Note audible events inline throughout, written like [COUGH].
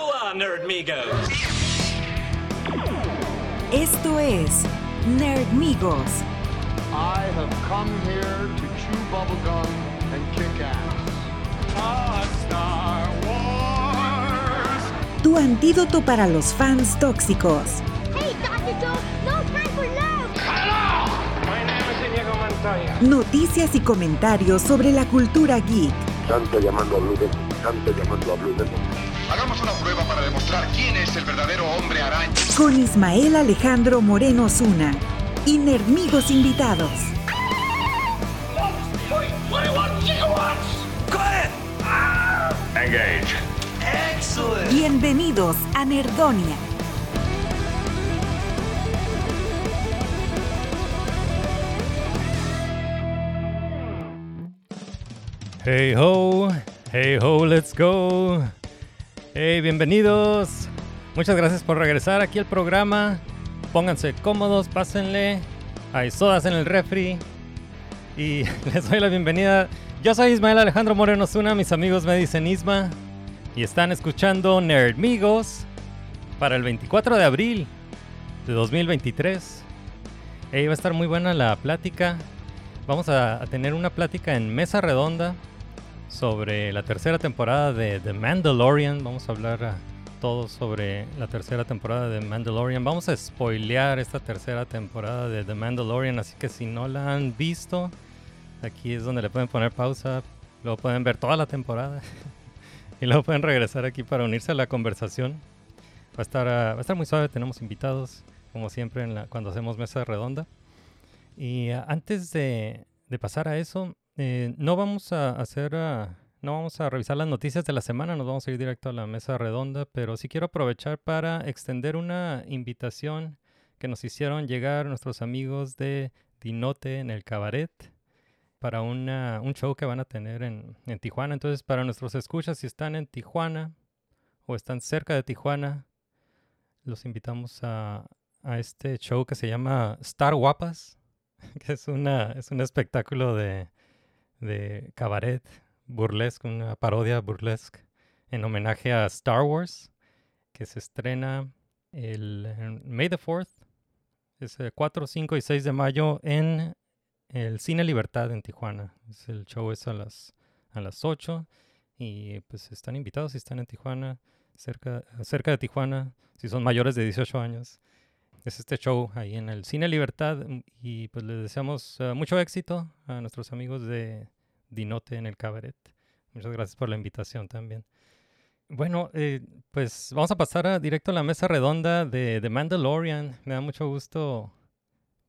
Hola, Nerdmigos. Esto es Nerdmigos. I have come here to chew bubblegum and kick ass. Star Wars. Tu antídoto para los fans tóxicos. Hey, Dr. Joe, no time for love. My name is Inigo Montoya. Noticias y comentarios sobre la cultura geek. Santo llamando a Blue Demon, Santo llamando a Blue Demon. Una prueba para demostrar quién es el verdadero hombre araña. Con Ismael Alejandro Moreno Zuna. Y Nerdmigos invitados. Engage. Bienvenidos a Nerdonia. Hey ho, hey ho, let's go. Hey, bienvenidos. Muchas gracias por regresar aquí al programa. Pónganse cómodos, pásenle. Hay sodas en el refri. Y [LAUGHS] les doy la bienvenida. Yo soy Ismael Alejandro Moreno Zuna, mis amigos me dicen Isma. Y están escuchando Nerdmigos para el 24 de abril de 2023. Hey, va a estar muy buena la plática. Vamos a, a tener una plática en mesa redonda sobre la tercera temporada de The Mandalorian. Vamos a hablar a todos sobre la tercera temporada de Mandalorian. Vamos a spoilear esta tercera temporada de The Mandalorian, así que si no la han visto, aquí es donde le pueden poner pausa. Luego pueden ver toda la temporada [LAUGHS] y luego pueden regresar aquí para unirse a la conversación. Va a estar, ah, va a estar muy suave, tenemos invitados, como siempre en la- cuando hacemos mesa redonda. Y ah, antes de, de pasar a eso, eh, no vamos a hacer, ah, no vamos a revisar las noticias de la semana, nos vamos a ir directo a la mesa redonda, pero sí quiero aprovechar para extender una invitación que nos hicieron llegar nuestros amigos de Dinote en el Cabaret para una- un show que van a tener en, Tijuana. Entonces, para nuestros escuchas, si están en Tijuana o están cerca de Tijuana, los invitamos a, a este show que se llama Star Guapas, [LAUGHS] que es, una, es un espectáculo de, de cabaret burlesque, una parodia burlesque en homenaje a Star Wars, que se estrena el May the 4th, es el 4, 5 y 6 de mayo en el Cine Libertad en Tijuana. Es el show es a las, a las 8 y pues están invitados si están en Tijuana, cerca, cerca de Tijuana, si son mayores de 18 años. Es este show ahí en el Cine Libertad mm, y pues les deseamos eh, mucho éxito a nuestros amigos de Dinote en el Cabaret. Muchas gracias por la invitación también. Bueno, eh, pues vamos a pasar a- directo a la mesa redonda de The Mandalorian. Me da mucho gusto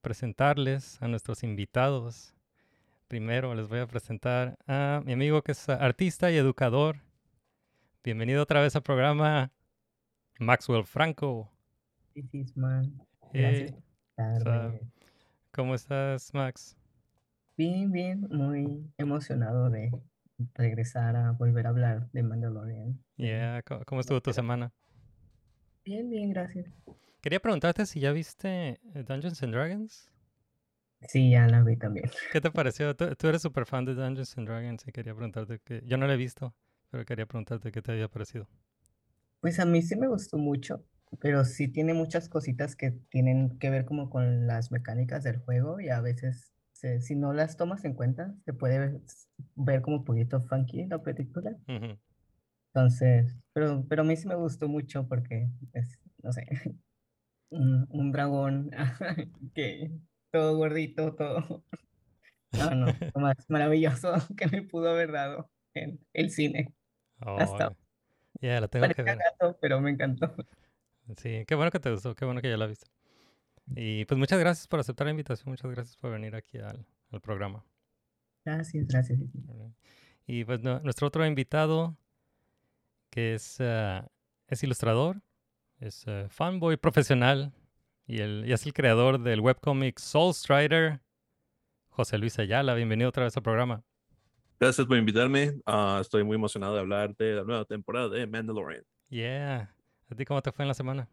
presentarles a nuestros invitados. Primero les voy a presentar a mi amigo que es artista y educador. Bienvenido otra vez al programa, Maxwell Franco. Man. Eh, por. ¿Cómo estás, Max? Bien, bien, muy emocionado de regresar a volver a hablar de Mandalorian. Yeah, ¿cómo, cómo estuvo tu semana? Bien, bien, gracias. Quería preguntarte si ya viste eh, Dungeons and Dragons. Sí, ya la vi también. ¿Qué te pareció? Tú, tú eres súper fan de Dungeons and Dragons y quería preguntarte que... Yo no la he visto, pero quería preguntarte qué te había parecido. Pues a mí sí me gustó mucho, pero sí tiene muchas cositas que tienen que ver como con las mecánicas del juego y a veces se- si no las tomas en cuenta se puede ver, ver como un poquito funky la película. Ujú. Entonces, pero, pero a mí sí me gustó mucho porque, pues, no sé, [LAUGHS] un, un dragón [LAUGHS] que todo gordito, todo. No, no, [LAUGHS] lo más maravilloso que me pudo haber dado en el cine. Hasta Oh, ya, la tengo que ver. gato, pero me encantó. Sí, qué bueno que te gustó, qué bueno que ya la viste. Y pues muchas gracias por aceptar la invitación, muchas gracias por venir aquí al, al programa. Gracias, gracias. Y pues nu- nuestro otro invitado, que es, ah, es ilustrador, es ah, fanboy profesional y, el, y es el creador del webcomic Soul Strider, José Luis Ayala. Bienvenido otra vez al programa. Gracias por invitarme. Ah, estoy muy emocionado de hablar de la nueva temporada de Mandalorian. Yeah. ¿A ti cómo te fue en la semana?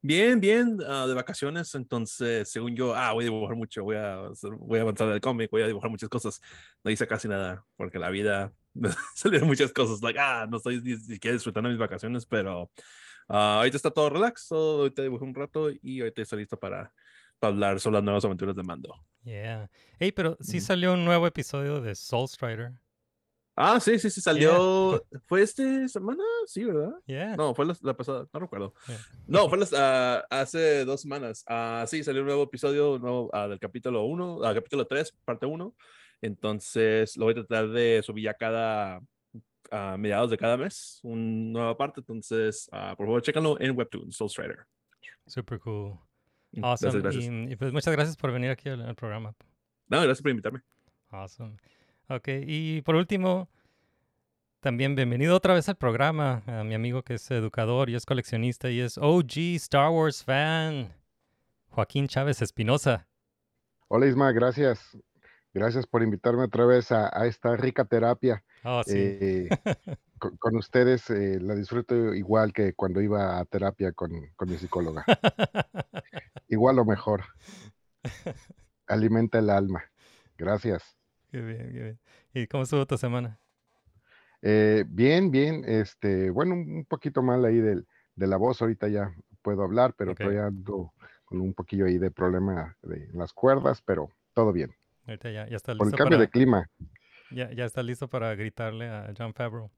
Bien, bien, ah, de vacaciones. Entonces, según yo, ah, voy a dibujar mucho, voy a, voy a avanzar el cómic, voy a dibujar muchas cosas. No hice casi nada, porque la vida [LAUGHS] salieron muchas cosas, like, ah, no estoy ni siquiera disfrutando mis vacaciones, pero ah, ahorita está todo relax, todo, ahorita dibujé un rato y ahorita estoy listo para, para hablar sobre las nuevas aventuras de Mando. Yeah. Hey, pero sí Ujú. salió un nuevo episodio de Soul Strider. Ah, sí, sí, sí, salió, ¿fue esta semana? Sí, ¿verdad? Yeah. No, fue la, la pasada, no recuerdo. Yeah. No, fue las, ah, hace dos semanas. Ah, sí, salió un nuevo episodio nuevo, ah, del capítulo 1, ah, capítulo 3, parte 1. Entonces, lo voy a tratar de subir ya cada mediados de cada mes, una nueva parte. Entonces, por favor, chécalo en Webtoon, Soul Strider. Super cool. Mm, Awesome. Gracias, gracias. Y, y pues muchas gracias por venir aquí al, al programa. No, gracias por invitarme. Awesome. Ok, y por último, también bienvenido otra vez al programa a mi amigo que es educador y es coleccionista y es OG Star Wars fan, Joaquín Chávez Espinosa. Hola Isma, gracias. Gracias por invitarme otra vez a, a esta rica terapia. Oh, sí. Eh, [LAUGHS] con, con ustedes eh, la disfruto igual que cuando iba a terapia con, con mi psicóloga. [LAUGHS] Igual o mejor. [LAUGHS] Alimenta el alma. Gracias. Qué bien, qué bien. ¿Y cómo estuvo tu semana? Eh, bien, bien. Este, bueno, un poquito mal ahí del, de la voz. Ahorita ya puedo hablar, pero Ok. todavía ando con un poquillo ahí de problema de las cuerdas, pero todo bien. Ahorita ya, ya está Por el listo cambio para, de clima. ya, ya está listo para gritarle a John Favreau.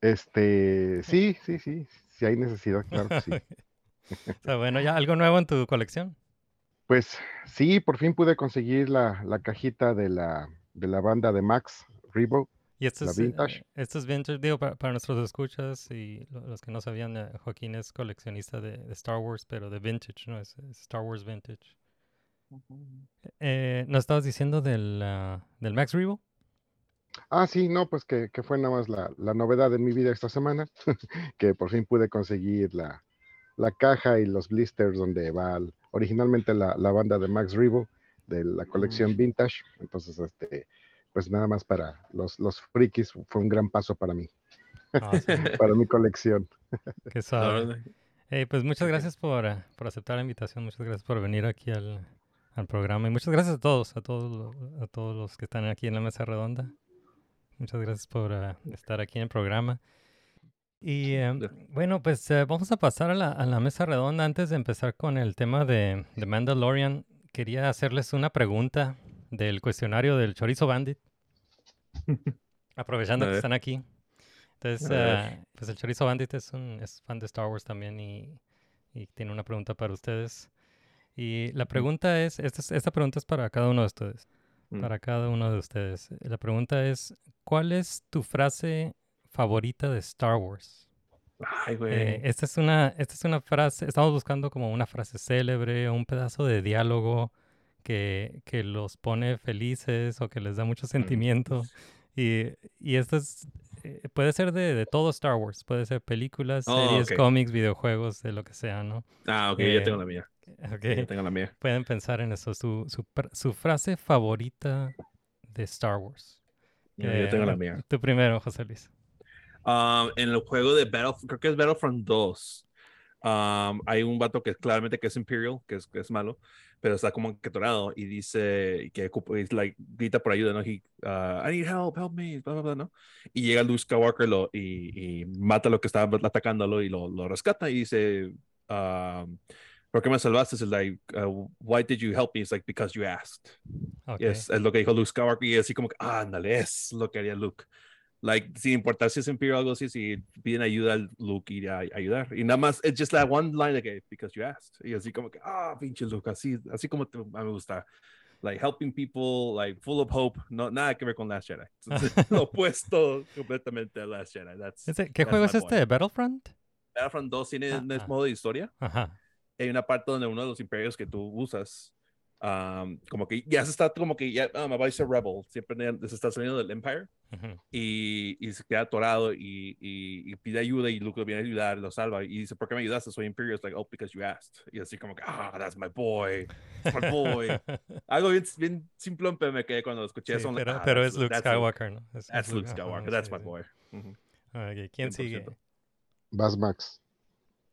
Este, [LAUGHS] sí, sí, sí. Si hay necesidad, claro que sí. [LAUGHS] Está bueno, ya algo nuevo en tu colección. Pues sí, por fin pude conseguir la, la cajita de la, de la banda de Max Rebo. Y esto La es, eh, vintage. esto es vintage, digo, para, para nuestros escuchas y lo- los que no sabían, eh, Joaquín es coleccionista de, de Star Wars, pero de vintage, ¿no? Es, es Star Wars vintage. Eh, ¿Nos estabas diciendo del, ah, del Max Rebo? Ah, sí, no, pues que, que fue nada más la, la novedad en mi vida esta semana, [LAUGHS] que por fin pude conseguir la, la caja y los blisters donde va el- originalmente la, la banda de Max Rebo de la colección vintage. Entonces, este, pues nada más para los, los frikis fue un gran paso para mí, Awesome, [LAUGHS] para mi colección. qué [LAUGHS] suave. Eh, pues muchas gracias por, ah, por aceptar la invitación, muchas gracias por venir aquí al, al programa y muchas gracias a todos, a todos, a todos los que están aquí en la mesa redonda. Muchas gracias por ah, estar aquí en el programa. Y eh, Ya. bueno, pues eh, vamos a pasar a la, a la mesa redonda. Antes de empezar con el tema de, de Mandalorian, quería hacerles una pregunta del cuestionario del Chorizo Bandit. [LAUGHS] Aprovechando que están aquí. Entonces, ah, pues el Chorizo Bandit es un es fan de Star Wars también y, y tiene una pregunta para ustedes. Y la pregunta es, esta, es- esta pregunta es para cada uno de ustedes. Mm. Para cada uno de ustedes. La pregunta es, ¿cuál es tu frase favorita de Star Wars? Ay, güey. Eh, esta, es una, esta es una frase, estamos buscando como una frase célebre, un pedazo de diálogo que, que los pone felices o que les da mucho sentimiento. Y, y esto es, eh, puede ser de, de todo Star Wars, puede ser películas, Oh, series, ok. cómics, videojuegos, de lo que sea, ¿no? ah, ok, eh, ya tengo la mía. Ok, Ya tengo la mía. Pueden pensar en eso, su, su, su frase favorita de Star Wars. Ya, ya tengo la Eh, mía. Tú primero, José Luis. Um, en el juego de Battlefront, creo que es Battlefront 2. um, hay un vato que claramente que es Imperial, que es, que es malo, pero está como encatorado y dice que like, grita por ayuda, ¿no? He, uh, I need help, help me, bla, bla, bla, ¿no? Y llega Luke Skywalker lo, y, y mata a lo que estaba atacándolo y lo, lo rescata y dice, um, ¿por qué me salvaste? Es like, uh, why did you help me? It's like, because you asked. Ok. Y es, es lo que dijo Luke Skywalker y así como que, ah, ándale, es lo que haría Luke. Like, sin importar si es Imperial o algo así, si piden ayuda al Luke iría a ayudar. Y nada más, it's just that one line que, because you asked. Y así como que, ah, pinche Luke, así, así como te- me gusta. Like, helping people, like, full of hope. No, nada que ver con Last Jedi. [LAUGHS] [LAUGHS] lo opuesto completamente a Last Jedi. That's, ¿Qué that's juego es este? ¿Battlefront? Battlefront 2 tiene un Ajá. modo de historia Ajá. hay una parte donde uno de los imperios que tú usas, um, como que ya se está, como que ya, me voy a ser rebel, siempre se está saliendo del Empire ujú. y, y se queda atorado y, y, y pide ayuda y Luke lo viene a ayudar, lo salva y dice, ¿por qué me ayudaste? Soy Imperial, es like, oh, because you asked. Y así como que, ah, that's my boy, that's my boy. [LAUGHS] Algo bien, bien simplón, pero me quedé cuando lo escuché Sí, eso. like, pero, ah, pero that's- es Luke that's Skywalker, ¿no? Es- es That's Luke Skywalker, that's sí, my sí. boy. Ujú. Ok, ¿Quién sigue? 100%. Vas, Max.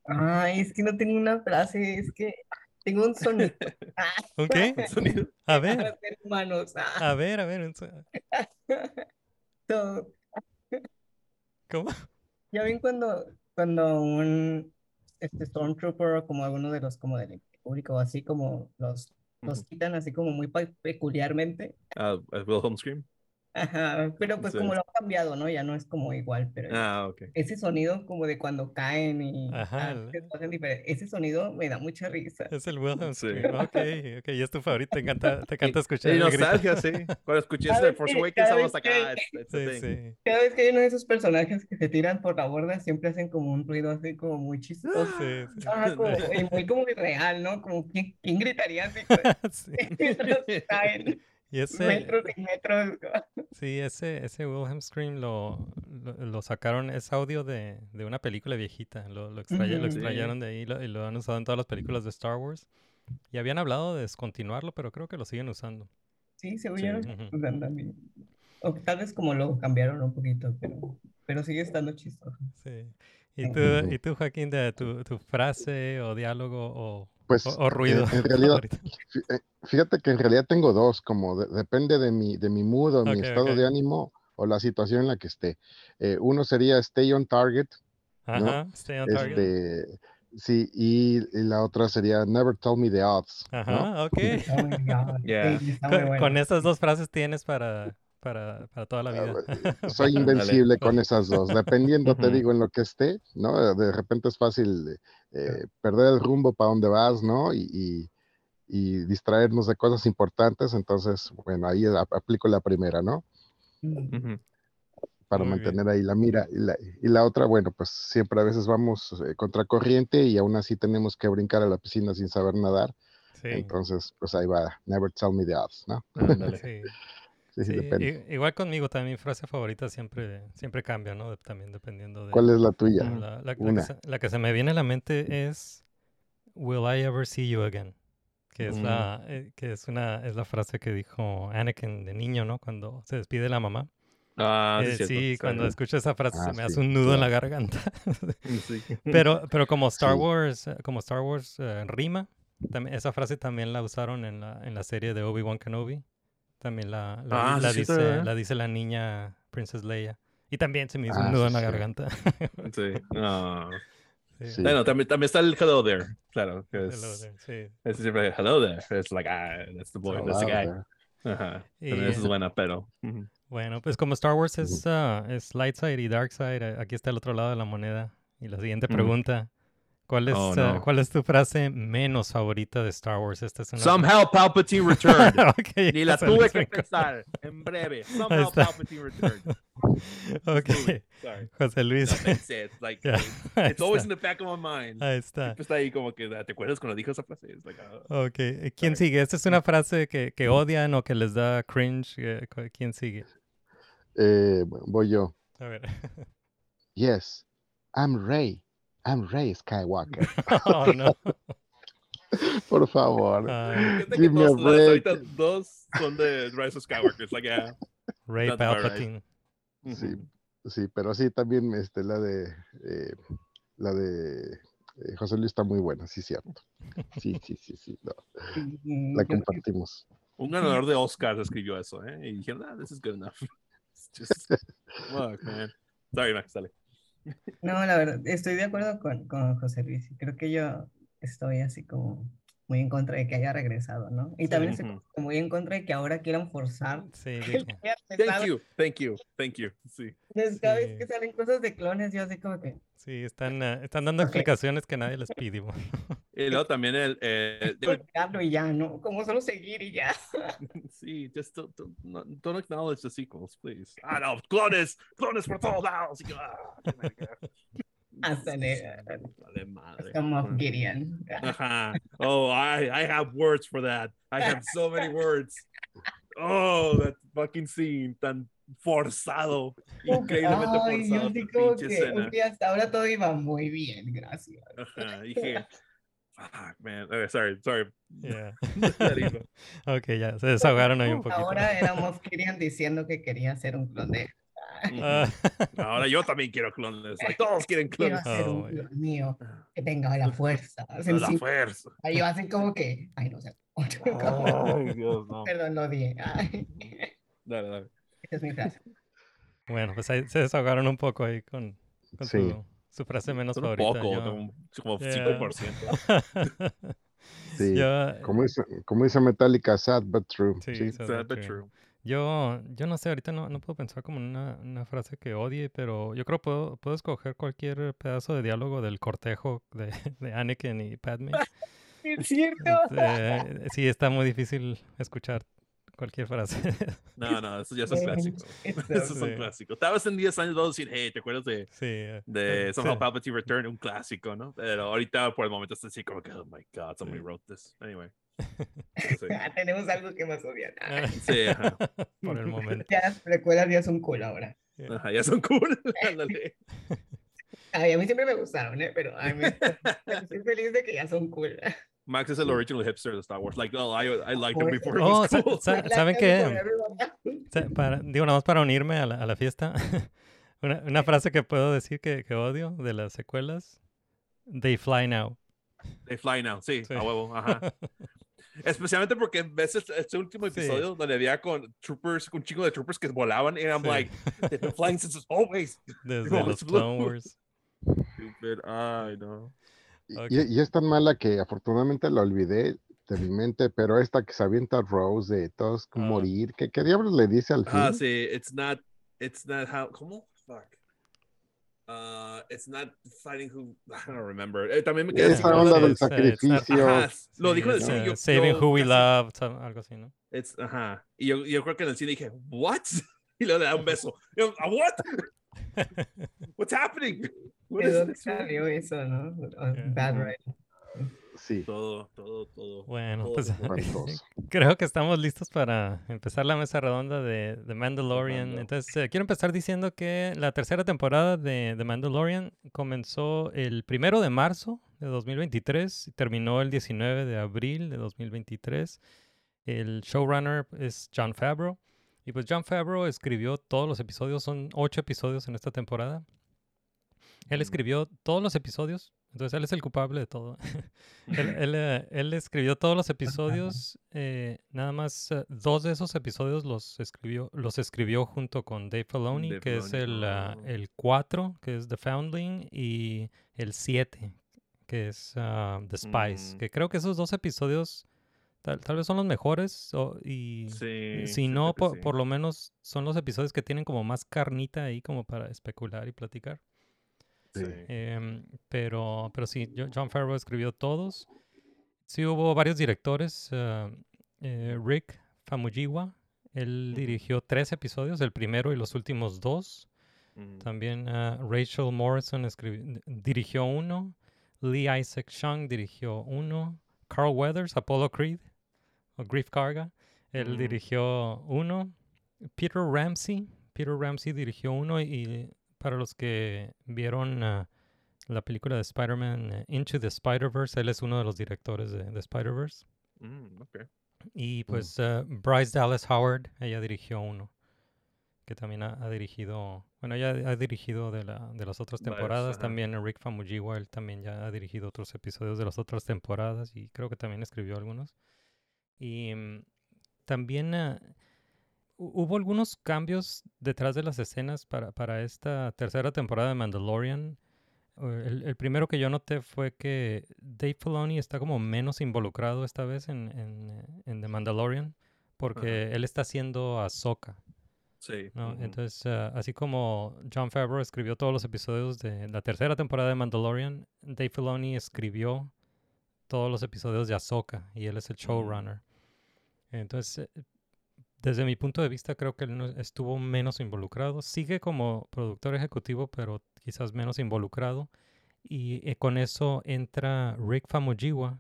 Ay, es que no tengo una frase, es que tengo un sonido. [LAUGHS] ¿Un qué? Sonido. A [LAUGHS] ver, humanos. ah. a ver, a ver. un so- So, [LAUGHS] ¿Cómo? Ya ven cuando, cuando un este Stormtrooper o como alguno de los como del público así como los, los quitan así como muy peculiarmente. Ah, ¿el Wilhelm Scream? Ajá, pero pues Sí. como lo han cambiado, ¿no? Ya no es como igual, pero Ah, ese sonido como de cuando caen y Ajá, ah, el- ese sonido me da mucha risa. Es el Wilhelm Sí. Ok, ok. Y es tu favorito. Te encanta, te encanta escuchar Y el nostalgia, sí. Cuando escuché vez Force Awakens, estamos acá. que- it's- it's a [LAUGHS] Sí, thing. sí. Cada vez que hay uno de esos personajes que se tiran por la borda, siempre hacen como un ruido así como muy chistoso. Sí, sí. [LAUGHS] Ajá, como, y muy como irreal, ¿no? Como ¿quién, quién gritaría así [LAUGHS] Sí. Y ese, metros y metros. [LAUGHS] sí, ese, ese Wilhelm Scream lo, lo, lo sacaron, es audio de, de una película viejita. Lo, lo, lo extrayeron de ahí lo- y lo han usado en todas las películas de Star Wars. Y habían hablado de descontinuarlo, pero creo que lo siguen usando. Sí, se Sí, oyeron. ujú. usando mí. O tal vez como lo cambiaron un poquito, pero, pero sigue estando chistoso. Sí. ¿Y Sí. tú, y tú Joaquín, de tu, tu frase o diálogo o, Pues o, o ruido? en, [LAUGHS] en realidad, eh, fíjate que en realidad tengo dos, como de- depende de mi, de mi mood o mi Ok, estado ok. de ánimo o la situación en la que esté. Eh, uno sería Stay on Target, Ajá, stay on target. este, sí, y, y la otra sería Never Tell Me the Odds. ¿no? Ajá, ok. Oh my God, Yeah. Con, con esas dos frases tienes para, para, para toda la vida. Ah, [LAUGHS] Soy invencible con esas dos, dependiendo, te digo, en lo que esté, ¿no? De repente es fácil eh, perder el rumbo para donde vas, ¿no? Y, y- y distraernos de cosas importantes, entonces, bueno, ahí aplico la primera, ¿no? Mm. Para Muy bien. mantener ahí la mira. Y la, y la otra, bueno, pues siempre a veces vamos eh, contracorriente y aún así tenemos que brincar a la piscina sin saber nadar, Sí, entonces, pues ahí va, never tell me the odds, ¿no? Ándale. sí. Sí, sí, depende. igual conmigo también mi frase favorita siempre, siempre cambia, ¿no? También dependiendo de... ¿Cuál es la tuya? la, la- la que Una. se, la que se me viene a la mente es Will I ever see you again? Que es Mm. la eh, que es una es la frase que dijo Anakin de niño, ¿no? Cuando se despide de la mamá. Ah, Eh, sí, sí, cuando sí. escucho esa frase se Ah, me hace sí, un nudo en la garganta. Sí. [LAUGHS] pero pero como Star Sí. Wars, eh, como Star Wars eh, rima, también, esa frase también la usaron en la en la serie de Obi-Wan Kenobi. También la, la, Ah, la sí, dice la dice la niña Princess Leia. Y también se me hizo Ah, un nudo sí, en la garganta. [LAUGHS] Sí. Bueno, también, también está el hello there, claro. que Hello es, there, sí. es siempre hello there. Es like, ah, that's the boy, that's the guy. Ajá. Y- esa es buena, pero. Bueno, pues como Star Wars es, ah, es light side y dark side, aquí está el otro lado de la moneda. Y la siguiente pregunta, ¿cuál es, Oh, ah, no. ¿cuál es tu frase menos favorita de Star Wars? Esta es una... Somehow Palpatine returned. [LAUGHS] Ok, Ni la José tuve Luis que pensar. En breve. Somehow está. Palpatine returned. [LAUGHS] Ok, Movie. Sorry. José Luis. No, it. Like, [LAUGHS] Ya, ahí it's always está, in the back of my mind. Ahí está. Siempre está ahí como que, ¿te acuerdas cuando dijo esa frase? Like, ah. Ok, eh, ¿quién Sorry. sigue? ¿Esta es una frase que, que odian o que les da cringe? Eh, ¿Quién sigue? Eh, voy yo. A ver. Yes, I'm Rey. I'm Rey Skywalker. [LAUGHS] Oh, no. [LAUGHS] Por favor. Que Give me a las break. ahorita dos son de Rise of Skywalker. Like, yeah. Right. Palpatine. Sí, sí, pero sí, también este, la de eh, la de eh, José Luis está muy buena, sí, cierto. Sí, sí, sí, sí, no, Mm, la compartimos. Un ganador de Oscars escribió eso, ¿eh? Y dijeron, ah, this is good enough. [LAUGHS] It's just, fuck, man. Sorry, Max, dale. No, la verdad, estoy de acuerdo con, con José Luis. Creo que yo estoy así como muy en contra de que haya regresado, ¿no? Y también estoy Ujú. como muy en contra de que ahora quieran forzar Sí, [LAUGHS] que. Thank you, thank you, thank you. Sí. Entonces, cada Sí. vez que salen cosas de clones, yo así como que, Sí, están, ah, están dando Ok. explicaciones que nadie les pidió. [LAUGHS] Y luego también el, el- "Pues, hablo y ya, ¿no? Como solo seguir y ya. [LAUGHS] sí, just don't, don't, don't acknowledge the sequels, please. Ah, no, clones, clones por todos lados. Y ah. Hasta le- Vale madre. Como Moff Gideon. Ajá. Oh, I, I have words for that. I have so many words. Oh, that fucking scene tan forzado. Increíblemente Ay, yo forzado. como pinche que, hasta ahora todo iba muy bien, gracias. Ajá, dije, fuck, man. Okay, sorry, sorry. Yeah. [LAUGHS] [LAUGHS] Ok, ya, se desahogaron ahí un poquito. Ahora era Moff Gideon diciendo que quería hacer un clon de Ah, Ahora yo también quiero clones. Like, todos quieren Quiero clones. hacer Oh, un clon mío que tenga la fuerza. A la fuerza. Ahí así como que, ay, no sé. Ay, Dios, no. Perdón, lo. Ay, Dale, dale. esa es mi frase. Bueno, pues ahí se desahogaron un poco ahí con, con Sí. su, su frase menos Solo un favorita. poco, Yo- como, Yeah. [LAUGHS] 5%. Sí. Yo- Como dice, como dice Metallica, sad but true. Sí, Sí. sad but true. true. Yo, yo no sé, ahorita no, no puedo pensar como en una, una frase que odie, pero yo creo que puedo, puedo escoger cualquier pedazo de diálogo del cortejo de, [LAUGHS] de Anakin y Padme. [LAUGHS] Es cierto. Este, sí, está muy difícil escuchar cualquier frase. [LAUGHS] No, no, eso ya es clásico. eso es un clásico. Tal vez en 10 años vamos a decir, hey, ¿te acuerdas de, sí. eh, de eh, Somehow sí. Palpatine Return? Un clásico, ¿no? Pero ahorita por el momento está así como que, oh my god, somebody Sí. wrote this. Anyway. Sí, [LAUGHS] Ah, tenemos algo que más odiar. Ah, [LAUGHS] Sí, ajá. Por el [LAUGHS] momento. Ya las precuelas ya son cool ahora. Ajá, ya son cool. Ándale. Ay, a mí siempre me gustaron, ¿eh? Pero ay, me, estoy feliz de que ya son cool. Max es el original hipster de Star Wars. Like, oh, I, I liked him Oh, before it Oh, was sa- cool. sa- Like ¿saben qué? Sa- Para, digo, nada más para unirme a la, a la fiesta. una, una frase que puedo decir que, que odio de las secuelas. They fly now. They fly now, sí, Sí. a huevo, ajá. Especialmente porque ves este, este último Sí. episodio donde había con troopers, un chingo de troopers que volaban, and I'm Sí. like, they've been [LAUGHS] flying since always. Desde No, los. Clone Wars. Stupid, ay, no. Y- Ok. Y, y es tan mala que afortunadamente la olvidé de mi mente, pero esta que se avienta Rose de todos Ah. morir, ¿qué, ¿qué diablos le dice al fin? Ah, sí, it's not, it's not how, ¿cómo? Fuck. Uh, it's not fighting who, [LAUGHS] I don't remember. Eh, también me quedé así Esa como onda de- del es, sacrificio. Ajá, lo Sí, dijo en el cine. yo- Saving yo Who We casi- Love, sal- algo así, ¿no? It's, ajá. Y yo, yo creo que en el cine dije, what? [LAUGHS] Y luego le da un beso. Yo, "Ah, what? [LAUGHS] What's happening? What ¿De is salió eso, no? Yeah. Bad writing. Sí, Todo, todo, todo. Bueno, todo pues [LAUGHS] creo que estamos listos para empezar la mesa redonda de The Mandalorian. Mando. Entonces, eh, quiero empezar diciendo que la tercera temporada de The Mandalorian comenzó el primero de marzo de 2023 y terminó el 19 de abril de 2023. El showrunner es John Favreau. Y pues John Favreau escribió todos los episodios, son ocho episodios en esta temporada. Él Mm. escribió todos los episodios, entonces él es el culpable de todo. [LAUGHS] él, él, eh, él escribió todos los episodios, eh, nada más eh, dos de esos episodios los escribió, los escribió junto con Dave Filoni, Dave que es el, oh. el 4, que es The Foundling, y el 7, que es ah, The Spice, Mm. que creo que esos dos episodios tal, tal vez son los mejores, o- y Sí. si no, por, sí. por lo menos son los episodios que tienen como más carnita ahí como para especular y platicar. Sí. Em, pero, pero sí, Jo- John Favreau escribió todos. Sí hubo varios directores. ah, eh, Rick Famuyiwa, él dirigió tres episodios, el primero y los últimos dos. Mm. También ah, Rachel Morrison dirigió uno. Lee Isaac Chung dirigió uno. Carl Weathers, Apollo Creed, o Grief Karga, él dirigió uno. Peter Ramsey, Peter Ramsey dirigió uno y para los que vieron ah, la película de Spider-Man eh, Into the Spider-Verse, él es uno de los directores de, de Spider-Verse. Mm, ok. Y pues ah, Bryce Dallas Howard, ella dirigió uno, que también ha, ha dirigido, bueno, ella ha dirigido de, la, de las otras temporadas, también Rick Famuyiwa, él también ya ha dirigido otros episodios de las otras temporadas y creo que también escribió algunos. Y mm, también hu- hubo algunos cambios detrás de las escenas para, para esta tercera temporada de Mandalorian. El, el primero que yo noté fue que Dave Filoni está como menos involucrado esta vez en, en, eh, en The Mandalorian porque él está haciendo Ahsoka, Sí. ¿no? ujú. Entonces, ah, así como John Favreau escribió todos los episodios de la tercera temporada de Mandalorian, Dave Filoni escribió todos los episodios de Ahsoka y él es el showrunner. Entonces, eh, desde mi punto de vista, creo que él no- estuvo menos involucrado. Sigue como productor ejecutivo, pero quizás menos involucrado. Y eh, con eso entra Rick Famuyiwa.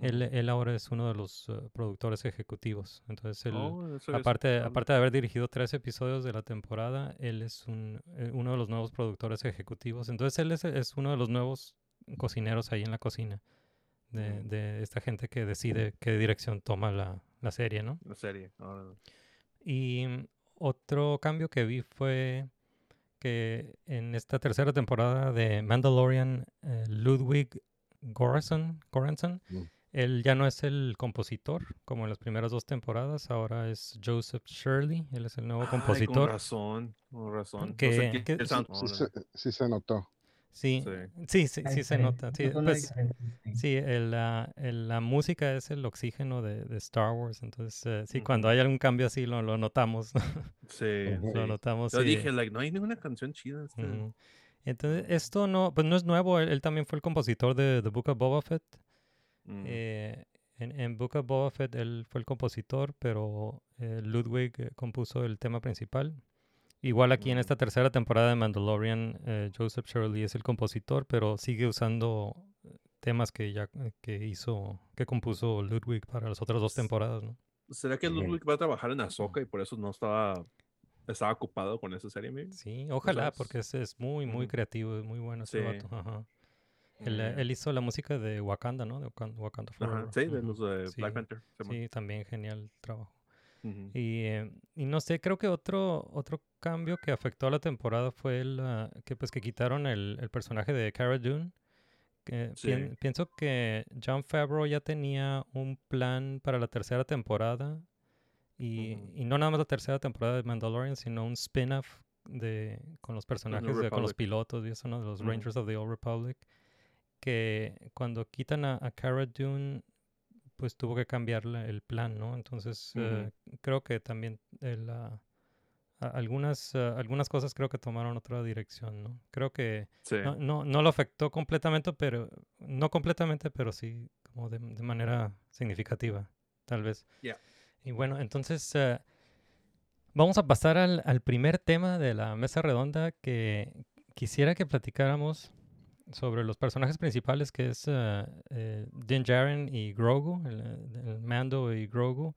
Él, él ahora es uno de los eh, productores ejecutivos. Entonces, él, Oh, es- aparte, aparte de haber dirigido tres episodios de la temporada, él es un, eh, uno de los nuevos productores ejecutivos. Entonces, él es, es uno de los nuevos cocineros ahí en la cocina. De, de esta gente que decide qué dirección toma la, la serie, ¿no? La serie. ah, Y mm, otro cambio que vi fue que en esta tercera temporada de Mandalorian, eh, Ludwig Göransson, Göransson, Mm. él ya no es el compositor como en las primeras dos temporadas, ahora es Joseph Shirley, él es el nuevo Ay, con compositor. razón, con razón. No Que- sé quién que- Sí, se, sí se notó. Sí, Sí. sí, sí, se nota. diferencias, Sí, pues, sí. el, la, el- la música es el oxígeno de, de Star Wars, entonces eh, sí, cuando hay algún cambio así lo, lo notamos, [LAUGHS] Sí, lo notamos. Yo sí. dije, like, no hay ninguna canción chida. Este. Entonces, esto no, pues no es nuevo, él, él también fue el compositor de The Book of Boba Fett. Mm. Eh, en, en Book of Boba Fett él fue el compositor, pero eh, Ludwig eh, compuso el tema principal. Igual aquí en esta tercera temporada de Mandalorian, eh, Joseph Shirley es el compositor, pero sigue usando eh, temas que ya eh, que hizo, que compuso Ludwig para las otras dos temporadas, ¿no? ¿Será que. Ludwig va a trabajar en Ahsoka y por eso no estaba, estaba ocupado con esa serie? maybe? Sí, ojalá, sabes? porque es, es muy, muy creativo, es muy bueno ese Sí. vato. Ajá. Él, él hizo la música de Wakanda, ¿no? De Wakan- Wakanda, ajá, sí, de los de Sí, Black Panther. Sí, también genial trabajo. Y, eh, y no sé, creo que otro, otro cambio que afectó a la temporada fue el, ah, que pues que quitaron el, el personaje de Cara Dune. Que pien- pienso que John Favreau ya tenía un plan para la tercera temporada. Y, no nada más la tercera temporada de Mandalorian, sino un spin-off de, con los personajes, de- con los pilotos y eso, ¿no? De los. Rangers of the Old Republic. Que cuando quitan a, a Cara Dune, pues tuvo que cambiar la- el plan, ¿no? Entonces, eh, creo que también la- a- algunas, eh, algunas cosas creo que tomaron otra dirección, ¿no? Creo que Sí. no, no, no lo afectó completamente, pero no completamente, pero sí como de, de manera significativa, tal vez. Yeah. Y bueno, entonces eh, vamos a pasar al, al primer tema de la mesa redonda que quisiera que platicáramos sobre los personajes principales, que es eh, eh, Din Djarin y Grogu, el, Mando y Grogu,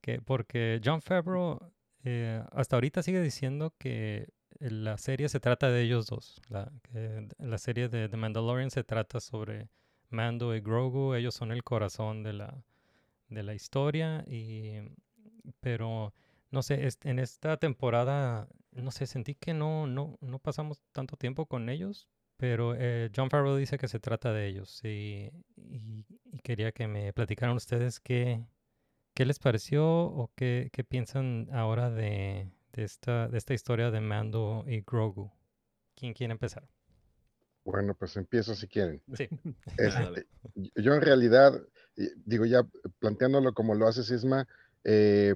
que porque John Favreau eh, hasta ahorita sigue diciendo que la serie se trata de ellos dos. La, la serie de The Mandalorian se trata sobre Mando y Grogu. Ellos son el corazón de la, de la historia. Y, pero no sé, en esta temporada, no sé, sentí que no, no, no pasamos tanto tiempo con ellos. Pero eh, John Favreau dice que se trata de ellos. Y, y- y quería que me platicaran ustedes qué, ¿Qué les pareció o qué, qué piensan ahora de, de esta, de esta historia de Mando y Grogu? ¿Quién quiere empezar? Bueno, pues empiezo si quieren. Sí. [LAUGHS] Este, y- yo en realidad, y- digo ya planteándolo como lo hace Sisma, eh,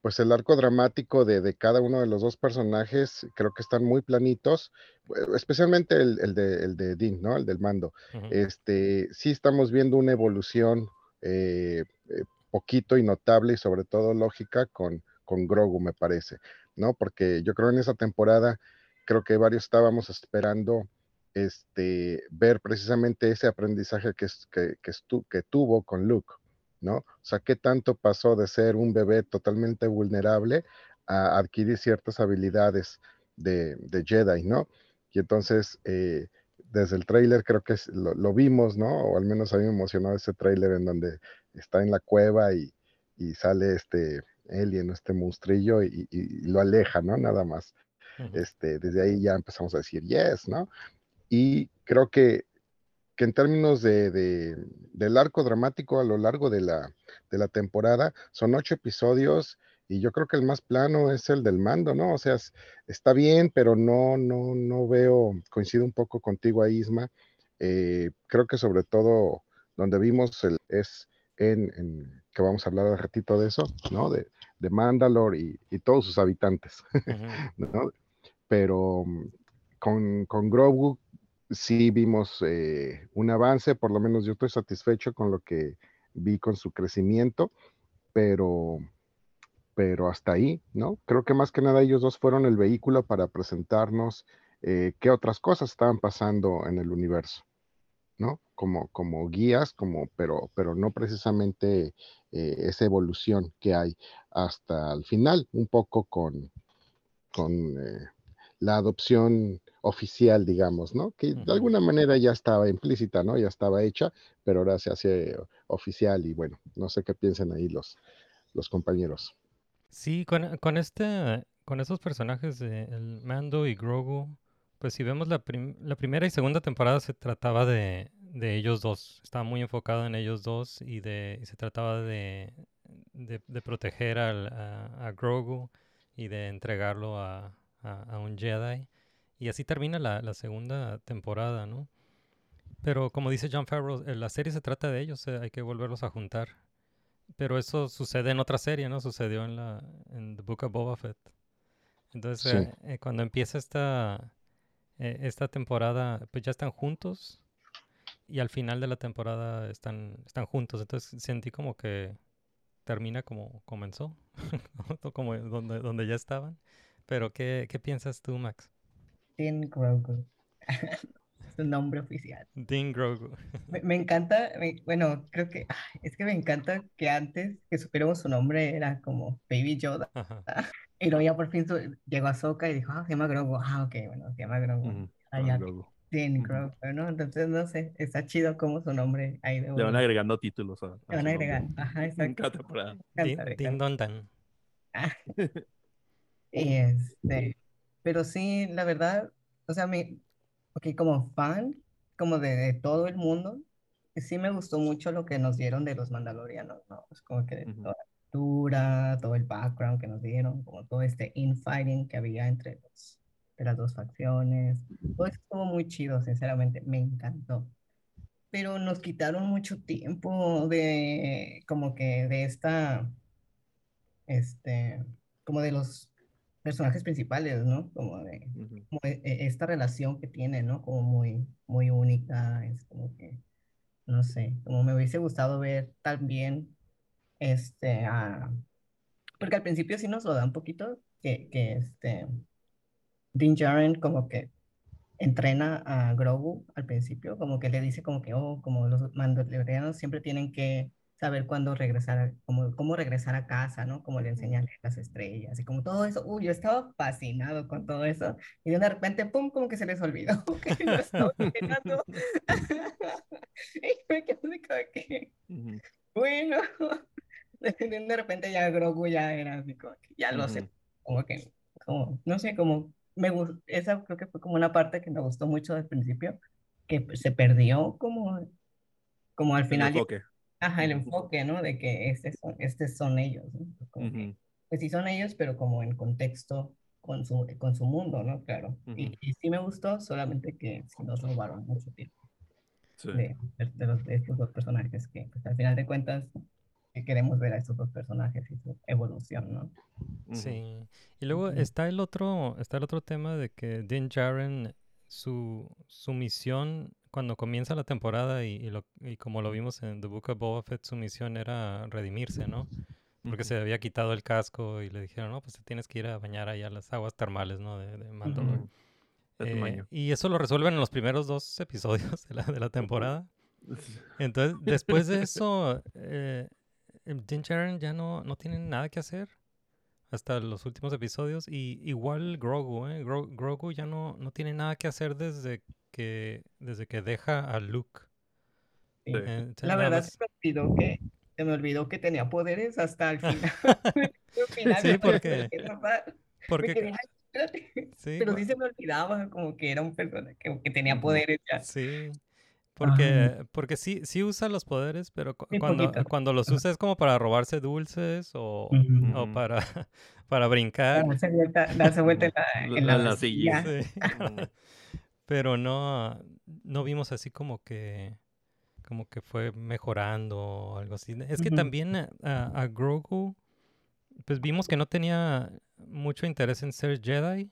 pues el arco dramático de, de cada uno de los dos personajes creo que están muy planitos, eh, especialmente el, el de, el de Dean, ¿no? El del mando. Este, sí estamos viendo una evolución eh, eh, poquito y notable y sobre todo lógica con, con Grogu, me parece, ¿no? Porque yo creo en esa temporada, creo que varios estábamos esperando este, ver precisamente ese aprendizaje que, que, que, estu- que tuvo con Luke, ¿no? O sea, qué tanto pasó de ser un bebé totalmente vulnerable a adquirir ciertas habilidades de, de Jedi, ¿no? Y entonces, eh, desde el tráiler creo que lo, lo vimos, ¿no? O al menos a mí me emocionó ese tráiler en donde está en la cueva y, y sale este alien, este monstrillo y, y- y lo aleja, ¿no? Nada más. Este, desde ahí ya empezamos a decir yes, ¿no? Y creo que, que en términos de, de- del arco dramático a lo largo de la, de la temporada, son ocho episodios y yo creo que el más plano es el del mando, ¿no? O sea, es- está bien, pero no, no, no veo, coincido un poco contigo ahí, Isma. Eh, creo que sobre todo donde vimos el, es en, en- que vamos a hablar un ratito de eso, ¿no? De, de Mandalore y, y todos sus habitantes. [LAUGHS] ¿no? Pero mm, con, con Grogu sí vimos eh, un avance, por lo menos yo estoy satisfecho con lo que vi con su crecimiento, pero, pero hasta ahí, ¿no? Creo que más que nada ellos dos fueron el vehículo para presentarnos eh, qué otras cosas estaban pasando en el universo, ¿no? Como, como guías, como, pero, pero no precisamente eh, esa evolución que hay hasta el final, un poco con, con la adopción oficial, digamos, ¿no? Que de alguna manera ya estaba implícita, ¿no? Ya estaba hecha, pero ahora se hace oficial y bueno, no sé qué piensan ahí los, los compañeros. Sí, con, con este, con estos personajes de el Mando y Grogu, pues si vemos la, prim- la primera y segunda temporada se trataba de, de ellos dos. Estaba muy enfocado en ellos dos y de y se trataba de, de, de proteger al, a, a Grogu y de entregarlo a, a- a un Jedi. Y así termina la, la segunda temporada, ¿no? Pero como dice John Favreau, eh, la serie se trata de ellos, eh, hay que volverlos a juntar. Pero eso sucede en otra serie, ¿no? Sucedió en la en The Book of Boba Fett. Entonces, Sí. eh, eh, cuando empieza esta, eh, esta temporada, pues ya están juntos y al final de la temporada están, están juntos. Entonces sentí como que termina como comenzó, [LAUGHS] como donde, donde ya estaban. Pero, ¿qué, qué piensas tú, Max? Din Grogu. [LAUGHS] Es su nombre oficial. Dean Grogu. Me, me encanta, me- bueno, creo que ay, es que me encanta que antes que supiéramos su nombre era como Baby Yoda. Ajá. [LAUGHS] Y luego ya por fin su- llegó a Soka y dijo, ah, se llama Grogu. Ah, ok, bueno, se llama Grogu. Ujú. Ah, ya, Grogu. Din. Grogu, ¿no? Entonces, no sé, está chido como su nombre ahí de Le van agregando títulos a, a Le van agregando, ajá, [LAUGHS] exacto. cada temporada. Me Din, Din. Don Dan. Ah. Y este, pero sí, la verdad, o sea, me, ok, como fan, como de, de todo el mundo, sí me gustó mucho lo que nos dieron de los Mandalorianos, ¿no? Es como que Ujú. toda la cultura, todo el background que nos dieron, como todo este infighting que había entre los, de las dos facciones, todo eso estuvo muy chido, sinceramente, me encantó. Pero nos quitaron mucho tiempo de, como que de esta, este, como de los personajes principales, ¿no? Como de Ujú. como e- e- esta relación que tiene, ¿no? Como muy, muy única, es como que, no sé, como me hubiese gustado ver también, este, a, porque al principio sí nos lo da un poquito, que, que este, Din Djarin como que entrena a Grogu al principio, como que le dice como que, oh, como los mandalorianos siempre tienen que saber cuándo regresar, como, cómo regresar a casa, ¿no? Como le enseñan las estrellas y como todo eso. Uy, yo estaba fascinado con todo eso y de repente, pum, como que se les olvidó [LAUGHS] que lo estaba. [LAUGHS] [LAUGHS] Y me quedé como que, bueno, de, repente ya Grogu ya era así como que ya lo sé, Ujú. como que, como, no sé, como, me gustó, esa creo que fue como una parte que me gustó mucho del principio, que se perdió como, como al El final, enfoque. Ajá, el enfoque, ¿no? De que estos son, estos son ellos, ¿no? Como que, Ujú. pues sí son ellos, pero como en contexto con su, con su mundo, ¿no? Claro. Y, Ujú. y sí me gustó, solamente que sí nos robaron mucho tiempo Sí. de, de, de los, de estos dos personajes que pues, al final de cuentas que queremos ver a estos dos personajes y su evolución, ¿no? Sí. Y luego está el otro, está el otro tema de que Din Djarin, su, su misión cuando comienza la temporada y, y lo- y como lo vimos en The Book of Boba Fett, su misión era redimirse, ¿no? Porque se había quitado el casco y le dijeron, no, pues te tienes que ir a bañar ahí a las aguas termales, ¿no? De, de Mandalore. Eh, y eso lo resuelven en los primeros dos episodios de la, de la temporada. [LAUGHS] Entonces, después de eso, eh, Din ya no, no tiene nada que hacer hasta los últimos episodios. Y igual Grogu, ¿eh? Gro- Grogu ya no, no tiene nada que hacer desde que, desde que deja a Luke. Sí. Eh, La verdad se me olvidó que se me olvidó que tenía poderes hasta el final. [LAUGHS] [LAUGHS] Al final Sí, porque- porque, sí, Pero por- sí se me olvidaba como que era un personaje que, que tenía poderes ya. Sí, porque, porque sí, sí usa los poderes, pero cu- Sí, cuando, poquito. cuando los usa es como para robarse dulces o, Ujú. o Ujú. para, [LAUGHS] para brincar. Darse vuelta, darse vuelta en la, en La- la la silla. silla. Sí. Pero no, no vimos así como que, como que fue mejorando o algo así. Es que también a, Grogu, pues vimos que no tenía mucho interés en ser Jedi.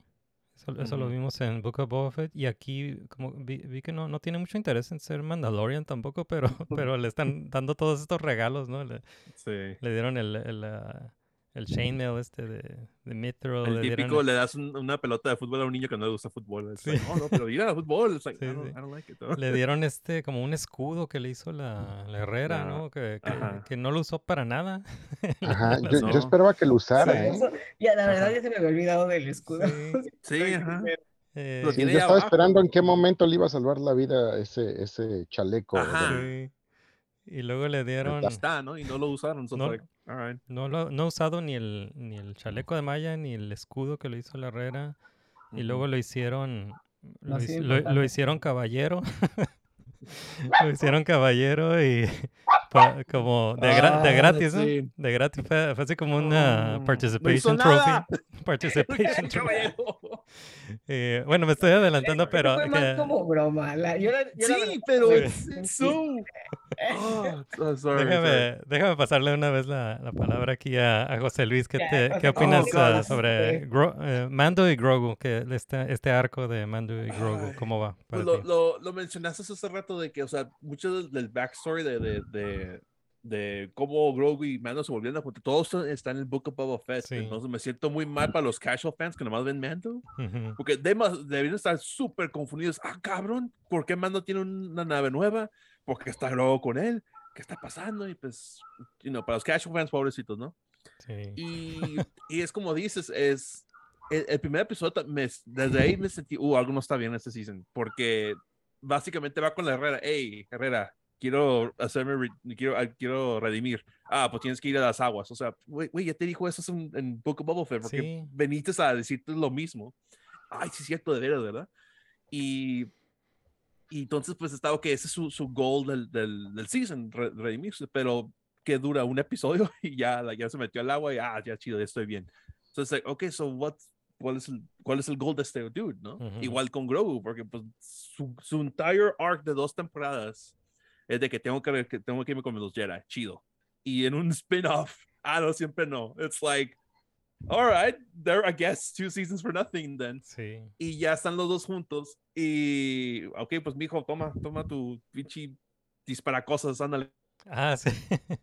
Eso, eso lo vimos en Book of Boba Fett. Y aquí como vi, vi que no, no tiene mucho interés en ser Mandalorian tampoco, pero, [LAUGHS] pero le están dando todos estos regalos, ¿no? Le, Sí. le dieron el, el, ah, el chainmail este de, de Mithril. El le dieron típico, le das un- una pelota de fútbol a un niño que no le gusta fútbol. Es Sí. like, no, no, pero mira, fútbol. Like, Sí, I, don't, sí. I don't like it. Le [LAUGHS] dieron este como un escudo que le hizo la, la Herrera, ¿no? Que, que, que no lo usó para nada. [LAUGHS] Ajá, yo, yo No. esperaba que lo usara, Sí. ¿eh? Eso, ya la verdad Ajá. ya se me había olvidado del escudo. [LAUGHS] Sí. Sí, ajá. Eh, yo estaba abajo. esperando en qué momento le iba a salvar la vida ese, ese chaleco. Ajá. Y luego le dieron... Ya está, ¿no? Y no lo usaron. So No. like, all right. No, lo, no ha usado ni el, ni el chaleco de malla ni el escudo que le hizo la Herrera. Y luego lo hicieron... Lo, No, sí, hic- lo- lo hicieron caballero. [LAUGHS] [LAUGHS] Lo hicieron caballero y como de, gra- de Ah, gratis, ¿no? sí. De gratis. Fue, fue así como una Oh, participation no trophy. Participation trophy. [LAUGHS] [LAUGHS] Eh, bueno, me estoy adelantando, pero Fue más que- como broma. la- yo la- yo la Sí, verdad, pero it's, it's [LAUGHS] so. Oh, oh, sorry, sorry. déjame, déjame pasarle una vez la, la palabra aquí a, a José Luis. ¿Qué, te- qué opinas oh, God, sobre este- Gro- eh, Mando y Grogu? Que este, este arco de Mando y Grogu, ¿cómo va? para Pues lo, ti? lo, lo mencionaste hace rato de que, o sea, mucho del, del backstory de, de, de, de cómo Grogu y Mando se volvieron a juntar, todo esto está en el Book of Boba Fett. Sí. Entonces me siento muy mal para los casual fans que nomás ven Mando, Ujú. porque debemos- deberían estar súper confundidos. Ah, cabrón, ¿por qué Mando tiene una nave nueva? ¿Por qué está Grogu con él? ¿Qué está pasando? Y pues, you know, para los casual fans, pobrecitos, ¿no? Sí. Y, y es como dices, es el, el primer episodio, me- desde ahí me sentí, uh, algo no está bien este season, porque básicamente va con la Herrera, hey, Herrera, quiero hacerme, quiero, ah, quiero redimir. Ah, pues tienes que ir a las aguas. O sea, güey, ya te dijo eso en, en Book of Boba Fett, porque Sí. veniste a decirte lo mismo. Ay, sí es cierto, de veras, ¿verdad? Y, y entonces, pues estaba, ok, ese es su, su goal del, del, del season, re- redimirse, pero que dura un episodio [LAUGHS] y ya, ya se metió al agua y ah, ya chido, ya estoy bien. Entonces, like, ok, so what, cuál, es el, ¿cuál es el goal de este dude, no? Ujú. Igual con Grogu, porque pues su, su entire arc de dos temporadas es de que tengo que, que tengo que irme con los Jedi, chido. Y en un [LAUGHS] spin-off, ah, no, siempre no. It's like, all right, there, I guess, two seasons for nothing then Sí. y ya están los dos juntos y ok pues mijo toma toma tu pinche dispara cosas ándale Ah, sí. [LAUGHS]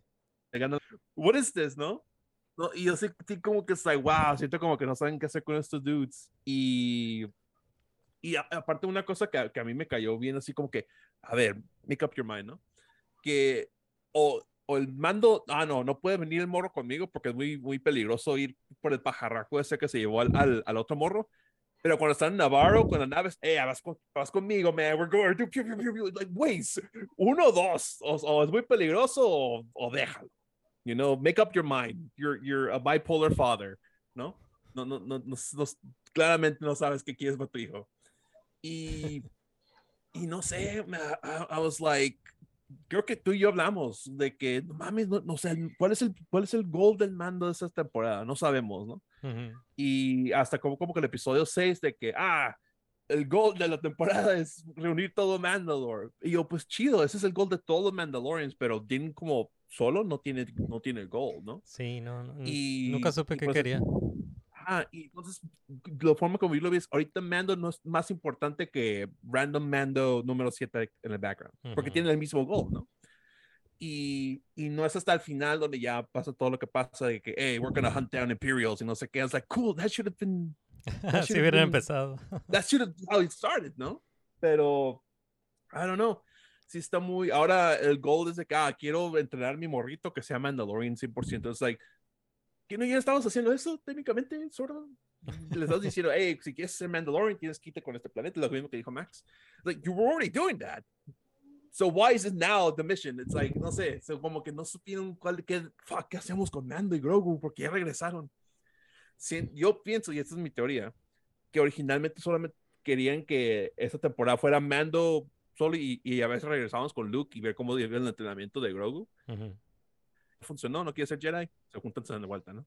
what is this no no y yo sí, sí como que es like wow siento como que no saben qué hacer con estos dudes y y aparte una cosa que, que a mí me cayó bien así como que a ver make up your mind no que o o el mando, ah, no, no puede venir el morro conmigo porque es muy, muy peligroso ir por el pajarraco ese que se llevó al, al, al otro morro. Pero cuando están en Navarro con las naves, eh, vas, vas conmigo, man, we're going to, like, wait, uno dos, o, o es muy peligroso o, o déjalo. You know, make up your mind. You're, you're a bipolar father, ¿no? No, no, no, no, no- claramente no sabes qué quieres para tu hijo. Y, y no sé, I, I was like, creo que tú y yo hablamos de que, no mames, no, no sé, ¿cuál es, el, ¿cuál es el goal del mando de esta temporada? No sabemos, ¿no? Ujú. y hasta como, como que el episodio 6 de que, ah, el gol de la temporada es reunir todo Mandalore. Y yo, pues chido, ese es el gol de todos los Mandalorians, pero Din como solo no tiene, no tiene el gol, ¿no? Sí, no, no, Y, nunca supe qué pues, quería. Ah, y entonces, la forma como yo lo ves, ahorita Mando no es más importante que Random Mando número 7 en el background, porque Ujú. tiene el mismo gol, ¿no? Y, y no es hasta el final donde ya pasa todo lo que pasa de que, hey, we're gonna hunt down Imperials y no sé qué. Es like, cool, that should have been Así [LAUGHS] should've hubiera been- empezado. that should have how it started, ¿no? Pero, I don't know. Sí está muy, ahora el goal es de que, ah, quiero entrenar mi morrito que sea Mandalorian 100%. Es like, ¿que no ya estamos haciendo eso técnicamente? Sort of? Le estás diciendo, hey, si quieres ser Mandalorian, tienes que irte con este planeta, lo mismo que dijo Max. Like, you were already doing that. So why is it now the mission? It's like, no sé, so como que no supieron cuál, qué, fuck, ¿qué hacemos con Mando y Grogu? Porque ya regresaron. Sí, yo pienso, y esta es mi teoría, que originalmente solamente querían que esta temporada fuera Mando solo y, y a veces regresamos con Luke y ver cómo iba el entrenamiento de Grogu. Ujú. Funcionó, no quiere ser Jedi, se juntan se dan de vuelta, ¿no?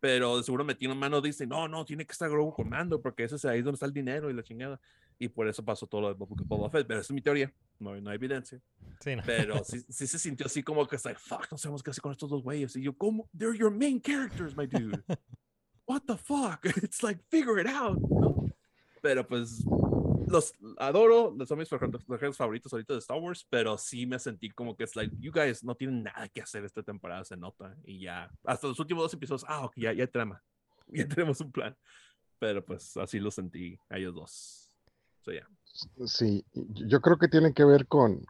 Pero de seguro metieron mano, dice, no, no, tiene que estar Grogu con Mando porque ese es ahí donde está el dinero y la chingada. Y por eso pasó todo lo de Boba Fett, pero esa es mi teoría, no, no hay evidencia. Sí, no. Pero sí, sí se sintió así como que es like, fuck, no sabemos qué hacer con estos dos güeyes. Y yo, ¿cómo? They're your main characters, my dude. [LAUGHS] What the fuck? [LAUGHS] It's like, figure it out, ¿no? Pero pues, los adoro, son mis personajes favoritos ahorita de Star Wars, pero sí me sentí como que es like, you guys no tienen nada que hacer esta temporada, se nota. Y ya, hasta los últimos dos episodios, ah, ok, ya, ya hay trama. [LAUGHS] Ya tenemos un plan. Pero pues así lo sentí a ellos dos. So, yeah. Sí, yo creo que tiene que ver con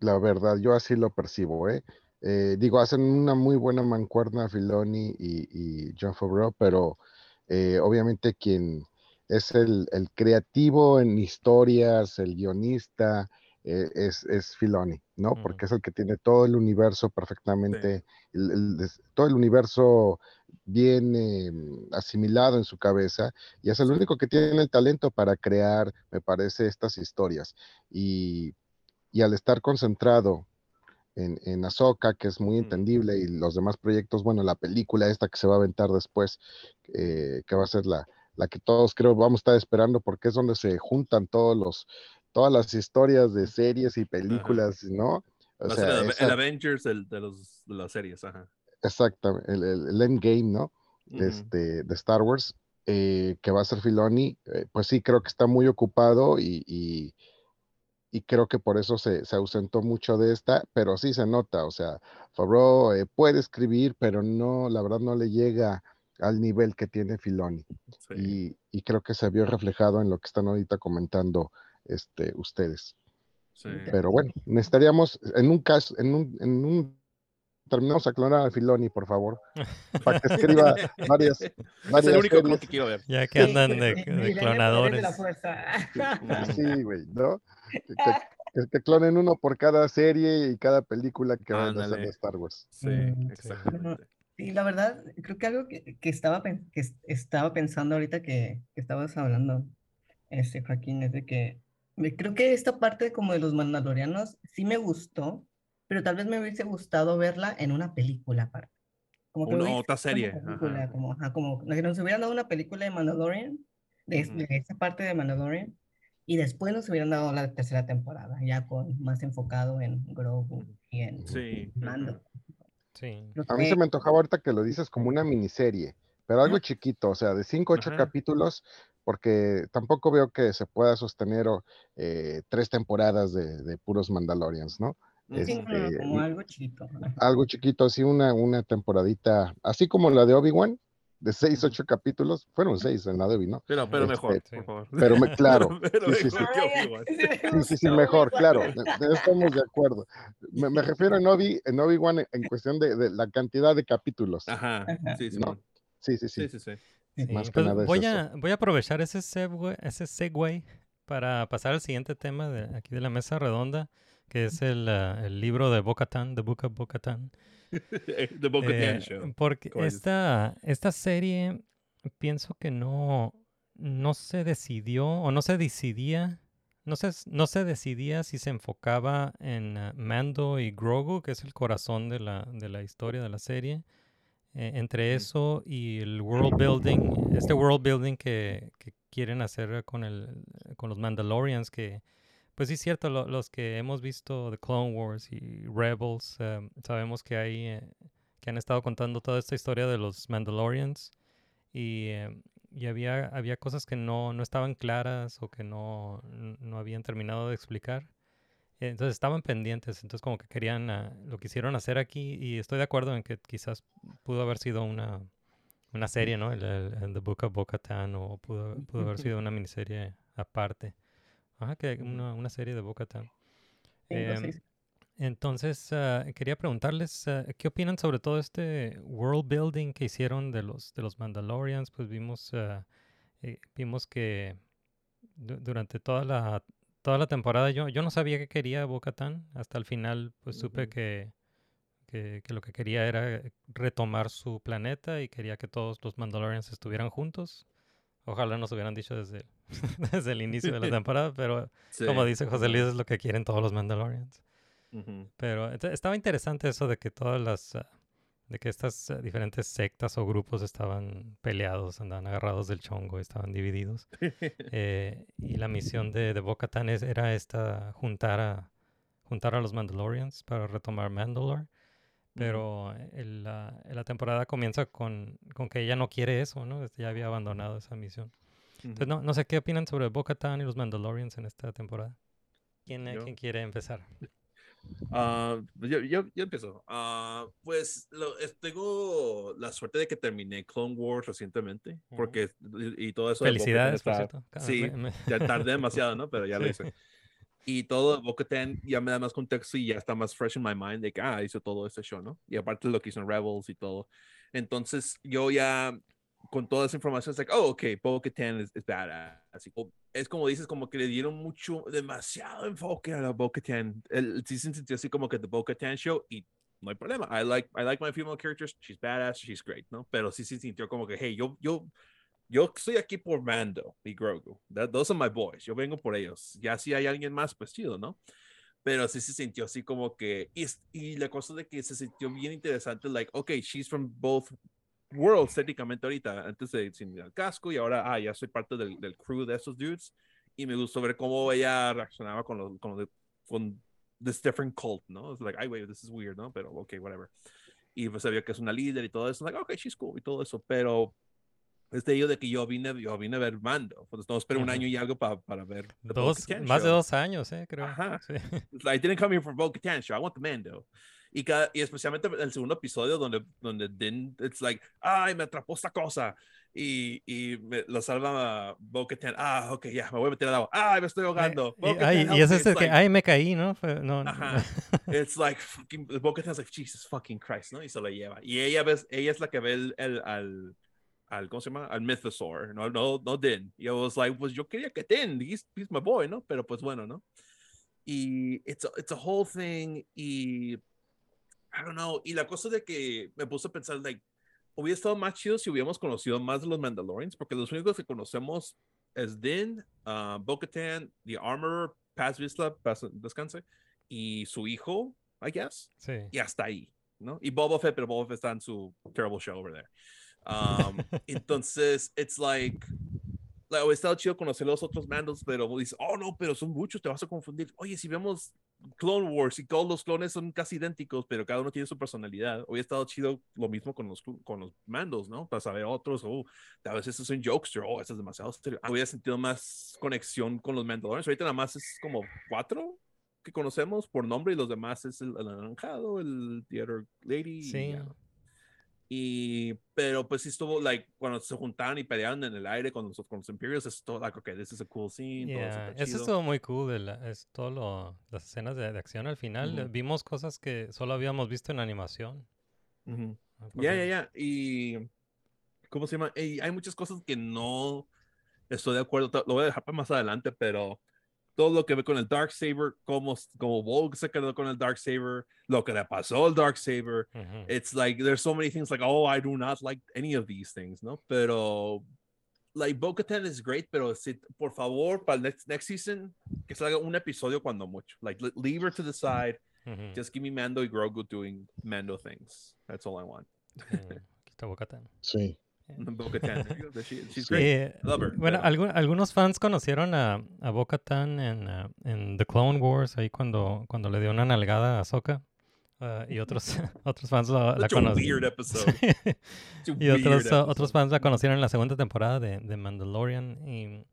la verdad, yo así lo percibo, ¿eh? Eh, digo, hacen una muy buena mancuerna Filoni y, y John Favreau, pero eh, obviamente quien es el, el creativo en historias, el guionista, eh, es, es Filoni, ¿no? Porque es el que tiene todo el universo perfectamente, el- el des- todo el universo bien eh, asimilado en su cabeza y es el único que tiene el talento para crear, me parece, estas historias. Y y al estar concentrado en, en Ahsoka, que es muy entendible, y los demás proyectos, bueno, la película esta que se va a aventar después, eh, que va a ser la, la que todos creo vamos a estar esperando, porque es donde se juntan todos los, todas las historias de series y películas, ¿no? O Va ser el, esa- el Avengers el- de, los, de las series, ajá. exactamente, el, el, Endgame, ¿no? Este, de Star Wars, eh, que va a ser Filoni, eh, pues sí, creo que está muy ocupado y, y, y creo que por eso se, se ausentó mucho de esta, pero sí se nota, o sea, Favreau eh, puede escribir, pero no, la verdad no le llega al nivel que tiene Filoni. Sí. Y, y creo que se vio reflejado en lo que están ahorita comentando este, ustedes. sí. Pero bueno, necesitaríamos, en un caso, en un, en un terminamos a clonar a Filoni, por favor, para que escriba [LAUGHS] varias, es varias el único series. que quiero ver. Ya que andan de, [LAUGHS] clonadores. Sí, [LAUGHS] güey, ¿no? Que, que- que- que clonen uno por cada serie y cada película que van a hacer de Star Wars. Sí, Mm, exactamente. Sí, la verdad, creo que algo que, que estaba, que es- estaba pensando ahorita que, que estabas hablando, este, Joaquín, es de que me- creo que esta parte como de los mandalorianos sí me gustó, pero tal vez me hubiese gustado verla en una película aparte. Como que Una otra serie, una película, ajá. como, ajá, como que nos hubieran dado una película de Mandalorian, de, de esa parte de Mandalorian, y después nos hubieran dado la tercera temporada, ya con más enfocado en Grogu y en Sí. Mando. Sí. A mí que- se me antojaba ahorita que lo dices como una miniserie, pero algo chiquito, o sea, de 5 o 8 Ajá. capítulos, porque tampoco veo que se pueda sostener o, eh, tres temporadas de, de puros Mandalorians, ¿no? Sí, este, como algo chiquito. Algo chiquito, así una, una temporadita, así como la de Obi-Wan, de 6, Ujú. 8 capítulos, fueron 6 en la de Obi, ¿no? Pero, pero Este, mejor, por favor. [LAUGHS] Pero me- [LAUGHS] claro, Pero sí, sí, mejor sí. sí Sí, sí, mejor, claro, de- de- estamos de acuerdo. Me, me refiero en Obi, en Obi-Wan en, en cuestión de, de la cantidad de capítulos. Ajá, sí, sí. No, Sí, sí, sí. Sí, sí, sí. Sí, Más que pues nada es voy, a, voy a aprovechar ese segue, ese segue para pasar al siguiente tema de aquí de la mesa redonda, que es el, ah, el libro de Bo-Katan, The Book of Bo-Katan. [LAUGHS] The Eh, Show. Porque esta, esta serie pienso que no, no se decidió o no se decidía, no se, no se decidía si se enfocaba en ah, Mando y Grogu, que es el corazón de la, de la historia de la serie. Eh, entre eso y el world building, este world building que, que quieren hacer con, el, con los Mandalorians, que pues sí es cierto, lo- los que hemos visto The Clone Wars y Rebels, eh, sabemos que hay, eh, que han estado contando toda esta historia de los Mandalorians y, eh, y había, había cosas que no, no estaban claras o que no, no habían terminado de explicar. Entonces estaban pendientes, entonces como que querían, ah, lo quisieron hacer aquí y estoy de acuerdo en que quizás pudo haber sido una, una serie, ¿no? El The Book of Bo-Katan o pudo, pudo haber sido una miniserie aparte. Ajá, que una, una serie de Bo-Katan. Cinco, Em, entonces, ah, quería preguntarles, ah, ¿qué opinan sobre todo este world building que hicieron de los, de los Mandalorians? Pues vimos, eh, vimos que du- durante toda la, toda la temporada yo, yo no sabía que quería Bo-Katan. Hasta el final, pues supe que, que lo que quería era retomar su planeta y quería que todos los Mandalorians estuvieran juntos. Ojalá nos hubieran dicho desde, [LAUGHS] desde el inicio de la [LAUGHS] temporada, pero Sí. como dice José Luis, es lo que quieren todos los Mandalorians. Pero estaba interesante eso de que todas las, ah, de que estas ah, diferentes sectas o grupos estaban peleados, andaban agarrados del chongo, estaban divididos. [LAUGHS] Eh, y la misión de, de Bo-Katan era esta, juntar a, juntar a los Mandalorians para retomar Mandalore. Pero el, la, la temporada comienza con, con que ella no quiere eso, ¿no? Este, Ya había abandonado esa misión. Entonces, no, no sé qué opinan sobre Bo-Katan y los Mandalorians en esta temporada. ¿Quién, eh, quién quiere empezar? Ah, yo, yo, yo empiezo. Ah, pues lo, tengo la suerte de que terminé Clone Wars recientemente, porque y, y todo eso. Felicidades, por cierto. Ca- Sí, me- me- ya tardé [LAUGHS] demasiado, ¿no? Pero ya lo hice. Y todo Bo-Katan ya me da más contexto y ya está más fresh in my mind de que, ah, hizo todo este show, ¿no? Y aparte lo que hizo en Rebels y todo. Entonces, yo ya, con toda esa información, es like, oh, ok, Bo-Katan es, badass. Así, es como dices, como que le dieron mucho, demasiado enfoque a la Bo-Katan. El, sí se sintió así como que The Bo-Katan Show y no hay problema. I like, I like my female characters. She's badass, she's great, ¿no? Pero sí se sintió como que, hey, yo, yo, yo estoy aquí por Mando y Grogu. That- those are my boys. Yo vengo por ellos. Ya si hay alguien más, pues chido, ¿no? pero sí se sintió así como que, y, y la cosa de que se sintió bien interesante, like, okay, she's from both worlds técnicamente ahorita, antes de sin el casco y ahora, ah, ya soy parte del, crew de esos dudes, y me gustó ver cómo ella reaccionaba con los, con, con this different cult, ¿no? Es like, ay, wait, this is weird, ¿no? Pero, okay, whatever. Y pues sabía que es una líder y todo eso, like, okay, she's cool y todo eso, pero este ello de que yo vine, yo vine a ver Mando, pues no esperé un Ajá. año y algo para para ver the Dos, más de dos años, eh, creo. Ajá. Sí. [LAUGHS] I didn't come here for Bo Katan show. I want the Mando. Y, cada, y especialmente el segundo episodio donde, donde Din, it's like, ay, me atrapó esta cosa. Y, y me, lo salva Bo Katan. Ah, ok, ya, me voy a meter al agua. Ay, me estoy ahogando. Y, Bo-Katan, ay, help y es ese que, like- ay, me caí, ¿no? No, no. Ajá. [LAUGHS] It's like, fucking, Bo Katan's like, Jesus fucking Christ, ¿no? Y se lo lleva. Y ella, ves, ella es la que ve el, el- al, al, ¿cómo se llama? Al Mythosaur, no, no, no Din. Y I was like, pues yo quería que Din, he's, he's my boy, ¿no? Pero pues bueno, ¿no? Y it's a, it's a whole thing y I don't know. Y la cosa de que me puse a pensar, like, hubiera estado más chido si hubiéramos conocido más de los Mandalorians, porque los únicos que conocemos es Din, uh, Bo-Katan, The Armorer, Paz Vizsla, paz- descanse, y su hijo, I guess, Sí. y hasta ahí, ¿no? Y Boba Fett, pero Boba Fett está en su terrible show over there. Um, [LAUGHS] entonces, it's like, like, hubiera estado chido conocer los otros mandos, pero dices, oh no, pero son muchos, te vas a confundir. Oye, si vemos Clone Wars y todos los clones son casi idénticos, pero cada uno tiene su personalidad. Hubiera estado chido lo mismo con los, con los mandos, ¿no? Para saber otros, oh, tal vez este es un jokester, oh, este es demasiado serio. Hubiera sentido más conexión con los Mandalorians. Ahorita nada más es como cuatro que conocemos por nombre y los demás es el, el anaranjado, el The Other Lady. y Sí. Y, pero pues sí estuvo, like, cuando se juntaron y pelearon en el aire con los, con los Imperials, es todo, like, okay, this is a cool scene. Yeah, Eso estuvo muy cool, el- es todo lo, las escenas de, de acción al final. Ujú. eh, Vimos cosas que solo habíamos visto en animación. Ya, ya, ya. Y, ¿cómo se llama? Y hay muchas cosas que no estoy de acuerdo. Lo voy a dejar para más adelante, pero todo lo que ve con el Dark Saber, cómo, como Vogue se quedó con el Dark Saber, lo que le pasó al Dark Saber, Ujú. it's like there's so many things like, oh, I do not like any of these things, ¿no? Pero, like, Bo-Katan is great, pero si, por favor, para el next, next season, que salga un episodio cuando mucho. Like, leave her to the side. Ujú. Just give me Mando y Grogu doing Mando things. That's all I want. Sí, aquí está Bo-Katan. Sí. [LAUGHS] Eh, bueno, algunos fans conocieron a, a Bo-Katan en, ah, en The Clone Wars, ahí cuando, cuando le dio una nalgada a Ahsoka. ah, y otros, [LAUGHS] otros fans la Such a weird conocieron. y otros, ah, otros fans la conocieron en la segunda temporada de, de Mandalorian. Y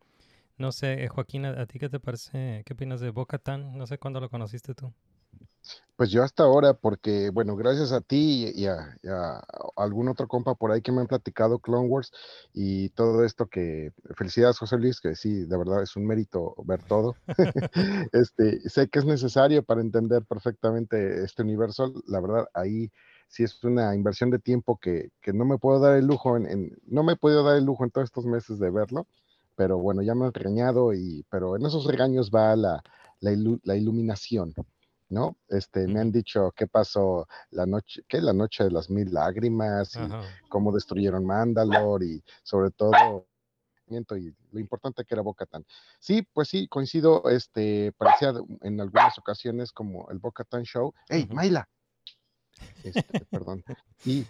no sé, eh, Joaquín, ¿a, a ti qué te parece? ¿Qué opinas de Bo-Katan? No sé cuándo lo conociste tú. Pues yo hasta ahora, porque, bueno, gracias a ti y a, algún otro compa por ahí que me han platicado Clone Wars y todo esto que, felicidades José Luis, que sí, de verdad es un mérito ver todo. [LAUGHS] este, sé que es necesario para entender perfectamente este universo, la verdad, ahí sí es una inversión de tiempo que, que no me puedo dar el lujo, en, en- no me he podido dar el lujo en todos estos meses de verlo, pero bueno, ya me han regañado, y, pero en esos regaños va la, la, ilu- la iluminación. ¿No? Este, me han dicho qué pasó la noche, qué la noche de las mil lágrimas y Ajá. cómo destruyeron Mandalore y sobre todo y lo importante que era Bocatan. Sí, pues sí, coincido, este, parecía en algunas ocasiones como el Bocatan Show. ¡Ey, Ujú. Mayla! Este, [LAUGHS] perdón. Y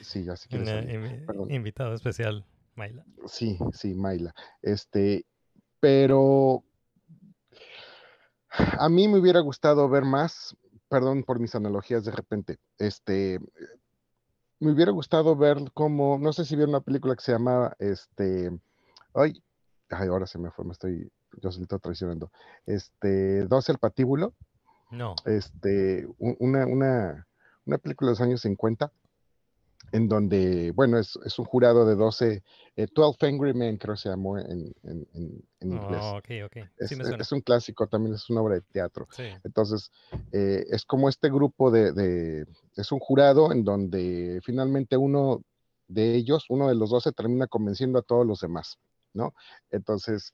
sí, invi- Perdón. invitado especial, Mayla. Sí, sí, Mayla. Este, pero a mí me hubiera gustado ver más, perdón por mis analogías de repente, este, me hubiera gustado ver como, no sé si vieron una película que se llamaba, este, ay, ay, ahora se me fue, me estoy, yo solito traicionando, este, 12 el patíbulo, No. este, una, una, una película de los años 50, en donde, bueno, es, es un jurado de 12, eh, 12 Angry Men, creo que se llamó en, en, en- en inglés. Oh, ok, ok. Es, Sí me es- un clásico, también es una obra de teatro. Sí. Entonces, eh, es como este grupo de, de- es un jurado en donde finalmente uno de ellos, uno de los 12, termina convenciendo a todos los demás, ¿no? Entonces,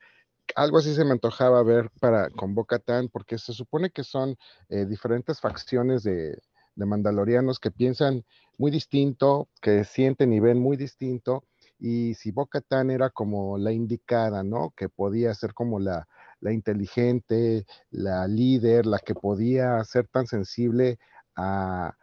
algo así se me antojaba ver para con Bo-Katan, porque se supone que son eh, diferentes facciones de, de mandalorianos que piensan muy distinto, que sienten y ven muy distinto, y si Bo-Katan era como la indicada, ¿no? Que podía ser como la, la inteligente, la líder, la que podía ser tan sensible a,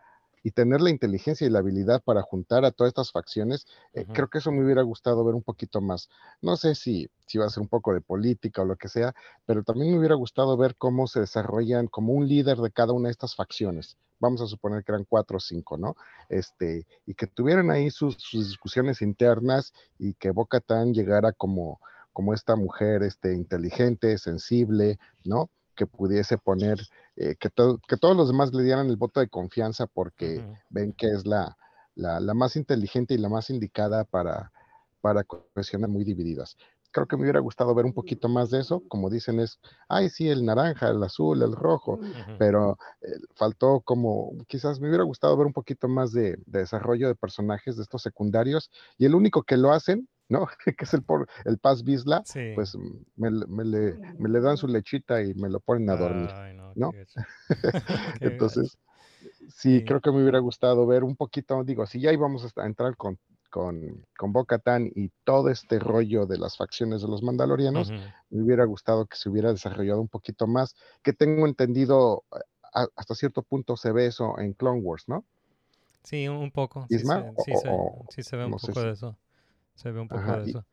y tener la inteligencia y la habilidad para juntar a todas estas facciones, eh, creo que eso me hubiera gustado ver un poquito más. No sé si, si va a ser un poco de política o lo que sea, pero también me hubiera gustado ver cómo se desarrollan como un líder de cada una de estas facciones. Vamos a suponer que eran cuatro o cinco, ¿no? Este, y que tuvieran ahí sus, sus discusiones internas y que Boca Tan llegara como, como esta mujer este, inteligente, sensible, ¿no? Que pudiese poner, eh, que, que todos los demás le dieran el voto de confianza porque ven que es la, la, la, más inteligente y la más indicada para, para cuestiones muy divididas. Creo que me hubiera gustado ver un poquito más de eso, como dicen es, ay, sí, el naranja, el azul, el rojo, pero eh, faltó como, quizás me hubiera gustado ver un poquito más de, de desarrollo de personajes de estos secundarios, y el único que lo hacen ¿no? [LAUGHS] que es el, por, el Paz Bisla, pues me, me, le, me, le, dan su lechita y me lo ponen a dormir, ¿no? [LAUGHS] [LAUGHS] Entonces, sí, creo que me hubiera gustado ver un poquito, digo, si ya íbamos a entrar con, con, con y todo este rollo de las facciones de los mandalorianos, me hubiera gustado que se hubiera desarrollado un poquito más, que tengo entendido, hasta cierto punto se ve eso en Clone Wars, ¿no? Sí, un poco. Sí, se, sí, se, sí, se, ve un poco de eso. Se ve un poco de eso.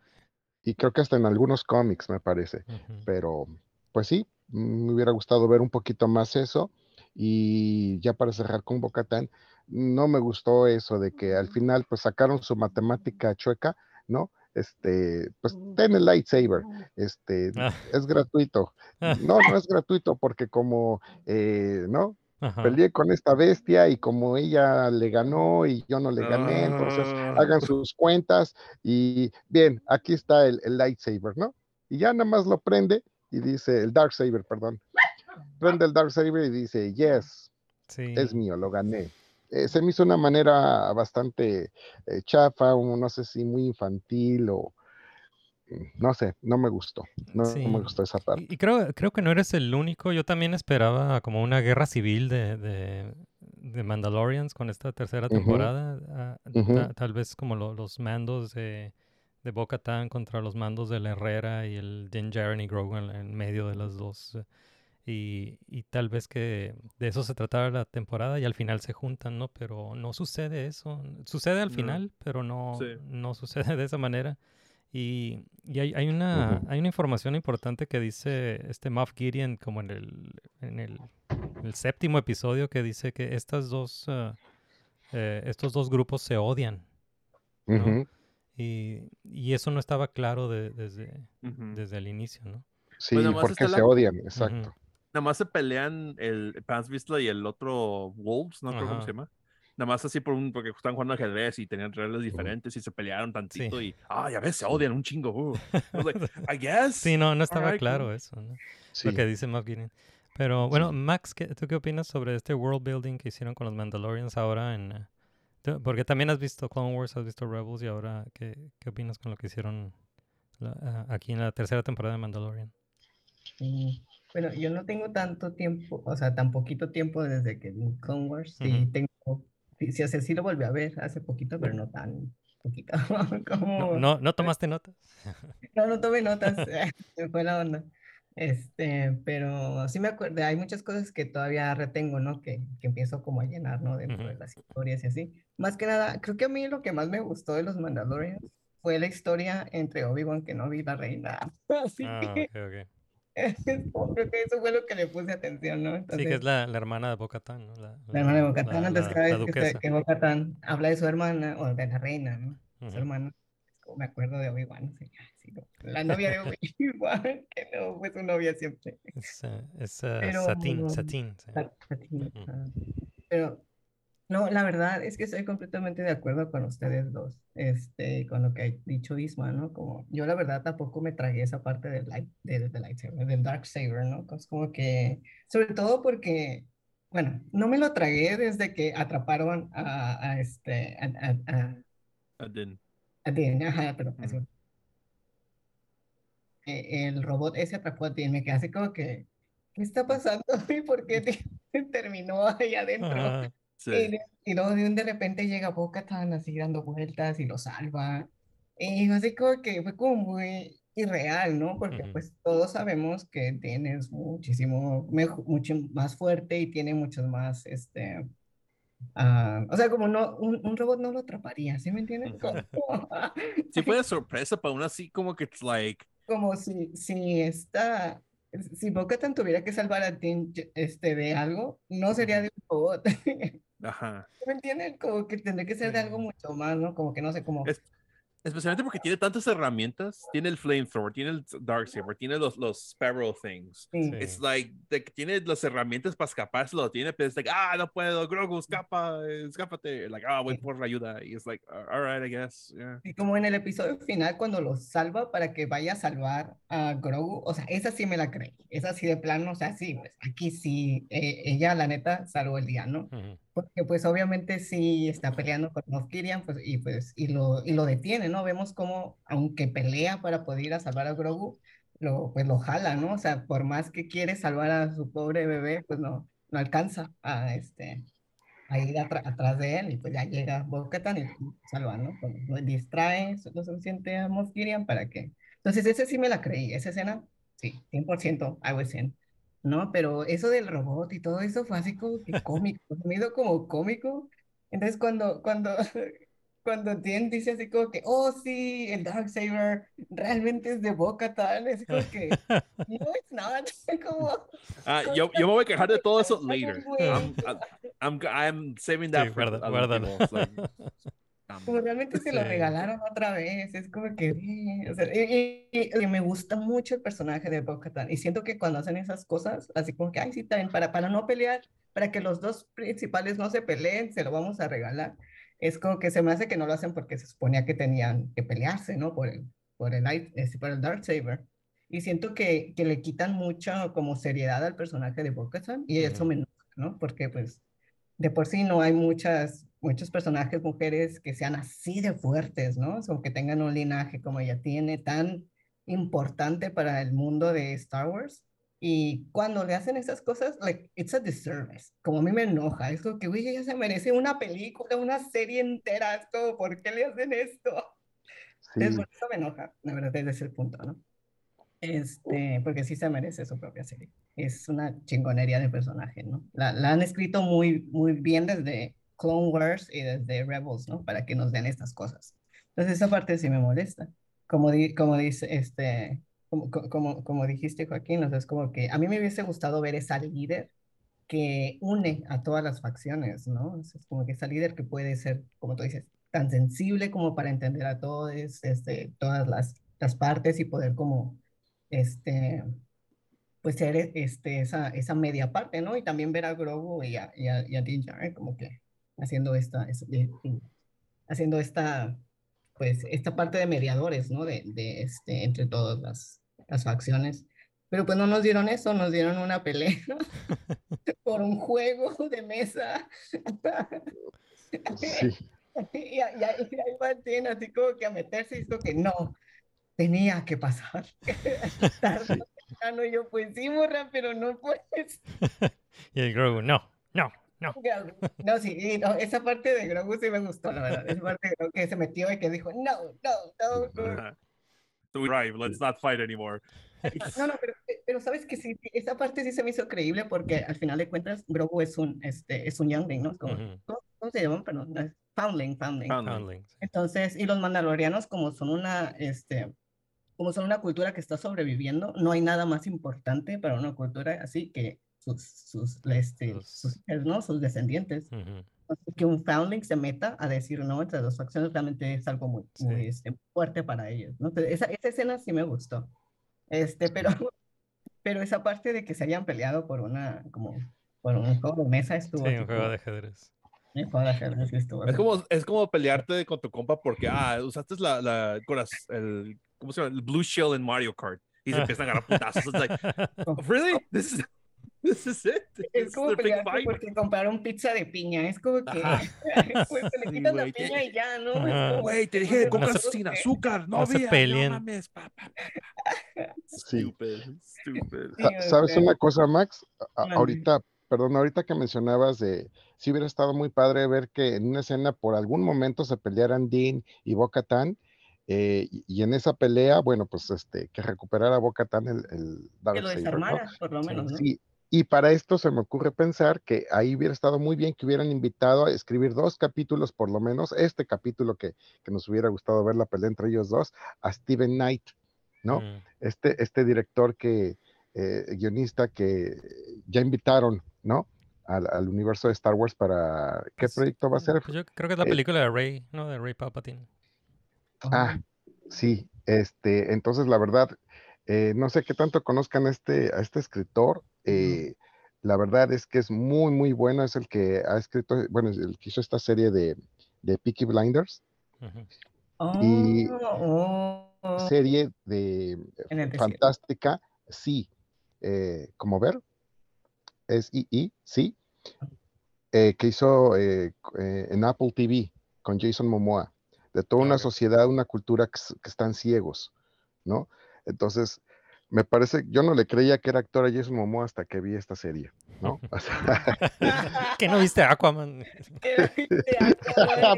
Y, creo que hasta en algunos cómics, me parece. Pero, pues sí, me hubiera gustado ver un poquito más eso. Y ya para cerrar con Bocatán, no me gustó eso de que al final, pues sacaron su matemática chueca, ¿no? Este, pues ten el lightsaber, este, ah. es gratuito. [LAUGHS] No, no es gratuito porque como, eh, ¿no? Peleé con esta bestia y como ella le ganó y yo no le gané, entonces ah. hagan sus cuentas y bien, aquí está el, lightsaber, ¿no? Y ya nada más lo prende y dice, el dark saber, perdón. Prende el dark saber y dice, yes, es mío, lo gané. Eh, se me hizo una manera bastante eh, chafa, no sé si muy infantil o, no sé, no me gustó. No, me gustó esa parte. Y, creo, creo que no eres el único. Yo también esperaba como una guerra civil de, de, Mandalorians con esta tercera temporada. Ah, tal vez como los mandos de, de Boca Tan contra los mandos de la Herrera y el Din Djarin y Grogu en, medio de las dos. Y, y, tal vez que de eso se tratara la temporada y al final se juntan, ¿no? Pero no sucede eso. Sucede al final, pero no, no sucede de esa manera. Y, y hay, hay, una, hay una información importante que dice este Moff Gideon como en el, en el, el séptimo episodio que dice que estas dos, eh, estos dos grupos se odian. y, y, eso no estaba claro de, desde, desde el inicio, ¿no? Sí, pues porque se odian, exacto. Nada más se pelean el Pans Vistla y el otro Wolves, ¿no? ¿Cómo se llama? Nada más así por un, porque estaban jugando ajedrez y tenían reglas diferentes y se pelearon tantito y, ah, ya ves, se odian un chingo. Uh. [LAUGHS] I, guess. Sí, no, no estaba claro eso, ¿no? Lo que dice Moff Pero bueno, Max, ¿tú qué opinas sobre este world building que hicieron con los Mandalorians ahora en... Eh, porque también has visto Clone Wars, has visto Rebels y ahora, ¿qué, qué opinas con lo que hicieron aquí en la tercera temporada de Mandalorian? Bueno, yo no tengo tanto tiempo, o sea, tan poquito tiempo desde que vi Clone Wars. Sí, tengo Sí, sí, lo volví a ver hace poquito, pero no tan poquito. [LAUGHS] como... no, no, [LAUGHS] tomaste notas? [LAUGHS] no, no tomé notas, me fue la onda. Este, pero sí me acuerdo, hay muchas cosas que todavía retengo, ¿no? Que, que empiezo como a llenar, ¿no? Dentro de las historias y así. Más que nada, creo que a mí lo que más me gustó de los Mandalorians fue la historia entre Obi-Wan que no vi la reina. Así ah, que... Okay, Creo [LAUGHS] que eso fue lo que le puse atención, ¿no? sí, que es la, la hermana de Bocatán, ¿no? La, la, hermana de Bocatán, antes cada vez que, que Bocatán habla de su hermana, o de la reina, ¿no? Su hermana, me acuerdo de Obi-Wan, sí, la novia de Obi-Wan, [LAUGHS] que no fue su novia siempre. Es, es Satín, Satín. Pero no, la verdad es que estoy completamente de acuerdo con ustedes dos, este, con lo que ha dicho Isma, ¿no? Como yo la verdad tampoco me tragué esa parte del light, del, del lightsaber, del dark saber, ¿no? Es como que, sobre todo porque, bueno, no me lo tragué desde que atraparon a, a este, a, a, a, a Din. A Din, ajá, pero e, el robot ese atrapó a Din, me quedé así como que, ¿qué está pasando? [LAUGHS] ¿Y por qué [LAUGHS] terminó ahí adentro? Y, luego de repente llega Boca, estaban así dando vueltas y lo salva. Y así como que fue como muy, irreal, ¿no? Porque Ujú. pues todos sabemos que Dean es muchísimo, mejo- mucho más fuerte y tiene muchos más, este, ah, o sea, como no, un, un robot no lo atraparía, ¿sí me entienden? Como, [LAUGHS] Sí fue de sorpresa, pero aún así como que it's like, como si, si esta, si Bo-Katan tuviera que salvar a Dean, este, de algo, no sería de un robot, [LAUGHS] ajá. ¿me entienden? Como que tendría que ser de algo mucho más, ¿no? Como que no sé, como... Es- Especialmente porque tiene tantas herramientas. Tiene el flamethrower, tiene el Darksaber, tiene los, los Sparrow things. Sí. Sí. It's like, de que tiene las herramientas para escaparse, lo tiene, pero es like, ah, no puedo, Grogu, escapa, escápate. Like, ah, voy Sí. por la ayuda. Y es like, all right, I guess. Yeah. Y como en el episodio final, cuando lo salva para que vaya a salvar a Grogu, o sea, esa sí me la creí. Esa sí de plano, o sea, sí, pues aquí sí, eh, ella la neta salvó el día, ¿no? Ujú. Porque pues obviamente sí está peleando con Moff Gideon, pues, y pues y lo, y lo detiene, ¿no? Vemos como, aunque pelea para poder ir a salvar a Grogu, lo, pues lo jala, ¿no? O sea, por más que quiere salvar a su pobre bebé, pues no, no alcanza a, este, a ir atra- atrás de él, y pues ya llega Bo-Katan y salva, ¿no? Pues, distrae lo suficiente a Moff Gideon para que... Entonces, ese sí me la creí, esa escena, sí, 100%, I was in. ¿No? Pero eso del robot y todo eso fue así como que cómico, hizo como cómico. Entonces cuando, cuando, [LAUGHS] cuando Tien dice así como que, oh sí, el Darksaber realmente es de Bo-Katan, es como que, no, it's not, [LAUGHS] como, Ah, [LAUGHS] yo, yo me voy a quejar de todo eso later. güey. I'm, I'm, I'm saving that Sí, for guarda-. It's like, como realmente se lo Sí. regalaron otra vez, es como que, eh, o sea, y, y- y me gusta mucho el personaje de Bo-Katan, y siento que cuando hacen esas cosas, así como que, ay, sí, también, para, para no pelear, para que los dos principales no se peleen, se lo vamos a regalar, es como que se me hace que no lo hacen porque se suponía que tenían que pelearse, ¿no? Por el, por el, light- este, por el Darksaber. Y siento que, que le quitan mucha como seriedad al personaje de Bo-Katan, y eso me enoja, ¿no? Porque pues de por sí no hay muchas, muchos personajes mujeres que sean así de fuertes, ¿no? O que tengan un linaje como ella tiene, tan importante para el mundo de Star Wars. Y cuando le hacen esas cosas, like, it's a disservice. Como a mí me enoja, es como que, güey, ella se merece una película, una serie entera, es como, ¿por qué le hacen esto? Sí, Entonces, por eso me enoja, la verdad, desde ese punto, ¿no? Este, porque sí se merece su propia serie. Es una chingonería de personaje, ¿no? La, la han escrito muy, muy bien desde Clone Wars y desde Rebels, ¿no? Para que nos den estas cosas. Entonces, esa parte sí me molesta. Como, di- como dice, este, como, co- como, como dijiste, Joaquín, o sea, es como que a mí me hubiese gustado ver esa líder que une a todas las facciones, ¿no? Es como que esa líder que puede ser, como tú dices, tan sensible como para entender a todos, este, todas las, las partes y poder como, este, pues ser este, esa, esa media parte, ¿no? Y también ver a Grogu y a, y a, y a Din Djarin como que haciendo esta, es- de- haciendo esta, pues, esta parte de mediadores, ¿no? De, de este, entre todas las, las facciones. Pero pues no nos dieron eso, nos dieron una pelea [LAUGHS] por un juego de mesa. sí. [LAUGHS] Y, ahí Tien así como que a meterse y dijo que no, tenía que pasar. [LAUGHS] Tarde y yo, pues sí, morra, pero no puedes. y el Grogu, no, no, no. [LAUGHS] No, sí, no, esa parte de Grogu sí me gustó, la verdad. Esa parte de Grogu que se metió y que dijo, no, no, no, no. We drive, let's not fight anymore. [LAUGHS] No, no, pero, pero sabes que sí, esa parte sí se me hizo creíble porque al final de cuentas Grogu es un, este, es un youngling, ¿no? Es como- Ujú. ¿cómo, cómo se llaman? Perdón, es foundling, foundling. Foundling. Foundling, sí. Entonces, y los mandalorianos como son una, este, como son una cultura que está sobreviviendo, no hay nada más importante para una cultura así que sus, sus, este, Sus- ¿no? sus descendientes. Ujú. Entonces, que un foundling se meta a decir no entre dos facciones realmente es algo muy, Sí. muy este, fuerte para ellos, ¿no? Entonces, esa, esa escena sí me gustó. Este, pero, [LAUGHS] pero esa parte de que se hayan peleado por una, como, por un juego de mesa estuvo Sí, un juego de ajedrez. un juego de ajedrez estuvo Es como, es como pelearte con tu compa porque, ah, usaste la, la, con las- el, ¿cómo se llama? El Blue Shell en Mario Kart. Y se empiezan a agarrar putazos. It's like, [LAUGHS] really? This is, this is it? Es This como pelearte porque compraron pizza de piña. Es como que [LAUGHS] pues, se le Sí, quitas la piña y ya, ¿no? Güey, te dije de se- sin azúcar. No, no se había, peleen. No mames. Pa, pa, pa, pa. [LAUGHS] Sí. Stupid. Stupid. Sí, ¿Sabes una cosa, Max? A- ahorita, perdón, ahorita que mencionabas de si hubiera estado muy padre ver que en una escena por algún momento se pelearan Dean y Bo-Katan, eh, y, en esa pelea, bueno, pues este, que recuperara Boca Tan el, el Que lo desarmara, por lo menos, ¿no? Sí, y para esto se me ocurre pensar que ahí hubiera estado muy bien que hubieran invitado a escribir dos capítulos, por lo menos este capítulo que, que nos hubiera gustado ver la pelea entre ellos dos, a Steven Knight, ¿no? Mm. Este, este director que, eh, guionista que ya invitaron, ¿no? Al, al universo de Star Wars para, ¿qué Pues, proyecto va a ser? Pues yo creo que es la Eh, película de Rey, ¿no? De Rey Palpatine. Ah, sí, este, entonces la verdad, eh, no sé qué tanto conozcan a este, a este escritor. Eh, la verdad es que es muy, muy bueno. Es el que ha escrito, bueno, es el que hizo esta serie de, de Peaky Blinders, y Oh, oh, serie de En el desierto. fantástica, sí, eh, como ver, es I, sí, eh, que hizo eh, eh, en Apple TV con Jason Momoa, de toda una Ok. sociedad, una cultura que están ciegos, ¿no? Entonces, me parece, yo no le creía que era actor a Jason Momoa hasta que vi esta serie, ¿no? [LAUGHS] O sea, [LAUGHS] ¿Que no viste [LAUGHS] Aquaman?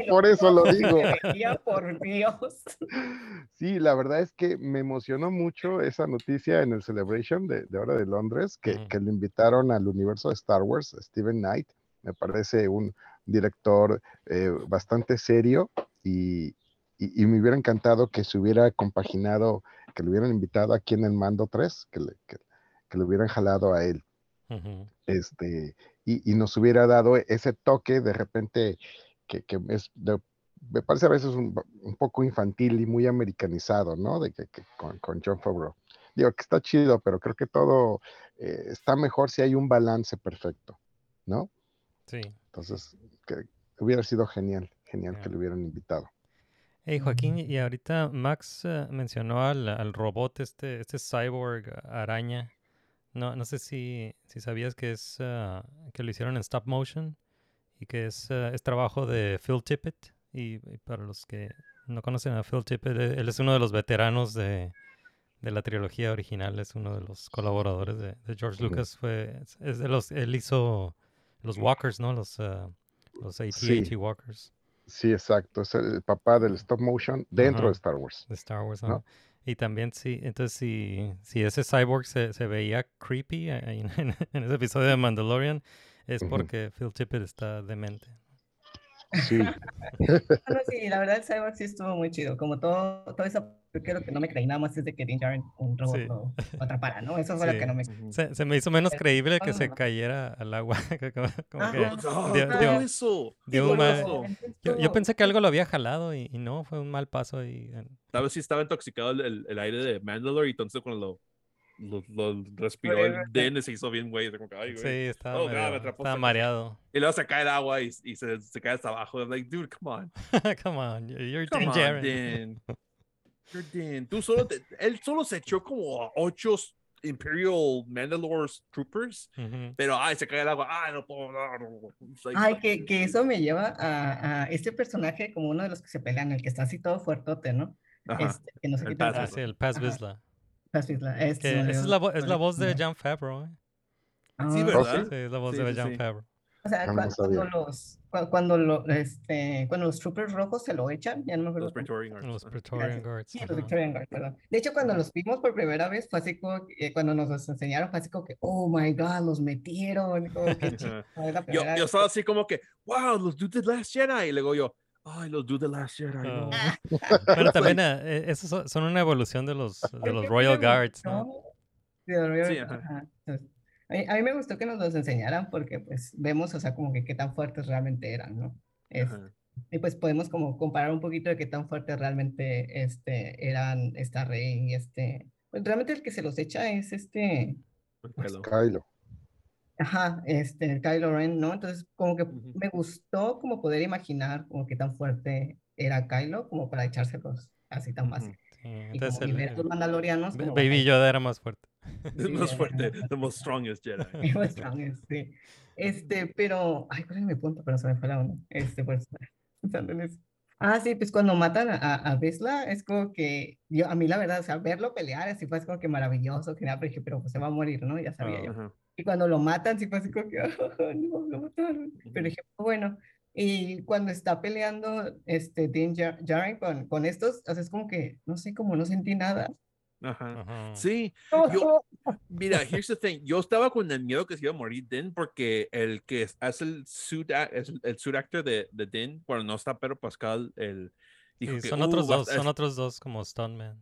por eso lo digo. por Dios. Sí, la verdad es que me emocionó mucho esa noticia en el Celebration de, de ahora de Londres, que, que le invitaron al universo de Star Wars, Steven Knight. Me parece un director eh, bastante serio y, y- y me hubiera encantado que se hubiera compaginado, que lo hubieran invitado aquí en el Mando 3, que le, que, que le hubieran jalado a él este, y, y nos hubiera dado ese toque de repente que, que es, de- me parece a veces un, un poco infantil y muy americanizado, ¿no? De que, que con, con John Favreau. Digo que está chido, pero creo que todo eh, está mejor si hay un balance perfecto, ¿no? Sí. Entonces, que hubiera sido genial, genial que lo hubieran invitado. Hey, Joaquín, y ahorita Max eh, mencionó al, al robot, este, este cyborg araña. No, no sé si, si sabías que es ah, que lo hicieron en stop motion y que es, ah, es trabajo de Phil Tippett. Y, y para los que no conocen a Phil Tippett, eh, él es uno de los veteranos de, de la trilogía original, es uno de los colaboradores de, de George. Lucas. Fue, es, de los, él hizo los Walkers, ¿no? Los, los AT-AT Sí. Walkers. Sí, exacto, es el papá del stop motion dentro Ajá. de Star Wars. de Star Wars, ¿no? ¿no? Y también sí, entonces si, si ese cyborg se, se veía creepy en, en- [LAUGHS] en ese episodio de Mandalorian, es porque Phil Tippett está demente. Sí, [LAUGHS] Bueno, sí, la verdad el Cyborg sí estuvo muy chido. Como todo, todo eso, yo creo que no me creí nada más es de que Din Djarin, un robot, Sí. lo, lo [LAUGHS] atrapara, ¿no? Eso fue lo Sí. que no me. Se, se me hizo menos creíble que se cayera al agua. [LAUGHS] como, como Ajá. que Oh, dio- ¿qué dio- eso? dio ¿Qué un mal- yo, yo pensé que algo lo había jalado y, y no, fue un mal paso y Tal vez sí estaba intoxicado el, el- el aire de Mandalore y entonces cuando lo, lo, lo respiró el. Den se hizo bien güey. como que, ay, sí, estaba, Oh, God, atrapó estaba esta- mareado. Y luego se cae el agua y, y se, se cae hasta abajo. I'm like, dude, come on. [LAUGHS] Come on, you're Come on, Tú solo te- él solo se echó como a ocho Imperial Mandalore Troopers. Ujú. Pero, ay, se cae el agua. Ay, no puedo. no, no". Like, Ay, que, que eso me lleva a, a este personaje como uno de los que se pelean, el que está así todo fuertote, ¿no? Ajá. Este, que no el. Paz Ah, sí, el Paz Ajá. Vizsla. Paz Vizsla, este esa es la, es la voz de. Jon Favreau. ¿eh? Ah, Sí, ¿Oh, ¿verdad? sí? Es la voz Sí, de sí. Favreau. O sea, Ah, no cua- cuando, los, cua- cuando, lo, este, cuando los troopers rojos se lo echan, ya no me acuerdo. Los Praetorian Guards. Los. Praetorian. Guards. Sí, los ajá. Victorian Guard, perdón. De hecho, cuando los vimos por primera vez, fue así como, eh, cuando nos los enseñaron, fue así como que, oh my god, los metieron. Como que Yo, yo estaba así como que, wow, los dudes de Last Jedi. Y luego yo, ay, los dudes de Last Jedi. no". Ah. [LAUGHS] Bueno, también eh, eh, esos son- una evolución de los, de los Royal Guards, ¿no? sí, de los Royal- Sí, ajá. ajá. A, mí, a mí me gustó que nos los enseñaran porque pues vemos, o sea, como que qué tan fuertes realmente eran, ¿no? Es- y pues podemos como comparar un poquito de qué tan fuertes realmente este, eran esta Rey y este, pues realmente el que se los echa es este, Kylo. Kylo. Ajá, este, el Kylo Ren, ¿no? Entonces, como que me gustó como poder imaginar como qué tan fuerte era Kylo como para echárselos así tan fácil. Entonces como, y el, el los mandalorianos como Baby Yoda era más fuerte. [LAUGHS] The most fuerte, the most strongest Jedi. Game of Thrones, sí. Este, pero, ay, ¿cuál es mi punto? Pero se me fue la onda. Este, pues, [LAUGHS] pensando en eso. Ah, sí, pues cuando matan a, a, Vesla, es como que, yo, a mí la verdad, o sea, verlo pelear, así fue así como que maravilloso, que nada, pero dije, pero pues se va a morir, ¿no? Ya sabía Ah. yo. Ajá. Y cuando lo matan, sí fue así como que, [LAUGHS] "Ah, no, lo mataron. Pero dije, bueno, Y cuando está peleando este Djar- Djarin con, con estos, o sea, es como que, no sé, como no sentí nada. Ajá. Ajá. Sí, yo, mira, here's the thing. Yo estaba con el miedo que se iba a morir Din porque el que hace el suit, a- es el, suit actor de, de Din, bueno, no está Pedro Pascal, el dijo Sí, que, son "Uh, otros a dos, estar- son otros dos como Stuntman.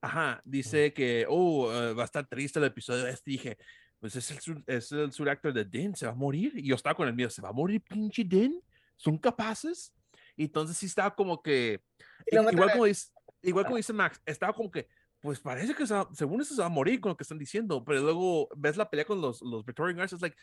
Ajá, dice que, oh, eh, va a estar triste el episodio este. Dije, pues es el, sur- es el sur actor de Din, se va a morir. Y yo estaba con el miedo, ¿se va a morir pinche Din? ¿Son capaces? Y entonces sí estaba como que, igual a- como dice, igual como dice Max, estaba como que, pues parece que se según eso se va a morir con lo que están diciendo, pero luego ves la pelea con los, los Victorian Guards, es like,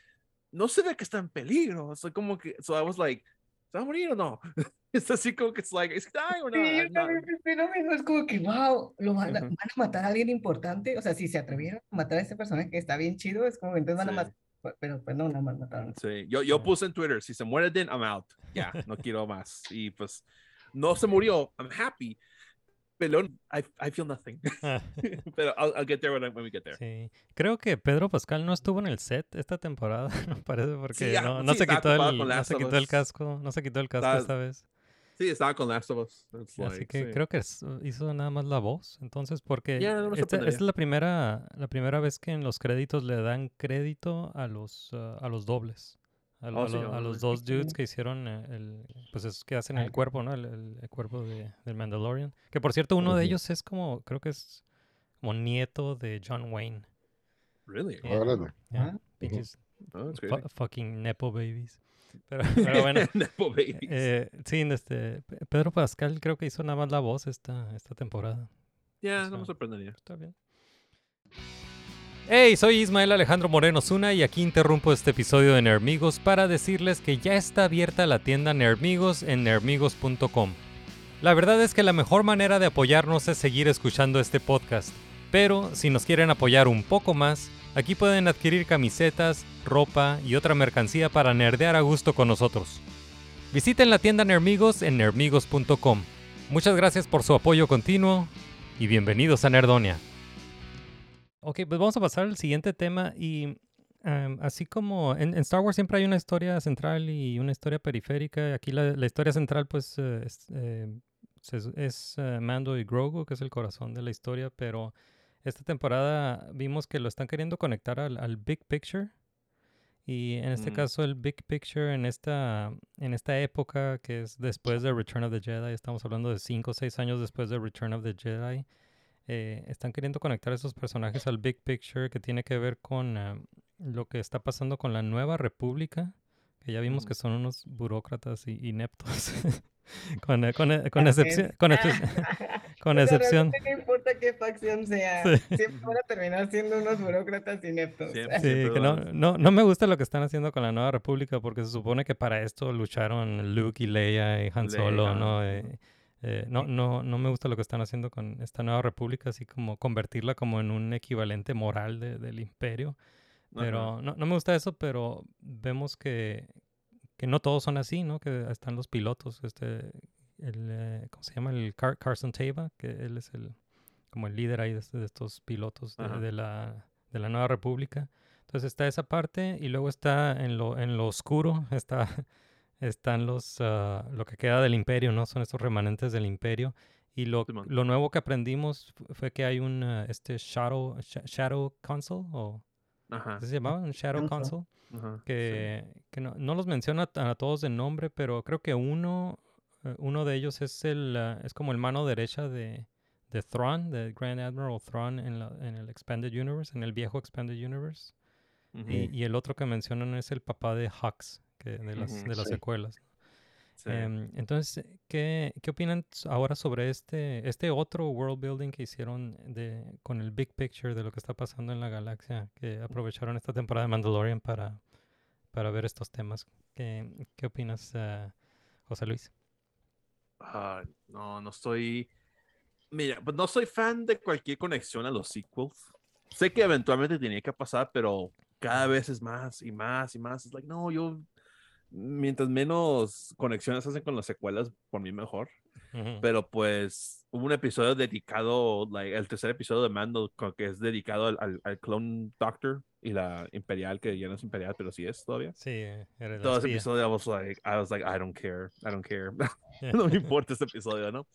no se ve que está en peligro. Soy como que, so I was like, ¿se va a morir o no? [LAUGHS] es así como que, it's like, ¿is he dying or not? Sí, yo también pensé lo mismo, es como que, wow, lo van a, Ujú. van a matar a alguien importante. O sea, si se atrevieron a matar a este personaje que está bien chido, es como que entonces van a Sí. matar. Pero pues no, nada más mataron. Sí, yo, yo puse en Twitter, si se muere Din, I'm out. Ya, no quiero más. Y pues, no se murió, I'm happy. Pero I, I feel nothing. [LAUGHS] Pero I'll, I'll get there when, I- when we get there. Sí. Creo que Pedro Pascal no estuvo en el set esta temporada, [LAUGHS] no parece, porque ya, no, no sí, se quitó el, no se quitó el casco, no se quitó el casco esta vez. Sí, estaba con Last of Us. It's Así like, que sí. creo que es- hizo nada más la voz, entonces, porque no esta, es la primera, la primera vez que en los créditos le dan crédito a los, ah, a los dobles. A, lo- Oh, a sí, lo- a órale. los dos dudes que hicieron eh, el, pues es que hacen el cuerpo, ¿no? El, el- el cuerpo de, del Mandalorian. Que por cierto, uno de ellos es como, creo que es como nieto de John Wayne. Really? Yeah. Yeah, Ah. Oh, fucking nepo babies. Pero, [LAUGHS] pero bueno, [LAUGHS] eh, sí, este, Pe- Pedro Pascal creo que hizo nada más la voz esta, esta temporada. Ya, no me sorprendería. Está bien. Hey, soy Ismael Alejandro Moreno Zuna y aquí interrumpo este episodio de Nermigos para decirles que ya está abierta la tienda Nermigos en nermigos.com. La verdad es que la mejor manera de apoyarnos es seguir escuchando este podcast, pero si nos quieren apoyar un poco más, aquí pueden adquirir camisetas, ropa y otra mercancía para nerdear a gusto con nosotros. Visiten la tienda Nermigos en nermigos.com. Muchas gracias por su apoyo continuo y bienvenidos a Nerdonia. Ok, pues vamos a pasar al siguiente tema y em, así como en, Star Wars siempre hay una historia central y una historia periférica, aquí la, historia central pues eh, es, eh, eh, Mando y Grogu, que es el corazón de la historia, pero esta temporada vimos que lo están queriendo conectar al Big Picture. Y en este Mm. caso el Big Picture en esta, en esta época que es después de Return of the Jedi, estamos hablando de 5 o 6 años después de Return of the Jedi, eh, están queriendo conectar esos personajes al Big Picture que tiene que ver con eh, lo que está pasando con la Nueva República, que ya vimos Ujú. que son unos burócratas y ineptos. [LAUGHS] [LAUGHS] con, eh, con, eh, con excepción, con, exce- [LAUGHS] con excepción. No importa qué facción sea, Sí. siempre van a terminar siendo unos burócratas ineptos. Siempre. Sí, Siempre que no, no, no me gusta lo que están haciendo con la Nueva República porque se supone que para esto lucharon Luke y Leia y Han Solo, Leia, ¿no? Eh, eh, no, no, no me gusta lo que están haciendo con esta Nueva República, así como convertirla como en un equivalente moral de- del imperio. Pero no, no me gusta eso, pero vemos que, que no todos son así, ¿no? Que están los pilotos, este, el, eh, ¿cómo se llama? El Car- Carson Tava, que él es el, como el líder ahí de, este- de estos pilotos de, la, de la Nueva República. Entonces está esa parte y luego está en lo, en lo oscuro, [LAUGHS] está, están los, ah, lo que queda del imperio, ¿no? Son estos remanentes del imperio. Y lo, lo nuevo que aprendimos fu- fue que hay un, ah, este Shadow, Sha- Shadow Council, o Ajá. ¿así se llamaba? Un Shadow Council. Ajá, sí. que, que no, no los menciona a, a todos de nombre, pero creo que uno, eh, uno de ellos es el ah, es como el mano derecha de, de Thrawn, de Grand Admiral Thrawn en, la- en el Expanded Universe, en el viejo Expanded Universe. Y, y el otro que mencionan es el papá de Hux, que de las, de las sí. secuelas. Sí. Em, entonces, ¿qué, ¿qué opinan ahora sobre este, este otro world building que hicieron de, con el big picture de lo que está pasando en la galaxia? Que aprovecharon esta temporada de Mandalorian para, para ver estos temas. ¿Qué, qué opinas, eh, José Luis? Ah, no, no estoy. Mira, pues no soy fan de cualquier conexión a los sequels. Sé que eventualmente tenía que pasar, pero cada vez es más y más y más. Es like, no, yo. Mientras menos conexiones hacen con las secuelas, por mí mejor. Pero pues hubo un episodio dedicado, like, el tercer episodio de Mando, que es dedicado al, al, al Clone Doctor, y la Imperial, que ya no es Imperial, pero sí es todavía. Sí, era la Todo ese episodio, I was like, I was like, I don't care, I don't care. [LAUGHS] [LAUGHS] No me importa este episodio, ¿no?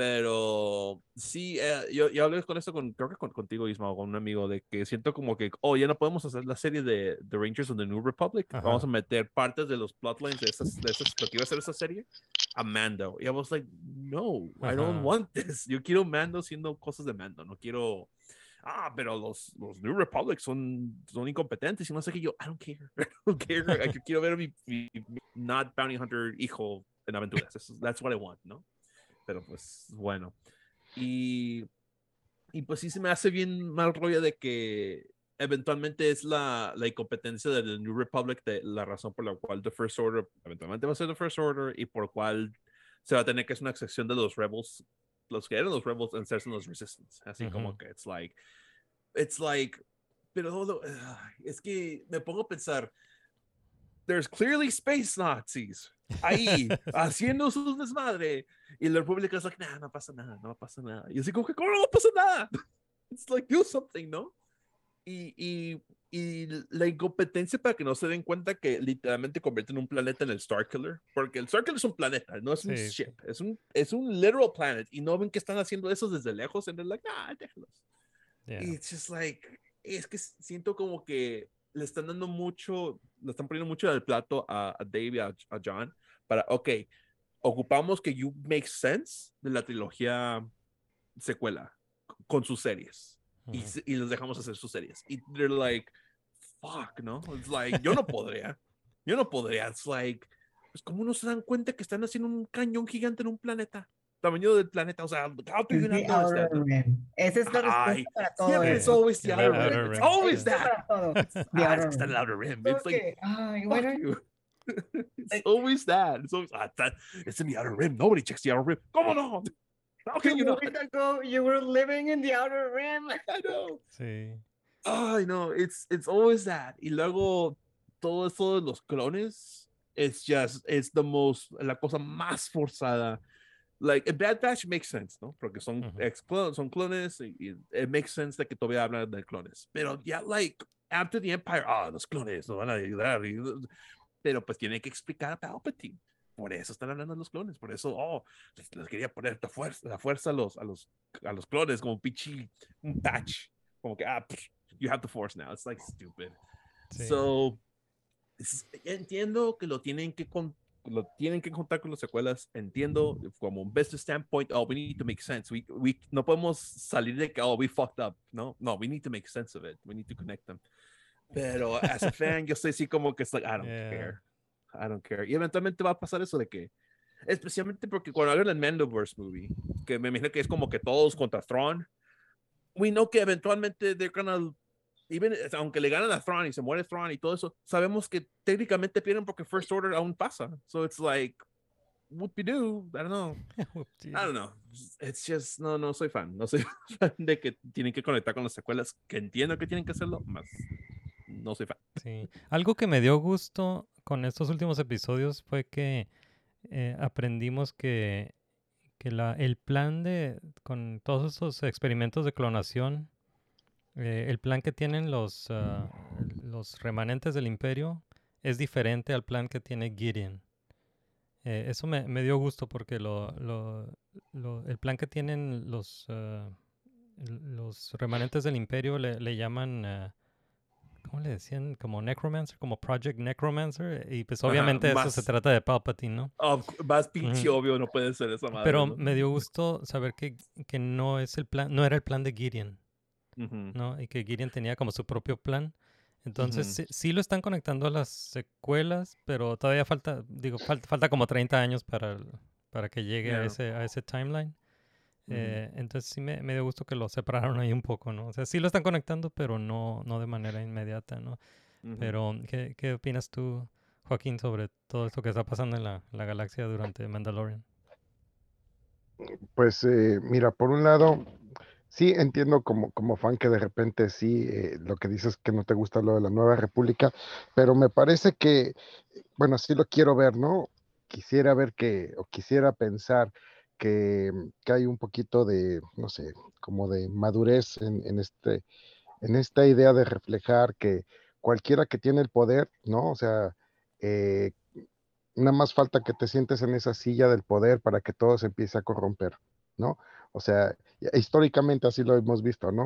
Pero sí, eh, yo, yo hablé con esto, con, creo que con, contigo, Isma, o con un amigo, de que siento como que, oh, ya no podemos hacer la serie de The Rangers of the New Republic. Ajá. Vamos a meter partes de los plotlines de, esas, de esas, lo que iba a ser esa serie a Mando. Y I was like, no, I don't Ajá. want this. Yo quiero Mando siendo cosas de Mando, no quiero. Ah, pero los, los New Republic son, son incompetentes y no sé qué. Yo, I don't care. [LAUGHS] I don't care. I quiero ver a mi, mi- mi not bounty hunter hijo en aventuras. Eso- That's what I want, ¿no? Pero pues bueno. Y, y pues sí se me hace bien mal rollo de que eventualmente es la, la incompetencia de The New Republic de la razón por la cual The First Order eventualmente va a ser The First Order y por cual se va a tener que hacer una excepción de los Rebels, los que eran los Rebels en ser los Resistance. Así como Ujú. que it's like, it's like, pero es que me pongo a pensar, there's clearly space Nazis ahí haciendo su desmadre y la República es like, nah, no pasa nada, no pasa nada. Y así como que, ¿cómo no pasa nada? [LAUGHS] It's like, do something, ¿no? Y, y, y la incompetencia para que no se den cuenta que literalmente convierten un planeta en el Star Killer, porque el Star Killer es un planeta, no es un Sí, sí. ship, es un, es un literal planet y no ven que están haciendo eso desde lejos, and they're like, ah, déjalos. Yeah. Y it's just like, es que siento como que le están dando mucho, le están poniendo mucho del plato a, a Dave y a, a John para, ok, ocupamos que you make sense de la trilogía secuela con sus series y, y los dejamos hacer sus series. Y they're like, fuck, ¿no? It's like, yo no podría, yo no podría. It's like, pues, ¿cómo no se dan cuenta que están haciendo un cañón gigante en un planeta? Tamaño del planeta, o sea, how do you Es not outer that? Esa es la Ay, respuesta para todo. Siempre it's always the outer outer rim. It's always Es that. para todo. [LAUGHS] The Ah, es outer que está el outer rim. It's like, que, ay, fuck bueno, you. [LAUGHS] it's Like- always that. It's always, ah, that. It's in the outer rim. Nobody checks the outer rim. ¿Cómo no? How can you weeks ago you were living in the outer rim. [LAUGHS] I know. Sí. Ay, no, it's it's always that. Y luego todo eso de los clones, it's just it's the most la cosa más forzada. Like a Bad Batch makes sense, ¿no? Porque son Ujú. ex clones, son clones y, y it makes sense de que todavía hablan de clones. Pero ya like after the Empire, ah, los clones nos van a ayudar. y- pero pues tiene que explicar a Palpatine. Por eso están hablando de los clones, por eso, oh, les, les quería poner la fuerza, la fuerza a los, a los, a los clones como pichi, un patch, como que, ah, pff, you have the force now. It's like stupid. Sí. So, entiendo que lo tienen que con, lo tienen que contar con las secuelas. Entiendo como un business standpoint. Oh, we need to make sense. We, we no podemos salir de que oh we fucked up. No, no, we need to make sense of it. We need to connect them. Pero as a fan, yo estoy así como que es like I don't Yeah. care. I don't care. Y eventualmente va a pasar eso de que especialmente porque cuando hagan el Mandoverse movie, que me imagino que es como que todos contra Thrawn, we know que eventualmente they're gonna even aunque le ganan a Thrawn y se muere Thrawn y todo eso, sabemos que técnicamente pierden porque First Order aún pasa. So it's like what we do, I don't know. [LAUGHS] I don't know. It's just no no soy fan, no soy [LAUGHS] fan de que tienen que conectar con las secuelas, que entiendo que tienen que hacerlo, más no soy fan. Sí. Algo que me dio gusto con estos últimos episodios fue que eh, aprendimos que, que la, el plan de, con todos estos experimentos de clonación, eh, el plan que tienen los, ah, los remanentes del imperio es diferente al plan que tiene Gideon. Eh, eso me, me dio gusto porque lo, lo- lo- el plan que tienen los, l- los remanentes del imperio le, le llaman... ah, ¿Cómo le decían? Como Necromancer, como Project Necromancer. Y pues Ajá, obviamente eso se trata de Palpatine, ¿no? Oh, más pinche obvio no puede ser esa madre. Pero ¿no? me dio gusto saber que, que no es el plan, no era el plan de Gideon, ¿no? Y que Gideon tenía como su propio plan. Entonces sí, sí lo están conectando a las secuelas, pero todavía falta, digo, falta, falta como 30 años para, el- para que llegue a ese, a ese timeline. Eh, entonces sí me, me dio gusto que lo separaron ahí un poco, ¿no? O sea, sí lo están conectando, pero no, no de manera inmediata, ¿no? Pero, ¿qué, qué opinas tú, Joaquín, sobre todo esto que está pasando en la, la galaxia durante Mandalorian? Pues eh, mira, por un lado, sí entiendo como, como fan que de repente sí, eh, lo que dices que no te gusta lo de la Nueva República, pero me parece que, bueno, sí lo quiero ver, ¿no? Quisiera ver que, o quisiera pensar que, que hay un poquito de, no sé, como de madurez en, en este, en esta idea de reflejar que cualquiera que tiene el poder, ¿no? O sea, eh, nada más falta que te sientes en esa silla del poder para que todo se empiece a corromper, ¿no? O sea, históricamente así lo hemos visto, ¿no?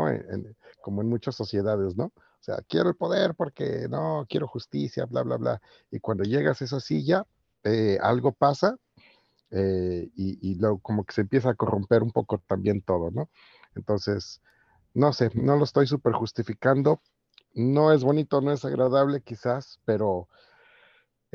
como en muchas sociedades, ¿no? O sea, quiero el poder porque no, quiero justicia, bla, bla, bla. Y cuando llegas a esa silla, eh, algo pasa eh, y, y como que se empieza a corromper un poco también todo, ¿no? Entonces, no sé, no lo estoy súper justificando. No es bonito, no es agradable quizás, pero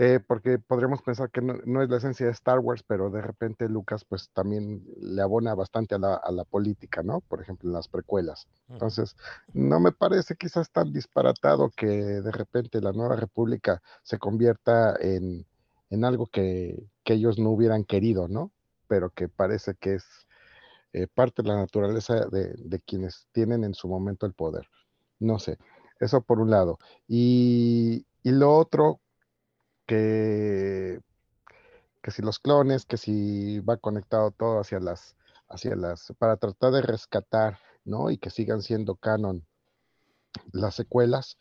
eh, porque podríamos pensar que no, es la esencia de Star Wars, pero de repente Lucas pues también le abona bastante a la, política, ¿no? Por ejemplo, en las precuelas. Entonces, no me parece quizás tan disparatado que de repente la nueva república se convierta en, algo que, ellos no hubieran querido, ¿no? Pero que parece que es eh, parte de la naturaleza de, de quienes tienen en su momento el poder. No sé, eso por un lado. Y, y lo otro, que, que si los clones, que si va conectado todo hacia las, hacia las, para tratar de rescatar, ¿no? Y que sigan siendo canon las secuelas.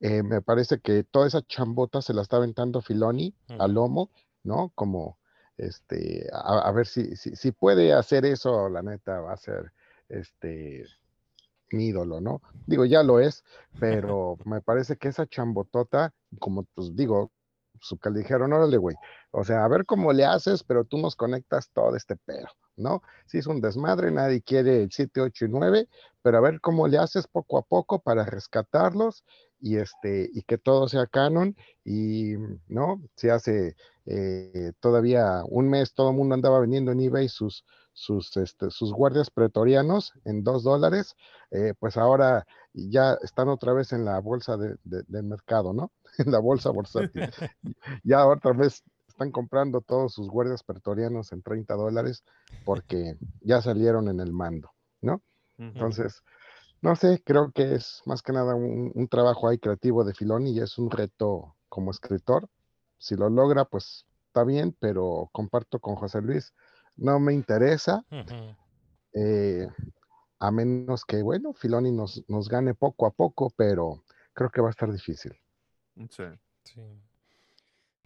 Eh, me parece que toda esa chambota se la está aventando Filoni a lomo, ¿no? Como, este, a, ver si, si, si, puede hacer eso, la neta, va a ser, este, mi ídolo, ¿no? Digo, ya lo es, [LAUGHS] pero me parece que esa chambotota, como pues digo, su que le dijeron, órale, güey, o sea, a ver cómo le haces, pero tú nos conectas todo este pedo, ¿no? Si es un desmadre, nadie quiere el 7, 8 y 9, pero a ver cómo le haces poco a poco para rescatarlos y este y que todo sea canon y no se hace eh, todavía un mes todo el mundo andaba vendiendo en eBay sus sus, este, sus guardias pretorianos en dos dólares, eh, pues ahora ya están otra vez en la bolsa de, del mercado, ¿no? [LAUGHS] En la bolsa bursátil. [LAUGHS] ya otra vez están comprando todos sus guardias pretorianos en 30 dólares porque ya salieron en el mando, ¿no? Entonces, no sé, creo que es más que nada un, un trabajo ahí creativo de Filoni y es un reto como escritor. Si lo logra, pues está bien, pero comparto con José Luis, no me interesa. Eh, a menos que, bueno, Filoni nos, nos gane poco a poco, pero creo que va a estar difícil. Sí. sí.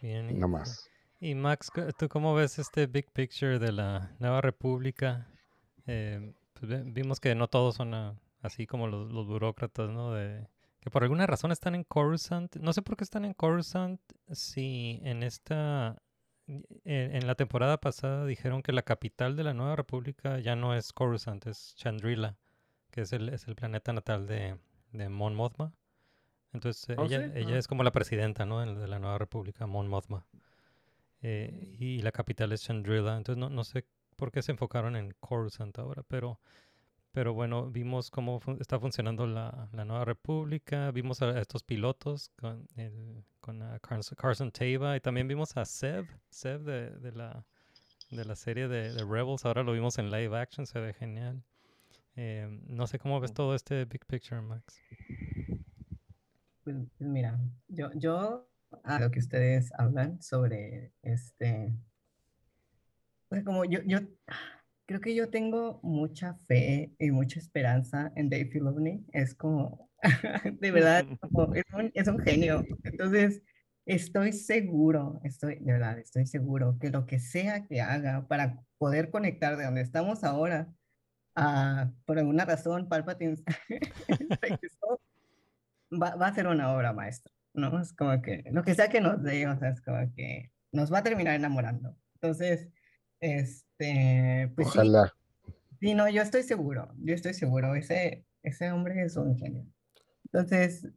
Bien. No más. Y Max, ¿tú cómo ves este big picture de la nueva república? Eh, pues vimos que no todos son ah, así como los, los, burócratas, ¿no? De, que por alguna razón están en Coruscant. No sé por qué están en Coruscant si en esta en, la temporada pasada dijeron que la capital de la Nueva República ya no es Coruscant, es Chandrila, que es el, es el planeta natal de, de Mon Mothma. Entonces oh, ella, ella ah. es como la presidenta ¿no? de la Nueva República, Mon Mothma. Eh, y la capital es Chandrila. Entonces no, no sé por qué se enfocaron en Coruscant ahora, pero pero bueno, vimos cómo está funcionando la, la, Nueva República, vimos a estos pilotos con, el, con Carson, Carson Tava y también vimos a Seb, Seb de, de la, de la serie de, Rebels, ahora lo vimos en live action, se ve genial. Eh, no sé cómo ves todo este big picture, Max. Pues, pues mira, yo, yo a lo que ustedes hablan sobre este, pues como yo, yo creo que yo tengo mucha fe y mucha esperanza en Dave Filoni. Es como, [LAUGHS] de verdad, [LAUGHS] es, un, genio. Entonces, estoy seguro, estoy, de verdad, estoy seguro que lo que sea que haga para poder conectar de donde estamos ahora, a, por alguna razón, Palpatine [LAUGHS] va, va a ser una obra maestra, ¿no? Es como que, lo que sea que nos dé, o sea, es como que nos va a terminar enamorando. Entonces, este, pues Ojalá. Sí, no, yo estoy seguro, yo estoy seguro, ese, ese hombre es un genio. Entonces,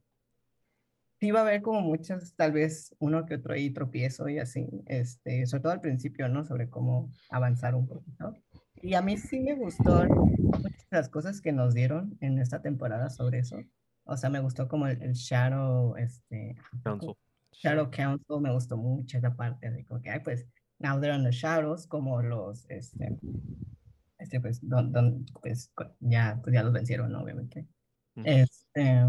sí va a haber como muchos, tal vez uno que otro ahí tropiezo y así, este, sobre todo al principio, ¿no? Sobre cómo avanzar un poquito. Y a mí sí me gustó muchas las cosas que nos dieron en esta temporada sobre eso. O sea, me gustó como el, Shadow, este, Council. Shadow Council, me gustó mucho esa parte, de como que, ay, pues, Now They're on the Shadows, como los, este, este pues, don, don, pues ya, pues ya los vencieron, obviamente. Este,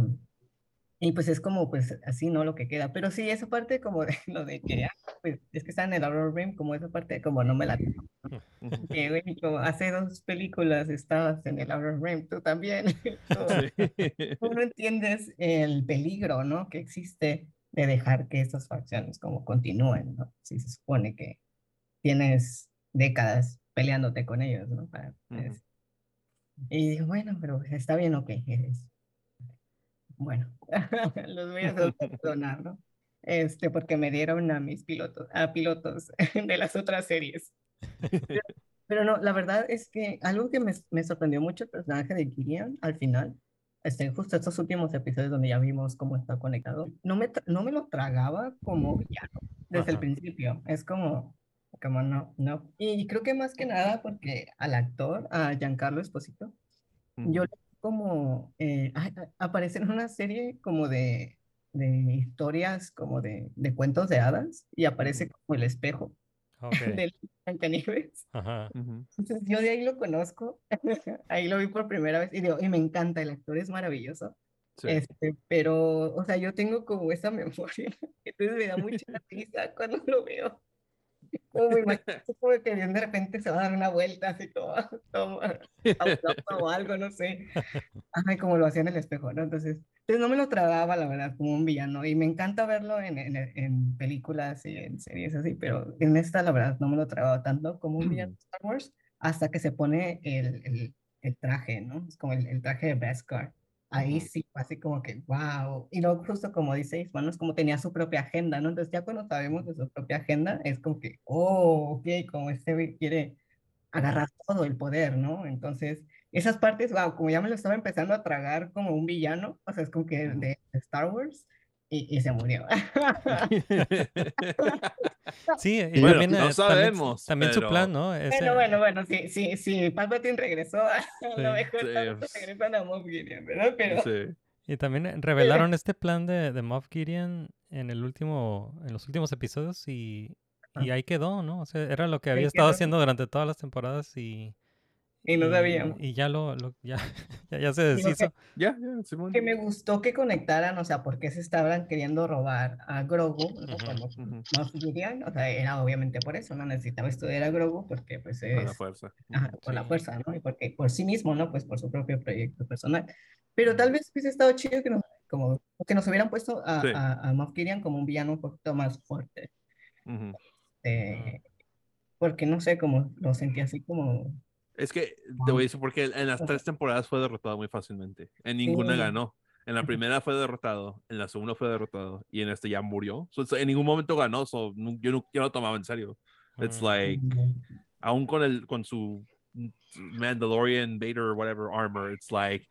Y pues es como, pues así, ¿no? Lo que queda. Pero sí, esa parte como de [LAUGHS] lo de que, ah, pues es que está en el Outer Rim, como esa parte como no me la... [LAUGHS] Que, como hace dos películas estabas en el Outer Rim, tú también. [LAUGHS] Tú no entiendes el peligro, ¿no? Que existe de dejar que estas facciones como continúen, ¿no? Si se supone que tienes décadas peleándote con ellos, ¿no? Para, es- Y digo, bueno, pero está bien, ok. es- Bueno, [LAUGHS] los voy a [LAUGHS] perdonar, ¿no? Este, porque me dieron a mis pilotos, a pilotos [LAUGHS] de las otras series. Pero, pero no, la verdad es que algo que me, me sorprendió mucho el personaje de Gideon al final, este, justo estos últimos episodios donde ya vimos cómo está conectado, no me, no me lo tragaba como villano desde el Ajá. principio. Es como, como no, no. Y creo que más que nada porque al actor, a Giancarlo Esposito, yo le- como eh, a- a- aparece en una serie como de, de historias, como de, de cuentos de hadas, y aparece como el espejo [LAUGHS] Ok. del Blancanieves. Ajá. Entonces yo de ahí lo conozco, [LAUGHS] ahí lo vi por primera vez y digo, y me encanta, el actor es maravilloso. Sí. Este, pero, o sea, yo tengo como esa [LAUGHS] memoria, entonces me da mucha risa cuando lo veo. Como me imagino como [LAUGHS] que de repente se va a dar una vuelta así como, o algo, no sé. Ay, como lo hacía en el espejo, ¿no? Entonces, entonces no me lo tragaba, la verdad, como un villano. Y me encanta verlo en, en, en películas y en series así, pero en esta, la verdad, no me lo tragaba tanto como un villano de Star Wars hasta que se pone el, el, el traje, ¿no? Es como el, el traje de Beskar. Ahí sí, fue así como que, wow. Y luego justo como dice Ismael, es como tenía su propia agenda, ¿no? Entonces ya cuando sabemos de su propia agenda, es como que, oh, ok, como este quiere agarrar todo el poder, ¿no? Entonces, esas partes, wow, como ya me lo estaba empezando a tragar como un villano, o sea, es como que de, de Star Wars, y, y se murió. [LAUGHS] Sí, y Bueno, también, no eh, también, sabemos, también su pero- plan, ¿no? Ese- Bueno, bueno, bueno, sí, sí, sí, Palpatine regresó, [LAUGHS] a Sí. lo mejor Sí, regresan a Moff Gideon, ¿verdad? Pero, Sí. Y también eh, revelaron [LAUGHS] este plan de, de Moff Gideon en el último, en los últimos episodios y, y ahí quedó, ¿no? O sea, era lo que Ahí había estado quedó. haciendo durante todas las temporadas y, y no sabíamos. y ya lo, lo- ya, [LAUGHS] ya, ya se deshizo. Ya, ya, Simón. que me gustó que conectaran, o sea, porque se estaban queriendo robar a Grogu, Como ujú. Moff Gideon, o sea, era obviamente por eso, no necesitaba estudiar a Grogu porque pues Con la es fuerza. ajá, por la fuerza, ¿no? Y porque por sí mismo, ¿no? Pues por su propio proyecto personal. Pero tal vez hubiese estado chido que nos, como, que nos hubieran puesto a, Sí. a, a Moff Gideon como un villano un poquito más fuerte. Ujú. eh, porque no sé, como lo sentí así como... Es que te voy a decir porque en las tres temporadas fue derrotado muy fácilmente. En ninguna Sí. ganó. En la primera fue derrotado, en la segunda fue derrotado y en este ya murió. So, en ningún momento ganó, so, no- yo, no, yo no tomaba en serio. It's Mm. like, aún con, el, con su Mandalorian, Vader, whatever armor, it's like,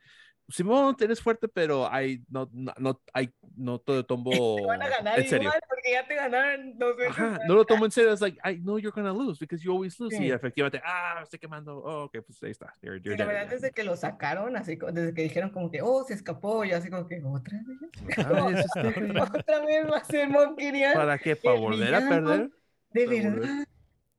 Simón, eres fuerte, pero hay, no, no, no, hay, no te tomo [LAUGHS] van a ganar en serio. igual porque ya te ganaron dos veces. Ajá, no lo tomo en serio. Es like, I know you're gonna lose because you always lose. Y efectivamente, ah, estoy quemando. Oh, ok, pues ahí está. You're, Sí, la verdad, again. desde que lo sacaron, así desde que dijeron como que, oh, se escapó, yo así como que, ¿otra vez? Otra [LAUGHS] vez este. [LAUGHS] ¿Otra vez va a ser Gideon? ¿Para qué? ¿Para volver a perder? De verdad.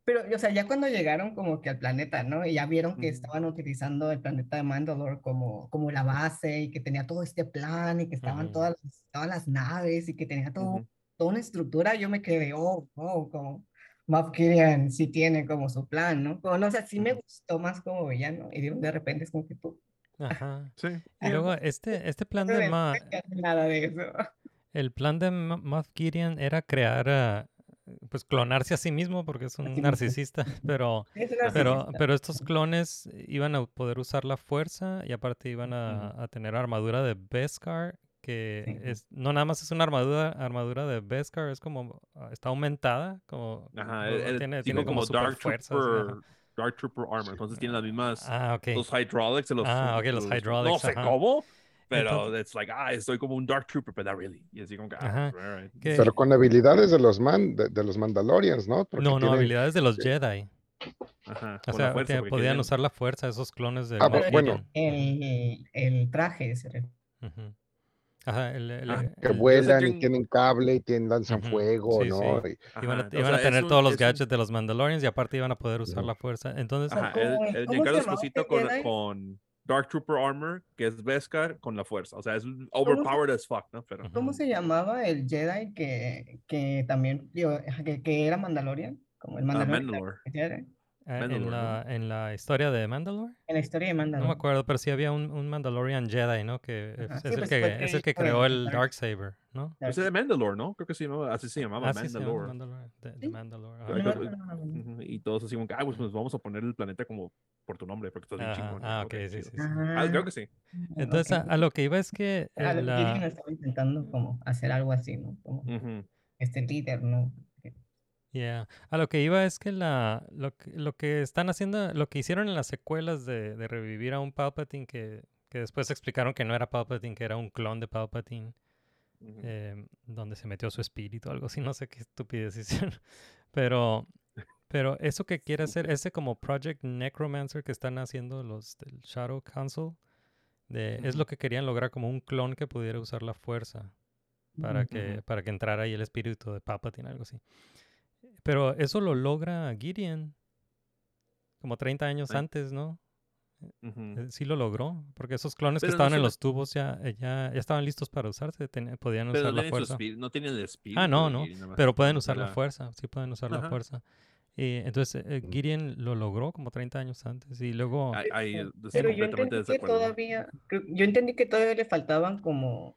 Pero, o sea, ya cuando llegaron como que al planeta, ¿no? Y ya vieron que estaban utilizando el planeta de Mandalore como, como la base y que tenía todo este plan y que estaban Ujú. todas, las- todas las naves y que tenía todo, Ujú. toda una estructura, yo me quedé, oh, oh, como Moff Gideon sí tiene como su plan, ¿no? Como, no, o sea, sí me gustó más como villano y de, de repente es como que tú, Ajá. Sí. [LAUGHS] Y luego este, este [LAUGHS] plan no de cuentas nada de eso. el plan de Moff Gideon era crear, ah, pues clonarse a sí mismo porque es un narcisista, [LAUGHS] pero Es Pero, narcisista. pero estos clones iban a poder usar la fuerza y aparte iban a, a tener armadura de Beskar, que Sí. es, no nada más es una armadura, armadura de Beskar, es como, ah, está aumentada, como, Ajá, luego el, el tiene, como, como super Dark fuerzas. Trooper, Dark Trooper armor. Entonces tiene las mismas, Ah, ok. los hydraulics de los. Ah, ok, los No hydraulics, sé ajá. cómo, pero it's like, ah, estoy como un Dark Trooper, but not really. Y así como que, ah, right. Que- Pero con habilidades de los man, de, de los Mandalorians, ¿no? Porque no, no, tienen- habilidades de los Jedi. Ajá, O sea, fuerza, porque podían tienen- usar la fuerza esos clones de Ah, bueno. El, el traje se refiere. Ujú. Ajá, el, el- Ah, que el- vuelan que- y tienen cable y tienen lanzan fuego, sí, ¿no? sí. Y- Iban a, Ajá, o iban a sea, tener es un- todos los es un- gadgets de los Mandalorians y aparte iban a poder usar la fuerza. Entonces, Ajá, ¿Cómo- el, el Esposito este con, con Dark Trooper Armor, que es Beskar, con la fuerza. O sea, es overpowered as fuck, ¿no? Pero, ¿Cómo se llamaba el Jedi que, que también, digo, que, que era Mandalorian? Como el ah, Mandalorian. Mandalore. Jedi. Ah, en, Mandalore, la, en la historia de Mandalore. En la historia de No Mandalorian. me acuerdo, pero sí había un, un Mandalorian Jedi, ¿no? Que es, Ajá. es Sí, el, pues que, fue es el que creó el el Dark- Darksaber, ¿no? Dark Ese de Mandalore, ¿no? Creo que sí, ¿no? así se llamaba, Ah, sí, se llama Mandalore. Mandalore. De, de Sí. Mandalore. No, no, no, no, no. Ujú, Y todos así como que, ah, pues, pues vamos a poner el planeta como por tu nombre, porque estás bien chingón. ah, Ok, sí, sí, sí. Ah, creo que sí. Entonces, a, Ok. a lo que iba es que Ah, ah, Gideon estaba intentando como hacer algo así, ¿no? Como Ujú. este líder, ¿no? Yeah. A lo que iba es que la lo que, lo que están haciendo, lo que hicieron en las secuelas de, de revivir a un Palpatine que, que después explicaron que no era Palpatine, que era un clon de Palpatine, eh, donde se metió su espíritu, algo así, no sé qué estupidez [LAUGHS] hicieron. Pero, pero eso que quiere hacer, ese como Project Necromancer que están haciendo los del Shadow Council, de, es lo que querían lograr como un clon que pudiera usar la fuerza para que, Ujú. para que entrara ahí el espíritu de Palpatine, algo así. Pero eso lo logra Gideon como 30 años antes, ¿no? Eh, Sí lo logró, porque esos clones que no estaban en los tubos ya, eh, ya, ya estaban listos para usarse, ten- podían Pero usar no la fuerza. espíritu, no tienen el espíritu. Ah, no, no, pero pueden usar la fuerza, sí pueden usar la fuerza. Y entonces eh, Gideon lo logró como 30 años antes y luego... Ahí- ahí estoy Pero yo entendí que todavía, yo entendí que todavía le faltaban como,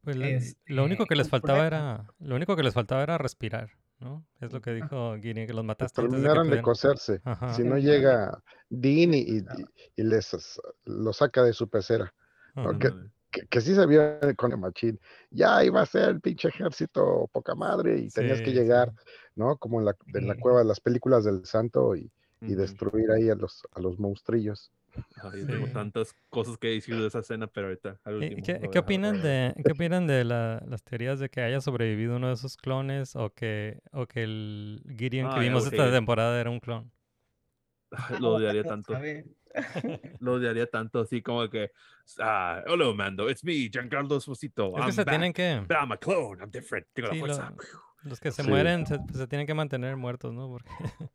Pues le- lo único este, que les faltaba era, lo único que les faltaba era respirar, ¿no? Es lo que dijo Gideon, que los mataste antes de que Terminaron de coserse. Ajá. Si no llega Dean y, y- y les lo saca de su pecera. Que, que, que sí se vio con el machín. Ya iba a ser el pinche ejército poca madre y tenías que llegar, sí. ¿no? Como en la, en la cueva de las películas del santo y, y destruir ahí a los, a los monstrillos. Ay, yo tengo Sí. tantas cosas que decir de esa escena, pero ahorita al ¿Y último. ¿Qué, lo qué opinan de, qué opinan de la- las teorías de que haya sobrevivido uno de esos clones o que, o que el Gideon que Ah, ya, vimos esta temporada era un clon? [LAUGHS] Lo odiaría tanto. [LAUGHS] Lo odiaría tanto, así como que. Ah, hello, Mando. It's me, Giancarlo Esposito. Es que I'm se back. tienen que, But I'm a clone. I'm different. Tengo Sí, la lo- fuerza. los que se Sí. mueren se, pues, se tienen que mantener muertos, ¿no? Porque [LAUGHS]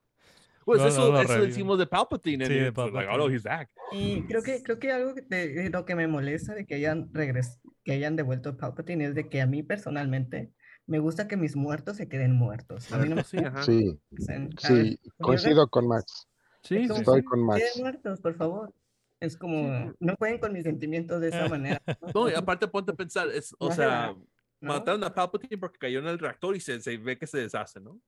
Pues No, eso, no eso decimos de Palpatine. Sí, de it's like, oh no, Palpatine. he's back. Y creo que, creo que algo de, de lo que me molesta de que hayan regres que hayan devuelto a Palpatine es de que a mí personalmente me gusta que mis muertos se queden muertos. A mí no me Sí, ajá. Sí, gusta. sí, coincido con Max. Sí, Es sí, como, Estoy con Queden Max. muertos, por favor. Es como, no jueguen con mis sentimientos de esa manera. No, y aparte ponte a pensar, es, o Ajá. sea, ¿no? mataron a Palpatine porque cayó en el reactor y se, se ve que se deshace, ¿no?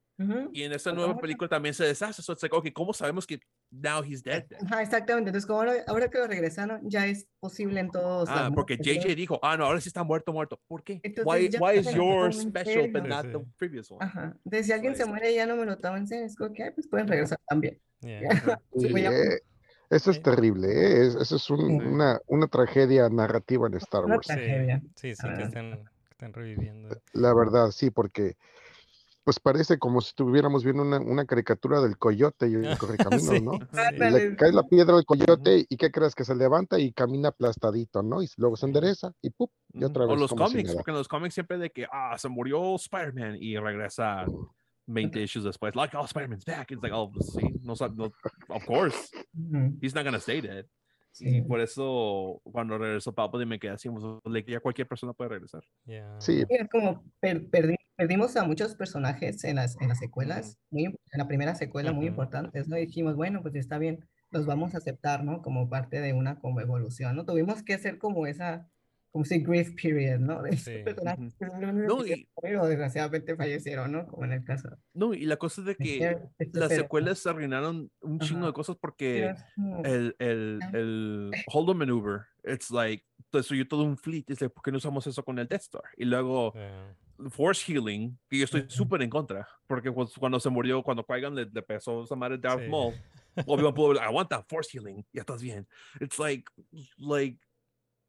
Y en esta nueva película también se deshace. So it's like, okay, ¿cómo sabemos que now he's dead? then? Ajá, exactamente. Entonces, como ahora, ahora que lo regresaron, ya es posible en todos. Ah, porque JJ dijo, ah, no, ahora sí está muerto, muerto. ¿Por qué? Entonces, Why, why is en special but not the previous one? Ajá. Si alguien se Pues- muere, ya no me lo toman en serio. Es como que, pues pueden regresar también. yeah. [LAUGHS] [LAUGHS] Sí, Sí, eh, eso es terrible, ¿eh? Es- eso es un- Sí. una, una tragedia narrativa en Star Wars. Sí, tragedia. sí, sí, que estén, que estén reviviendo. La verdad, sí, porque pues parece como si estuviéramos viendo una, una caricatura del coyote y [LAUGHS] el correcaminos, Sí, ¿no? sí. Le cae la piedra al coyote y ¿qué crees? Que se levanta y camina aplastadito, ¿no? Y luego se endereza y ¡pup! Y otra O vez los como si cómics, porque en los cómics siempre de que, ah, se murió Spider-Man y regresa 20 issues después. Like, oh, Spider-Man's back. It's like, oh, pues sí, no, no, of course, he's not gonna stay dead. Sí. Y por eso, cuando regresó Palpatine, me quedé así, like, ya cualquier persona puede regresar. Yeah. Sí, es como per- perdi- perdimos a muchos personajes en las, en las secuelas, muy, en la primera secuela muy importantes, ¿no? Y dijimos, bueno, pues está bien, los vamos a aceptar, ¿no? Como parte de una como evolución, ¿no? Tuvimos que hacer como esa, como ese grief period, ¿no? De Sí. [LAUGHS] personajes que No, y- morir o desgraciadamente fallecieron, ¿no? Como en el caso No, y la cosa es de que este las secuelas arruinaron un chingo Ajá. de cosas Pero porque el, el, el hold on maneuver, it's like, destruyó todo un fleet. Es like, ¿por qué no usamos eso con el Death Star? Y luego Yeah. Force Healing, que yo estoy súper en contra, porque pues, cuando se murió, cuando Qui-Gon le, le pesó esa madre Darth Sí. Maul, [LAUGHS] Obi-Wan pudo aguanta, Force Healing, ya estás bien. It's like, like,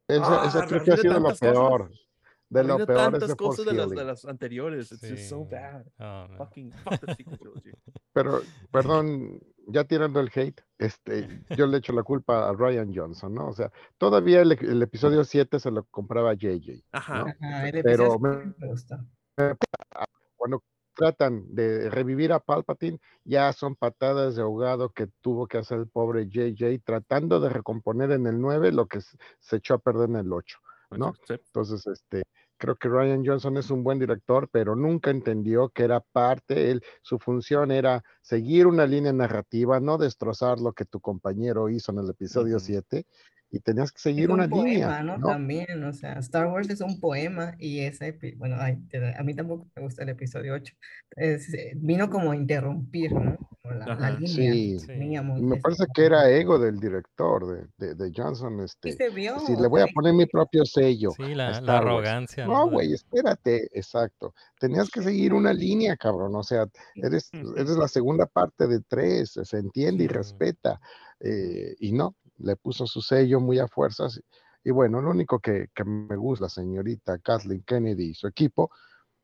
esa, esa Ah, creo que ha sido lo cosas. De lo peor tantas de cosas de las, de las anteriores. It's just so bad. Oh. Fucking, fuck the sequel trilogy. [LAUGHS] Pero, perdón, ya tirando el hate, este, yo le echo la culpa a Ryan Johnson, ¿no? O sea, todavía el, el episodio 7 se lo compraba JJ. Ajá. ¿no? Ajá, el Pero me- me gustó. Cuando tratan de revivir a Palpatine, ya son patadas de ahogado que tuvo que hacer el pobre JJ tratando de recomponer en el 9 lo que se echó a perder en el 8, ¿no? Sí. Entonces, este, creo que Ryan Johnson es un buen director, pero nunca entendió que era parte, él, su función era seguir una línea narrativa, no destrozar lo que tu compañero hizo en el episodio Ujú. 7, y tenías que Es seguir un una poema, línea, ¿no? ¿no? También, o sea, Star Wars es un poema y ese, bueno, ay, a mí tampoco me gusta el episodio 8. Es, eh, vino como a interrumpir, ¿no? Como la, la línea Sí, Sí. me parece que era ego del director de, de, de Johnson, Sí este, se vio, o le voy a poner mi propio sello Sí, la, la Wars. arrogancia, ¿no? Güey, espérate, exacto. Tenías que seguir una línea, cabrón. O sea, eres, [LAUGHS] eres la segunda parte de tres, se entiende y Sí. respeta. eh, y no, le puso su sello muy a fuerzas. Y bueno, lo único que, que me gusta, la señorita Kathleen Kennedy y su equipo,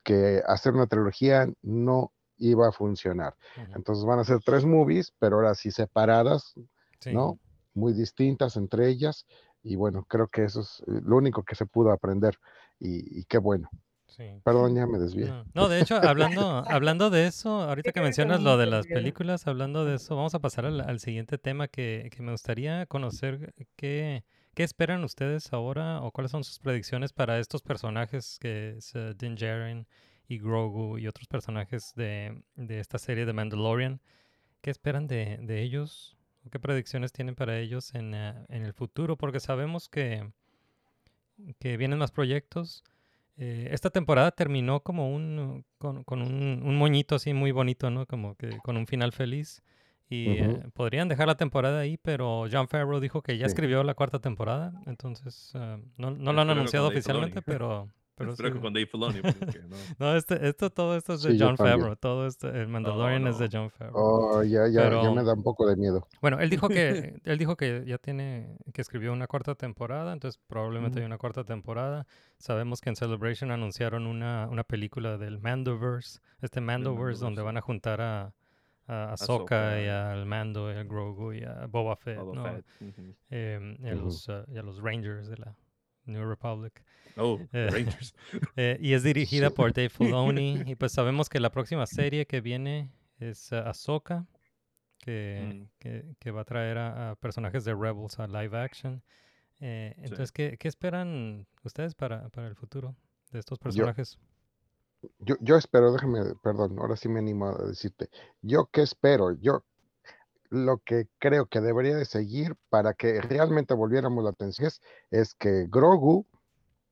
que hacer una trilogía no iba a funcionar. Entonces van a ser tres movies, pero ahora sí separadas, Sí. ¿no? Muy distintas entre ellas. Y bueno, creo que eso es eh, lo único que se pudo aprender. Y, y qué bueno. Sí. Perdón, ya me desvié. No, no, de hecho, hablando, hablando de eso, ahorita que mencionas lo de las películas, hablando de eso, vamos a pasar al, al siguiente tema que, que me gustaría conocer. ¿Qué, ¿Qué esperan ustedes ahora o cuáles son sus predicciones para estos personajes que es eh, Din Djarin y Grogu y otros personajes de, de esta serie de Mandalorian? ¿Qué esperan de, de ellos? ¿O ¿Qué predicciones tienen para ellos en, eh, en el futuro? Porque sabemos que, que vienen más proyectos. Eh, esta temporada terminó como un con, con un, un moñito así muy bonito, ¿no? Como que con un final feliz. Y eh, podrían dejar la temporada ahí, pero John Favreau dijo que ya Sí. escribió la cuarta temporada. Entonces, ah, no, no lo han anunciado oficialmente, pero... pero Espero sí. que con Dave Filoni. porque no. [LAUGHS] No, este, esto, todo esto es de Sí, John. Favreau. Todo esto, el Mandalorian es de. John Favreau. Oh, ya, ya, ya me da un poco de miedo. Bueno, él dijo que [LAUGHS] él dijo que ya tiene que escribió una cuarta temporada, entonces probablemente hay una cuarta temporada. Sabemos que en Celebration anunciaron una, una película del Mandoverse, este Mandoverse donde van a juntar a a Ahsoka y Ahsoka. al Mando y a Grogu y a Boba Fett, Boba ¿no? Fett. Em, y, a los, ah, y a los Rangers de la New Republic. Oh, [LAUGHS] Eh, Rangers. [LAUGHS] Eh, y es dirigida por Dave [LAUGHS] Filoni. y pues sabemos que la próxima serie que viene es uh, Ahsoka, que, Mm. que, que va a traer a, a personajes de Rebels a live action. Eh, entonces, ¿qué, qué esperan ustedes para, para el futuro de estos personajes? Yo, yo espero, déjame, perdón, ahora sí me animo a decirte. Yo qué espero, yo lo que creo que debería de seguir para que realmente volviéramos la atención es, es que Grogu,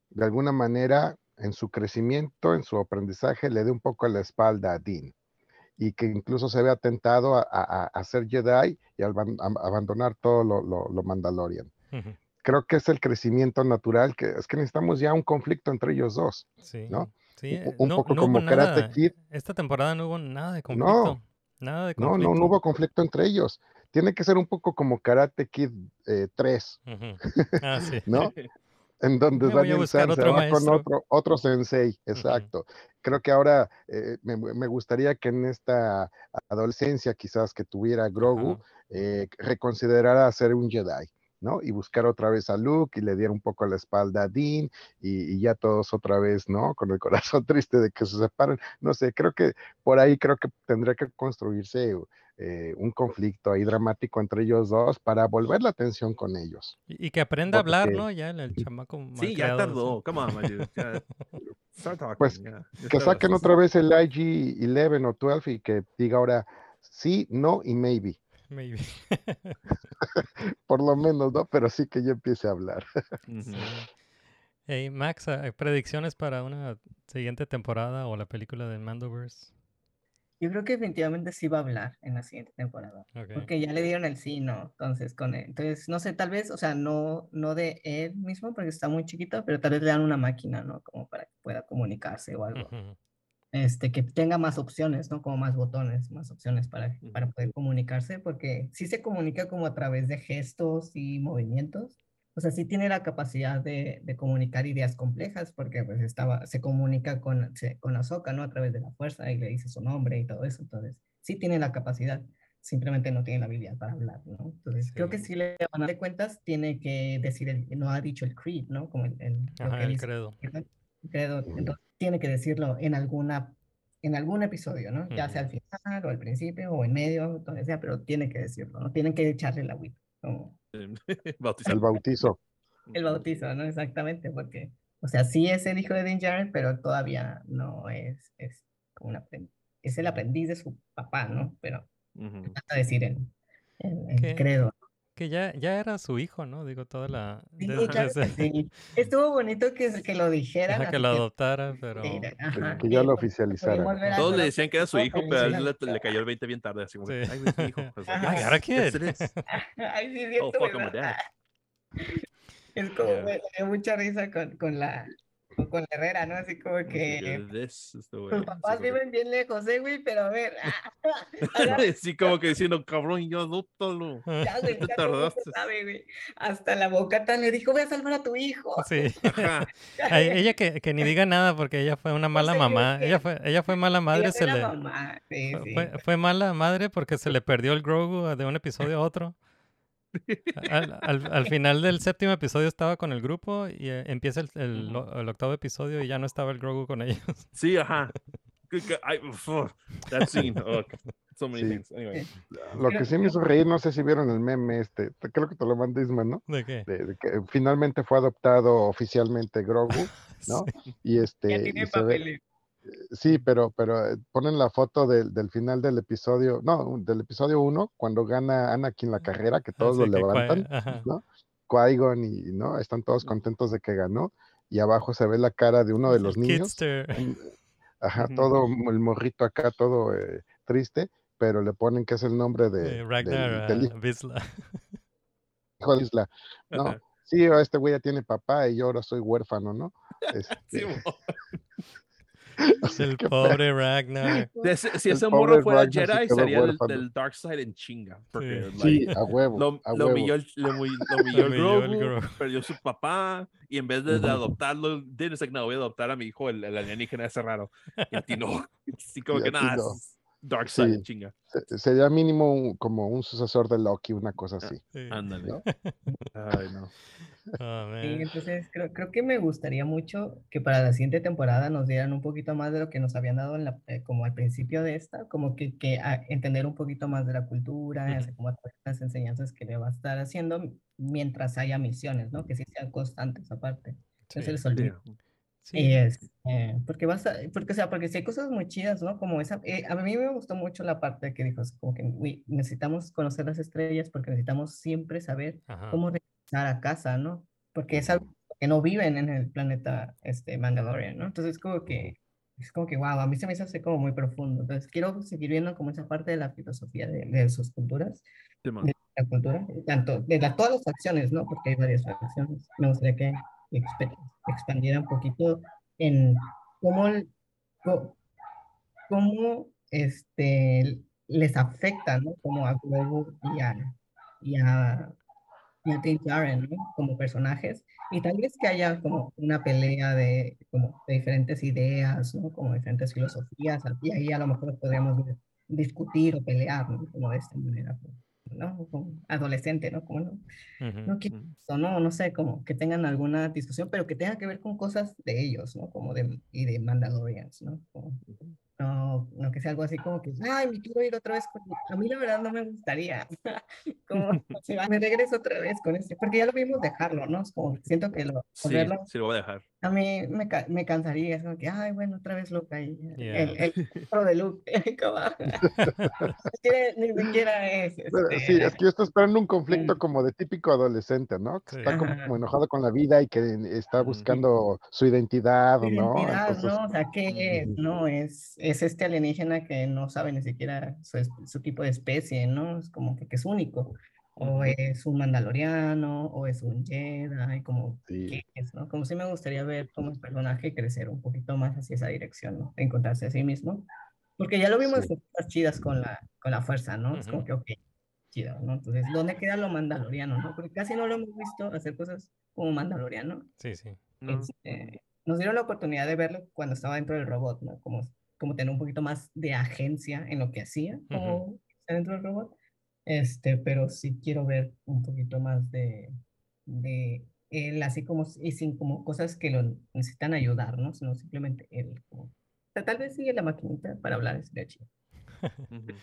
de alguna manera, en su crecimiento, en su aprendizaje, le dé un poco la espalda a Dean. Y que incluso se vea tentado a, a- a ser Jedi y a aban- a- abandonar todo lo, lo- lo Mandalorian. Creo que es el crecimiento natural, que es que necesitamos ya un conflicto entre ellos dos. Sí. ¿no? Sí, Un- eh, un no- poco no como Karate Kid. Esta temporada no hubo nada de No. Conflicto. Nada de No, conflicto. no, no hubo conflicto entre ellos. Tiene que ser un poco como Karate Kid eh, 3, Ujú. [LAUGHS] Ah, sí. ¿no? En donde Daniel San se con otro, otro sensei, exacto. Creo que ahora eh, me, me gustaría que en esta adolescencia quizás que tuviera Grogu, eh, reconsiderara ser un Jedi, ¿no? Y buscar otra vez a Luke y le diera un poco la espalda a Dean y, y ya todos otra vez, ¿no? Con el [LAUGHS] corazón triste de que se separen. No sé, creo que por ahí creo que tendría que construirse eh, un conflicto ahí dramático entre ellos dos para volver la atención con ellos. Y, y que aprenda a hablar, ¿no? Ya el, el chamaco [LAUGHS] Sí, ya tardó. Come on, my dude. Ya. [LAUGHS] Start talking. Pues, Que saquen otra vez el IG-11 o 12 y que diga ahora sí, no y maybe. Maybe. [LAUGHS] Por lo menos, ¿no? Pero sí que ya empiece a hablar. [LAUGHS] Hey, Max, ¿hay predicciones para una siguiente temporada o la película de Mandoverse? Yo creo que definitivamente sí va a hablar en la siguiente temporada. Porque ya le dieron el sí, ¿no? Entonces, con él. Entonces, no sé, tal vez, o sea, no, no de él mismo, porque está muy chiquito, pero tal vez le dan una máquina, ¿no? Como para que pueda comunicarse o algo. Ujú. Este, que tenga más opciones, ¿no? Como más botones, más opciones para, para poder comunicarse, porque sí se comunica como a través de gestos y movimientos. O sea, sí tiene la capacidad de, de comunicar ideas complejas, porque pues estaba, se comunica con, se- con Ahsoka, ¿no? A través de la fuerza y le dice su nombre y todo eso. Entonces, sí tiene la capacidad, simplemente no tiene la habilidad para hablar, ¿no? Entonces, creo que Sí. sí le van a dar cuentas, tiene que decir, el, no ha dicho el creed, ¿no? Como el, el- Ajá, que el dice credo. ¿verdad? Credo, entonces tiene que decirlo en alguna en algún episodio, ¿no? Ya sea al final o al principio o en medio, donde sea, pero tiene que decirlo, ¿no? Tienen que echarle la agüita, [LAUGHS] Bautizar. El bautizo. el bautizo, ¿no? Exactamente, porque, o sea, sí es el hijo de Din Djarin, pero todavía no es, es como un aprendiz, es el aprendiz de su papá, ¿no? Pero trata de decir el, el, credo. Que ya, ya era su hijo, ¿no? Digo, toda la... Sí, claro que desde- sí. Estuvo bonito que, que lo dijeran. Que lo adoptara, pero... Que, ajá, que ya lo oficializara. Todos le decían que era su hijo, pero a él le, le cayó el 20 bien tarde, así como, Sí. ay, [LAUGHS] es mi hijo. Pues, Ajá. I got a yes, kid. it is. [LAUGHS] Ay, sí, Oh, cierto, fuck. Es como, Yeah. me dio mucha risa con, con la, con, Herrera, ¿no? Así como que que, This is the way. tus papás que- viven bien lejos, ¿eh, güey? Pero a ver, [LAUGHS] agarra- Así [LAUGHS] como que diciendo, cabrón, yo adoptalo. [LAUGHS] ya, güey, te tardaste. sabe, güey. Hasta la bocata le dijo, voy a salvar a tu hijo. Sí. Ajá. Ay, ella que, que ni diga nada porque ella fue una mala sé, mamá. que- Ella fue, ella fue mala madre, Ella se fue le... mamá, sí, sí. Fue, fue mala madre porque se le perdió el Grogu de un episodio a otro. Al, al- al final del séptimo episodio estaba con el grupo y eh, empieza el, el octavo episodio y ya no estaba el Grogu con ellos. Sí, ajá. That scene. oh, [LAUGHS] so many Sí. things. Anyway. Lo que sí me hizo reír, no sé si vieron el meme este, te- creo que te lo mandé Isma, ¿no? ¿De qué? De, de que finalmente fue adoptado oficialmente Grogu, [LAUGHS] ¿no? Y este, Ya y tiene papeles. Sí, pero, pero eh, ponen la foto del, del final del episodio, no, del episodio 1, cuando gana Anakin la carrera, que todos Así lo que levantan, ajá. ¿no? Qui-Gon y, ¿no? Están todos contentos de que ganó, y abajo se ve la cara de uno de El los niños, Kidster. un- ajá, todo el morrito acá, todo eh, triste, pero le ponen que es el nombre de, de del- Ragnar ah, Vizsla. hijo de Isla. [LAUGHS] No, sí, este güey ya tiene papá y yo ahora soy huérfano, ¿no? [LAUGHS] Este, Sí, El [LAUGHS] pobre Ragnar. si El ese morro fuera Ragnar se Jedi, quedó sería el, huérfano. del Dark Side en chinga. Porque, Sí. Sí, like, a huevo, lo, a lo huevo. lo [LAUGHS] lo humilló el Grogu, perdió su papá, y en vez de, de adoptarlo, Din es like, no, voy a adoptar a mi hijo, el, el alienígena ese raro. Y a ti no. [LAUGHS] Así como Y que nada, no. Es Dark Side en Sí. chinga. Se- Sería mínimo un- como un sucesor de Loki, una cosa así. Sí. Ándale. ¿no? Ay, no. Oh, [LAUGHS] Sí, man. entonces creo, creo que me gustaría mucho que para la siguiente temporada nos dieran un poquito más de lo que nos habían dado en la, eh, como al principio de esta, como que, que a- entender un poquito más de la cultura, Ujú. así como las enseñanzas que le va a estar haciendo mientras haya misiones, ¿no? Que sí sean constantes aparte. No se Sí. les olvide. Sí. Y es, eh, porque vas a, porque, o sea, porque si hay cosas muy chidas, ¿no? Como esa, eh, a mí me gustó mucho la parte que dijo, como que "Uy, necesitamos conocer las estrellas porque necesitamos siempre saber Ajá. cómo regresar a casa, ¿no? Porque es algo que no viven en el planeta este, Mandalorian, ¿no? Entonces como que, es como que, wow, a mí se me así como muy profundo. Entonces quiero seguir viendo como esa parte de la filosofía de, de sus culturas, Simón. de la cultura, tanto de la- todas las facciones, ¿no? Porque hay varias facciones. Me gustaría que expandiera un poquito en cómo, cómo este, les afecta, ¿no? Como a Grogu y a, y a, y a Din Djarin, ¿no? Como personajes. Y tal vez que haya como una pelea de, como de diferentes ideas, ¿no? Como diferentes filosofías. Y ahí a lo mejor podríamos discutir o pelear, ¿no? Como de esta manera, ¿no? Adolescente, ¿no? Como no, no quiero esto, no, no sé, como que tengan alguna discusión, pero que tenga que ver con cosas de ellos, ¿no? Como de, y de Mandalorians, ¿no? Como- no, no que sea algo así como que, ay, me quiero ir otra vez con... A mí la verdad no me gustaría. [LAUGHS] como, [LAUGHS] me regreso otra vez con este, porque ya lo vimos dejarlo, ¿no? Es como, siento que lo, Sí, volverlo, sí lo voy a dejar. A mí me, me cansaría, es como que, ay, bueno, otra vez Luke ahí, Yeah. el, el pro de Luke, [LAUGHS] como, ni siquiera- es, Pero este, sí, es que yo estoy esperando un conflicto Mm. como de típico adolescente, ¿no? Que Sí. está como, enojado con la vida y que está buscando su identidad, ¿o ¿no? identidad, Entonces, ¿no? O sea, ¿qué es? No, es, es este alienígena que no sabe ni siquiera su, su tipo de especie, ¿no? Es como que, que es único. O es un mandaloriano, o es un Jedi, como, Sí. ¿qué es, no? Como si me gustaría ver como el personaje crecer un poquito más hacia esa dirección, ¿no? Encontrarse a sí mismo. Porque ya lo vimos Sí. en cosas chidas con la, con la fuerza, ¿no? Es como que, ok, chido, ¿no? Entonces, ¿dónde queda lo mandaloriano, no? Porque casi no lo hemos visto hacer cosas como mandaloriano. Sí, sí. No. Este, nos dieron la oportunidad de verlo cuando estaba dentro del robot, ¿no? Como, como tener un poquito más de agencia en lo que hacía como estar dentro del robot. Este, pero sí quiero ver un poquito más de, de él, así como, y sin como cosas que lo necesitan ayudar, ¿no? Sino simplemente él, como sea, tal vez sigue la maquinita para hablar, sería chido. Ujú.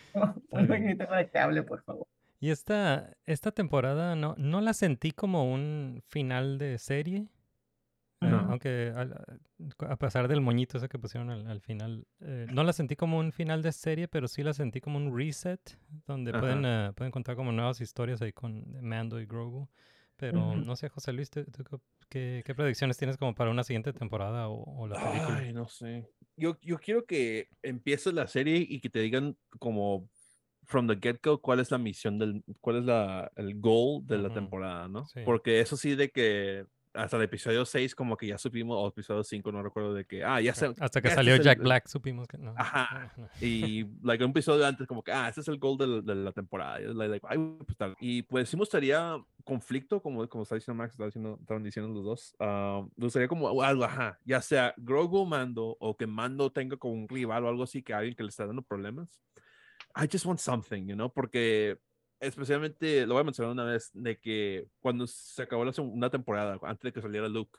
Una maquinita para que hable, por favor. Y esta, esta temporada no, no la sentí como un final de serie. No. aunque al- a pesar del moñito ese que pusieron al, al final, eh, no la sentí como un final de serie, pero sí la sentí como un reset, donde pueden, eh, pueden contar como nuevas historias ahí con Mando y Grogu. Pero Ujú. no sé, José Luis, ¿tú- tú qué- ¿qué, predicciones tienes como para una siguiente temporada o, o la película? Ay, no sé. Yo, yo quiero que empieces la serie y que te digan como from the get-go cuál es la misión del, cuál es la, el goal de la Ujú. temporada, ¿no? Sí. Porque eso sí de que hasta el episodio 6 como que ya supimos, o episodio 5, no recuerdo de que, ah, ya sé. Hasta que este salió es el- Jack Black supimos que no. Ajá. no, no. Y [LAUGHS] like, un episodio antes como que, ah, ese es el goal de la, de la temporada. Y, like, ay, pues, tal. y pues sí me gustaría conflicto, como, como está diciendo Max, está diciendo, estaban diciendo los dos. ah, me gustaría como algo, ajá, ya sea Grogu Mando o que Mando tenga como un rival o algo así, que alguien que le está dando problemas. I just want something, you know, porque especialmente, lo voy a mencionar una vez, de que cuando se acabó la segunda temporada, antes de que saliera Luke,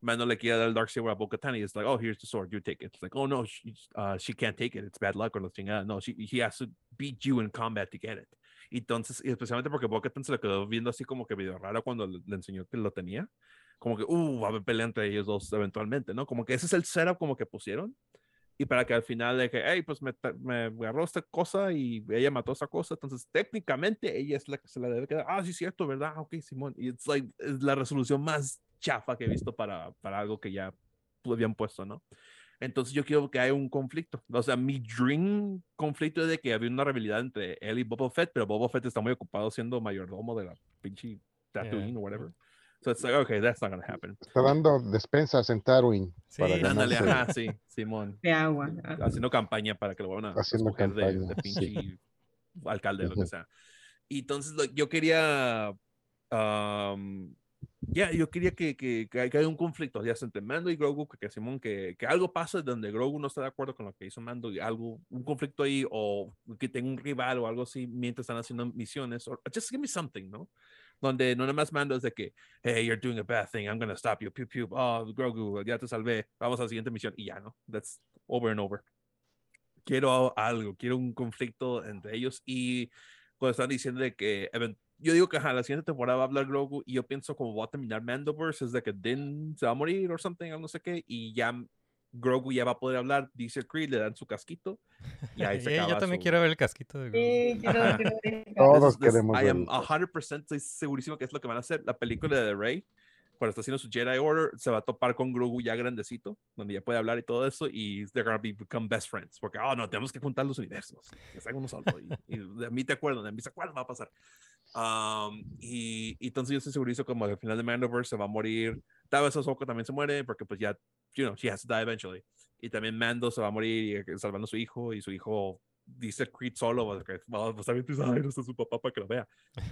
Mando le quiere dar el Darksaber a Bo-Katan y es like, oh, here's the sword, you take it. It's like, oh, no, she, uh, she can't take it, it's bad luck or la chingada. No, she, he has to beat you in combat to get it. Entonces, y especialmente porque Bo-Katan se le quedó viendo así como que medio raro cuando le, le enseñó que lo tenía. Como que, uh, va a haber pelea entre ellos dos eventualmente, ¿no? Como que ese es el setup como que pusieron. Y para que al final de que, hey, pues me, me agarró esta cosa y ella mató esa cosa. Entonces, técnicamente ella es la que se la debe quedar. Ah, sí, cierto, ¿verdad? Ok, Simón. Y it's like, es la resolución más chafa que he visto para, para algo que ya habían puesto, ¿no? Entonces yo quiero que haya un conflicto. O sea, mi dream conflicto es de que había una rivalidad entre él y Boba Fett, pero Boba Fett está muy ocupado siendo mayordomo de la pinche Tatooine Yeah. o whatever. So it's like, okay, that's not gonna happen. Está dando despensas en Tatooine Sí, para Ándale, ganarse. ajá, sí, Simón. De agua. Haciendo campaña para que lo vuelvan a Haciendo escoger de, de campaña, sí. pinche alcalde, lo que sea. Y entonces lo- yo quería, um, ya, yo quería que, que, que, que haya un conflicto, ya sea entre Mando y Grogu, que, que Simón, que, que algo pase donde Grogu no está de acuerdo con lo que hizo Mando, y algo, un conflicto ahí, o que tenga un rival o algo así mientras están haciendo misiones, o just give me something, ¿no? Donde no nada más Mando es de que, hey, you're doing a bad thing, I'm gonna stop you, pew, pew, oh, Grogu, ya te salvé, vamos a la siguiente misión, y ya, ¿no? That's over and over quiero algo, quiero un conflicto entre ellos y cuando están diciendo de que yo digo que ajá, la siguiente temporada va a hablar Grogu y yo pienso como va a terminar Mandoverse es de que Din se va a morir o something o no sé qué y ya Grogu ya va a poder hablar, dice Creed, le dan su casquito y ahí se Eh, [LAUGHS] yo acaba también su- quiero ver el casquito de Grogu. Sí, quiero, Ajá. quiero ver. [LAUGHS] [LAUGHS] Todos This this- queremos I am verlo. 100% estoy segurísimo que es lo que van a hacer. La película de Rey, cuando está haciendo su Jedi Order, se va a topar con Grogu ya grandecito, donde ya puede hablar y todo eso, y they're gonna be, become best friends. Porque, oh, no, tenemos que juntar los universos. Que sea uno solo. Y, y de mí te acuerdo, de mí se acuerdan, va a pasar. Um, y, y entonces yo estoy segurísimo como al final de Mandoverse se va a morir. Tal vez Ahsoka también se muere, porque pues ya, you know, she has to die eventually. Y también Mando se va a morir y, eh, salvando a su hijo, y su hijo dice Creed solo, porque va va a estar bien triste, ay, no está su papá para que lo vea.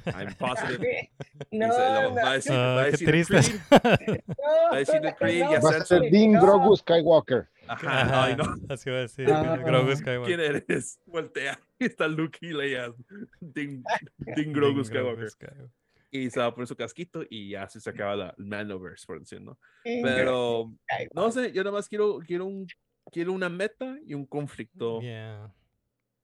I'm [LAUGHS] positive. No, Y lo no, va a decir, Ah, va a qué decir triste. Creed, no, [LAUGHS] va a decir de Creed, no, ya Va sea a ser Dean. Grogu Skywalker. Ajá, Ajá, ay, no. Así va a decir. Ah. Grogu Skywalker. ¿Quién eres? Voltea. Y [LAUGHS] está Luke y Leia. Dean, Dean Grogu Grogu Skywalker. Y se va a poner su casquito y ya se acaba la el Mandoverse, por decir, ¿no? Pero, [LAUGHS] no sé, yo nada más quiero, quiero, un, quiero una meta y un conflicto. Yeah.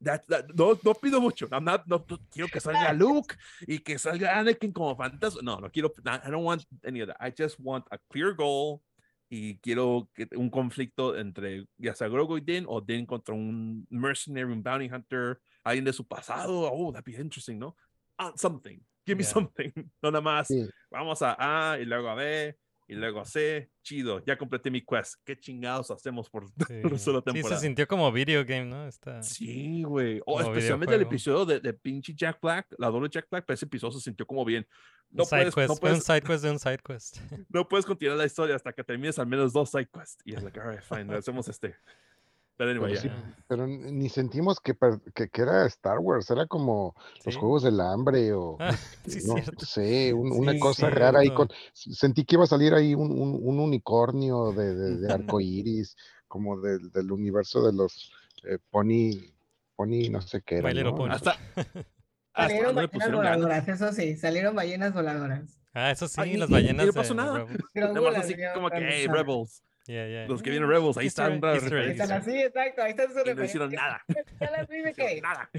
That- that- no, no pido mucho. I'm not- no, no quiero que salga Luke y que salga Anakin como fantasma. No, no quiero. I don't want any of that. I just want a clear goal y quiero que, un conflicto entre ya sea Grogu y Din o Din contra un mercenary, un bounty hunter, alguien de su pasado. Oh, that'd be interesting, ¿no? Ah, something. Give me Yeah. something. [LAUGHS] No nada más. Sí. Vamos a A y luego a B y luego a C. Chido, ya completé mi quest. ¿Qué chingados hacemos por [LAUGHS] Sí. por solo Sí, se temporada? sintió como video game, ¿no? Está... Sí, güey. O Como especialmente el videojuego. episodio de, de pinche Jack Black, la doble Jack Black, pero ese episodio se sintió como bien. No side puedes, quest, no, fue un puedes, side quest de un side quest. [LAUGHS] no puedes continuar la historia hasta que termines al menos dos side quests. Y es like, alright, fine, hacemos este. Pero anyway, Pero ya. sí, pero n- ni sentimos que, que, que era Star Wars, era como los juegos del hambre o Ah, [LAUGHS] sí, no cierto. sé, un- una Sí, cosa rara ahí con, sentí que iba a salir ahí un, un, un unicornio de, de, de [LAUGHS] arcoíris, como del, del universo de los eh, pony, pony no sé qué era, ¿no? Pony. Hasta, [LAUGHS] hasta Salieron ballenas ganas. voladoras, eso sí, salieron ballenas voladoras. Ah, eso sí, Ay, las y- y ballenas. no pasó de nada. Nada más así como que, hey. Rebels. Yeah, yeah. Los que vienen Rebels, ahí Easter están. Easter referencias. Están así, exacto, ahí están sus no hicieron nada. [LAUGHS] Nada.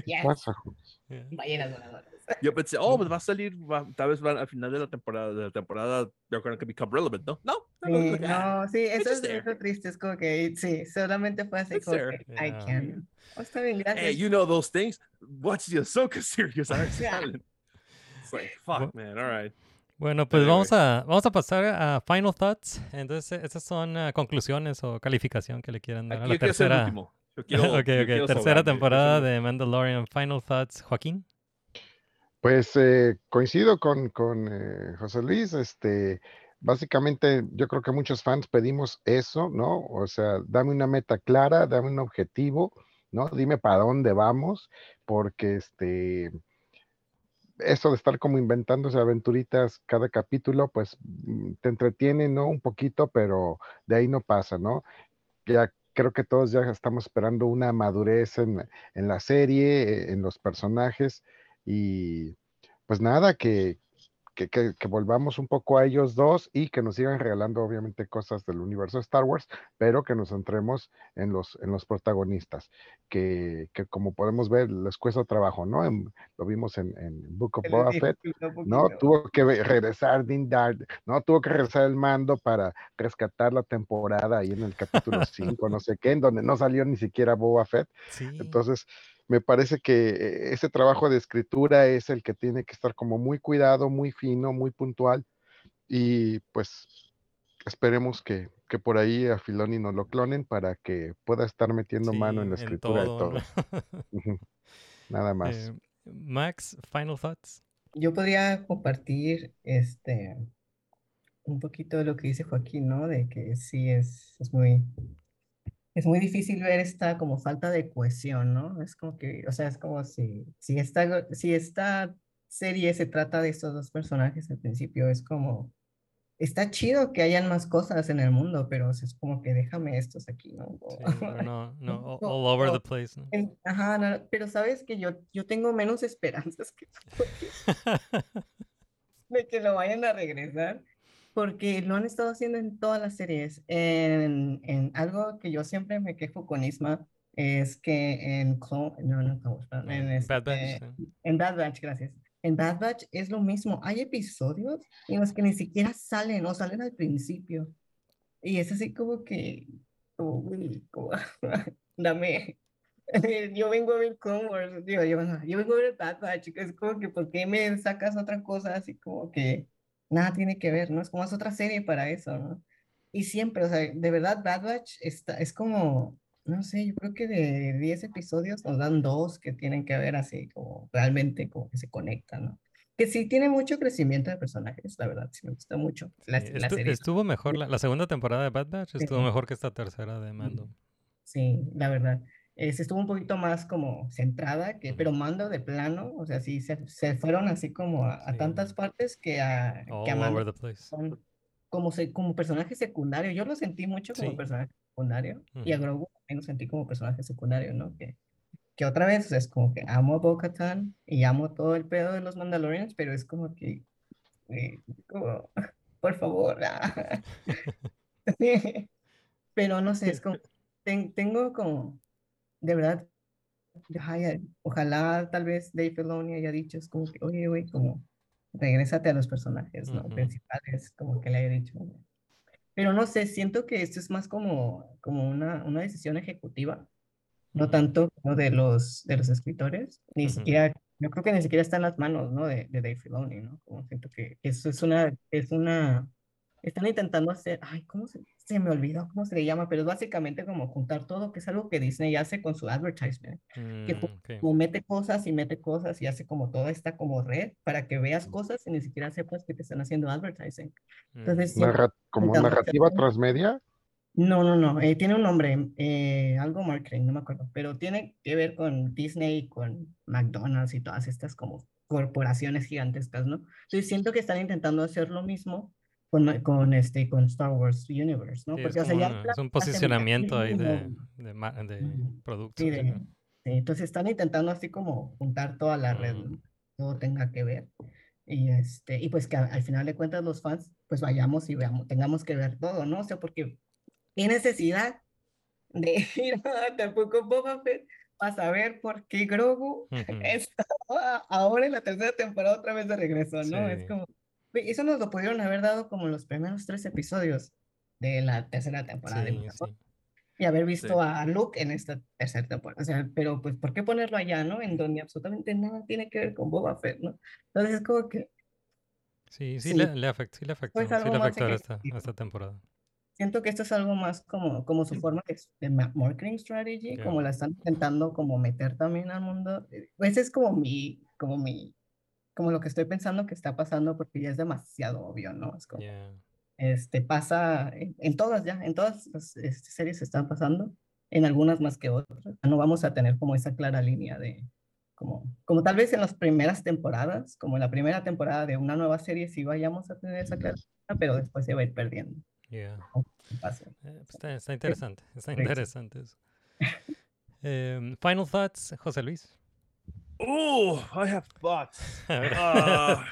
Ballenas voladoras. Yo pensé, oh, pues va a salir, va- tal vez van al final de la temporada, de la temporada, they're going to become relevant, ¿no? No, no, Sí, no, sí, eso just es eso triste, es como que sí, solamente fue así como que I Yeah. can. Oh, está bien, gracias. Hey, you know those things? Watch the Ahsoka series. [LAUGHS] I Yeah. It's like, fuck, man, all right. Bueno, pues vamos a, vamos a pasar a final thoughts. Entonces, estas son ah, conclusiones o calificación que le quieran dar Aquí a la yo quiero ser el tercera. último. Yo [LAUGHS] quiero, ok, yo ok. quiero Tercera temporada de Mandalorian. Final thoughts, Joaquín. Pues eh, coincido con, con eh, José Luis, este, básicamente yo creo que muchos fans pedimos eso, ¿no? O sea, dame una meta clara, dame un objetivo, ¿no? Dime para dónde vamos, porque este, eso de estar como inventándose aventuritas cada capítulo, pues mm, te entretiene, ¿no? Un poquito, pero de ahí no pasa, ¿no? Ya creo que todos ya estamos esperando una madurez en, en la serie, eh, en los personajes, y pues nada, que, que, que- que volvamos un poco a ellos dos y que nos sigan regalando obviamente cosas del universo de Star Wars, pero que nos centremos en los, en los protagonistas, que, que como podemos ver les cuesta trabajo, ¿no? En- lo vimos en, en Book of Boba Fett, ¿no? Tuvo que regresar Din Djarin, ¿no? Tuvo que regresar el mando para rescatar la temporada ahí en el capítulo [LAUGHS] 5, no sé qué, en donde no salió ni siquiera Boba Fett. Sí. Entonces, me parece que eh, ese trabajo de escritura es el que tiene que estar como muy cuidado, muy fino, muy puntual. Y pues esperemos que, que por ahí a Filoni nos lo clonen para que pueda estar metiendo mano en la escritura todo, de todo. [LAUGHS] Nada más. Eh, Max, final thoughts. Yo podría compartir este un poquito de lo que dice Joaquín, ¿no? De que sí es, es muy es muy difícil ver esta como falta de cohesión, ¿no? Es como que, o sea, es como si si esta si esta serie se trata de estos dos personajes al principio, es como está chido que hayan más cosas en el mundo, pero o sea, es como que déjame estos aquí, ¿no? O- Sí, [LAUGHS] no, no, all, all over the place. ¿no? en- Ajá, no, pero sabes que yo, yo tengo menos [LAUGHS] esperanzas que tú [LAUGHS] de que lo vayan a regresar, porque lo han estado haciendo en todas las series. En, en algo que yo siempre me quejo con Isma es que en Clone, no, no, Wars, perdón, en, En Bad Batch, este, sí. en Bad Batch, gracias. En Bad Batch es lo mismo. Hay episodios en los que ni siquiera salen o salen al principio. Y es así como que, como, como, [LAUGHS] dame. [LAUGHS] Yo vengo a ver Clone Wars, digo, yo, yo vengo a ver Bad Batch, es como que, ¿por qué me sacas otra cosa así como que nada tiene que ver, ¿no? Es como es otra serie para eso, ¿no? Y siempre, o sea, de verdad, Bad Batch está, es como, no sé, yo creo que de 10 episodios nos dan dos que tienen que ver así, como realmente como que se conectan, ¿no? Que sí tiene mucho crecimiento de personajes, la verdad, sí me gusta mucho la, Sí, la estu- serie. estuvo mejor, la, la segunda temporada de Bad Batch estuvo Sí. mejor que esta tercera de Mando. Sí, la verdad. Eh, se estuvo un poquito más como centrada, que, pero Mando de plano, o sea, sí, se, se fueron así como a, a tantas partes que a, que a All Mando over the place. son como, se, como personaje secundario. Yo lo sentí mucho como Sí. personaje secundario y a. Grogu también lo sentí como personaje secundario, ¿no? Que, que otra vez o sea, es como que amo a Bo-Katan y amo todo el pedo de los Mandalorians, pero es como que, eh, como, [LAUGHS] por favor. ah. [LAUGHS] [LAUGHS] Pero no sé, es como, ten- tengo como, de verdad, ojalá tal vez Dave Filoni haya dicho, es como que, oye, güey, como, regrésate a los personajes, ¿no? Principales, como que le haya dicho. Pero no sé, siento que esto es más como, como una, una decisión ejecutiva, no tanto como de los, de los escritores, ni Ujú. siquiera, yo creo que ni siquiera está en las manos, ¿no? De, de Dave Filoni, ¿no? Como siento que eso es una, es una, están intentando hacer, ay, ¿cómo se, se me olvidó cómo se le llama? Pero es básicamente como juntar todo, que es algo que Disney hace con su advertisement que Mm, ju- ok. como mete cosas y mete cosas y hace como toda esta como red para que veas cosas y ni siquiera sepas que te están haciendo advertising. Mm. Entonces, Narra- como narrativa transmedia. no, no, no, eh, tiene un nombre, eh, algo marketing, no me acuerdo, pero tiene que ver con Disney, con McDonald's y todas estas como corporaciones gigantescas, ¿no? Entonces siento que están intentando hacer lo mismo con, ma- con, este, con Star Wars Universe, ¿no? Sí, es, Porque, o sea, como ya es un posicionamiento ahí de, de, de Ujú. productos. Sí, de- ¿no? entonces están intentando así como juntar toda la red, Mm. ¿no? todo tenga que ver. Y, este, y pues que a- al final de cuentas los fans pues vayamos y veamos, tengamos que ver todo, ¿no? O sea, porque ¿qué necesidad de [LAUGHS] ir a tampoco Boba Fett para saber por qué Grogu Ujú. [LAUGHS] estaba ahora en la tercera temporada otra vez de regreso, ¿no? Es Sí. como, güey, eso nos lo pudieron haber dado como los primeros tres episodios de la tercera temporada de Sí, Mandalorian sí. y haber visto Sí. a Luke en esta tercera temporada. O sea, pero pues, ¿por qué ponerlo allá, no? En donde absolutamente nada tiene que ver con Boba Fett, ¿no? Entonces es como que Sí, sí, le, le afectó, sí le afectó, Pues sí le afectó a esta, esta temporada. siento que esto es algo más como, como su forma de, de ma- marketing strategy, Ya. como la están intentando como meter también al mundo. Ese es como mi, como mi, como lo que estoy pensando que está pasando porque ya es demasiado obvio, ¿no? Es como, Yeah. este, pasa en, en todas ya, en todas las este, series están pasando, en algunas más que otras. No vamos a tener como esa clara línea de, como, como tal vez en las primeras temporadas, como en la primera temporada de una nueva serie sí vayamos a tener esa clara línea, pero después se va a ir perdiendo. Yeah. Eh, pues está, está interesante, está interesante eso. Em, final thoughts, José Luis. Oh, I have thoughts. [LAUGHS] Ah,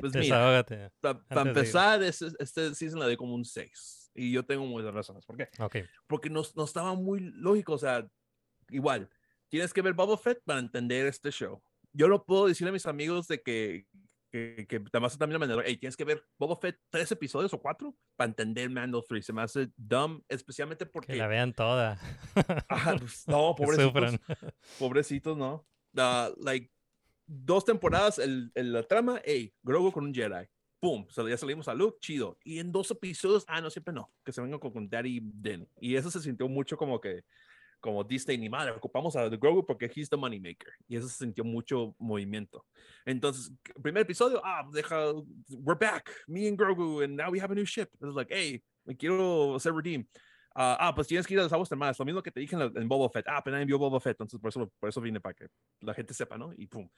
pues mira, para de ir. empezar, este, este season le doy como un 6. Y yo tengo muchas razones. ¿Por qué? Ok, Porque no, no estaba muy lógico. O sea, igual, tienes que ver Boba Fett para entender este show. Yo no puedo decirle a mis amigos de que, que, que te vas a también manera, hey, tienes que ver Boba Fett tres episodios o cuatro para entender Mando 3. Se me hace dumb, especialmente que porque... la vean toda. Ajá, pues, no, [LAUGHS] que pobrecitos. Pobrecitos, no. Ah, like, dos temporadas, el, el- la trama, hey, Grogu con un Jedi. Pum, ya salimos a Luke, chido. Y en dos episodios, ah, no, siempre no, que se vengan con, con Daddy Den. Y eso se sintió mucho como que, como Disney ni madre, ocupamos a Grogu porque he's the moneymaker. Y eso se sintió mucho movimiento. Entonces, primer episodio, ah, deja, we're back, me and Grogu, and now we have a new ship. It's like, hey, me quiero ser redeem. Ah, ah, pues tienes que ir a las aguas termales. Lo mismo que te dije en, la- en Boba Fett. Ah, apenas envió Boba Fett. Entonces, por eso, por eso vine para que la gente sepa, ¿no? Y pum.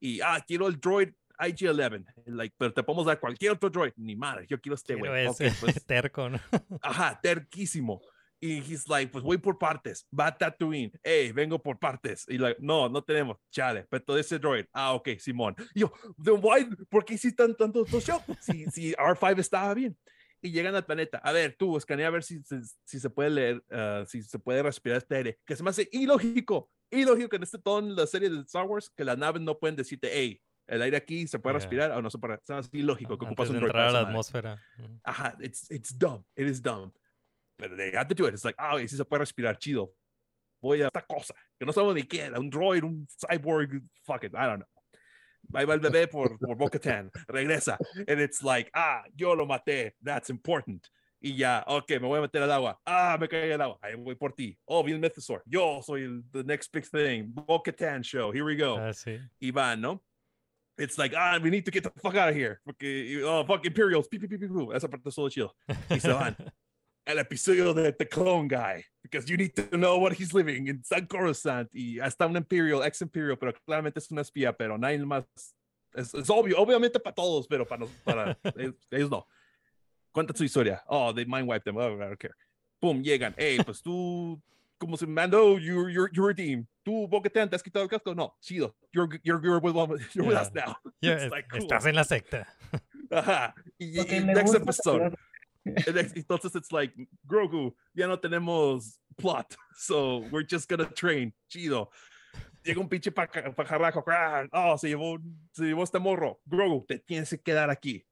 Y, ah, quiero el droid IG-11. Like, pero te podemos dar cualquier otro droid. Ni madre, yo quiero este güey. Ok, ese [LAUGHS] pues, terco, ¿no? [LAUGHS] ajá, terquísimo. Y he's like, pues voy por partes. Va Tatooine. Hey, vengo por partes. Y like, no, no tenemos. Chale, pero todo ese droid. Ah, ok, Simón. Y yo, then why, ¿por qué hiciste tanto tanto show? [LAUGHS] Si, si R5 estaba bien. Y llegan al planeta. A ver, tú, escanea a ver si, si, si se puede leer, ah, si se puede respirar este aire. Que se me hace ilógico. Ilógico en este tono en la serie de Star Wars, que las naves no pueden decirte, hey, el aire aquí se puede Yeah. respirar o no se puede. Se me hace ilógico que ocupas Antes de un entrar a la atmósfera. Ajá, it's, it's dumb. It is dumb. But they had to do it. It's like, ah, si se puede respirar, chido. Voy a esta cosa, que no sabemos ni qué era, un droid, un cyborg, fuck it, I don't know. Ahí va el bebé por, por Bo-Katan, regresa. And it's like, ah, yo lo maté, that's important. Y ya, ok, me voy a meter al agua. Ah, me caí al agua. Ahí voy por ti. Oh, viene el Mythosaur. Yo soy el the next big thing. Bo-Katan show. Here we go. Ah, sí. y van, ¿no? It's like, ah, we need to get the fuck out of here. Porque, oh, fuck Imperials. Pi, pi, pi, pi, pi. Esa parte solo chido. Y se van. [LAUGHS] El episodio de The Clone Guy. Because you need to know what he's living in San Coruscant. Y hasta un Imperial, ex Imperial, pero claramente es una espía, pero nadie más. Es, es obvio, obviamente para todos, pero para, nos- para [LAUGHS] ellos, ellos no. Cuenta su historia. Oh, they mind wiped them. Oh, I don't care. Boom, llegan. Hey, pues tú, como se mando, you're, you're, you're redeemed. Tú, Bo-Katan, ¿te has quitado el casco? No, chido. You're, you're, you're, with, you're with us Yeah. now. Es- like, cool. Estás en la secta. Ajá. Y, Lo y next episode. Entonces, it's like, Grogu, ya no tenemos plot. [LAUGHS] So, we're just gonna train. Chido. Llega un pinche pajarraco. Oh, se llevó, se llevó este morro. Grogu, te tienes que quedar aquí.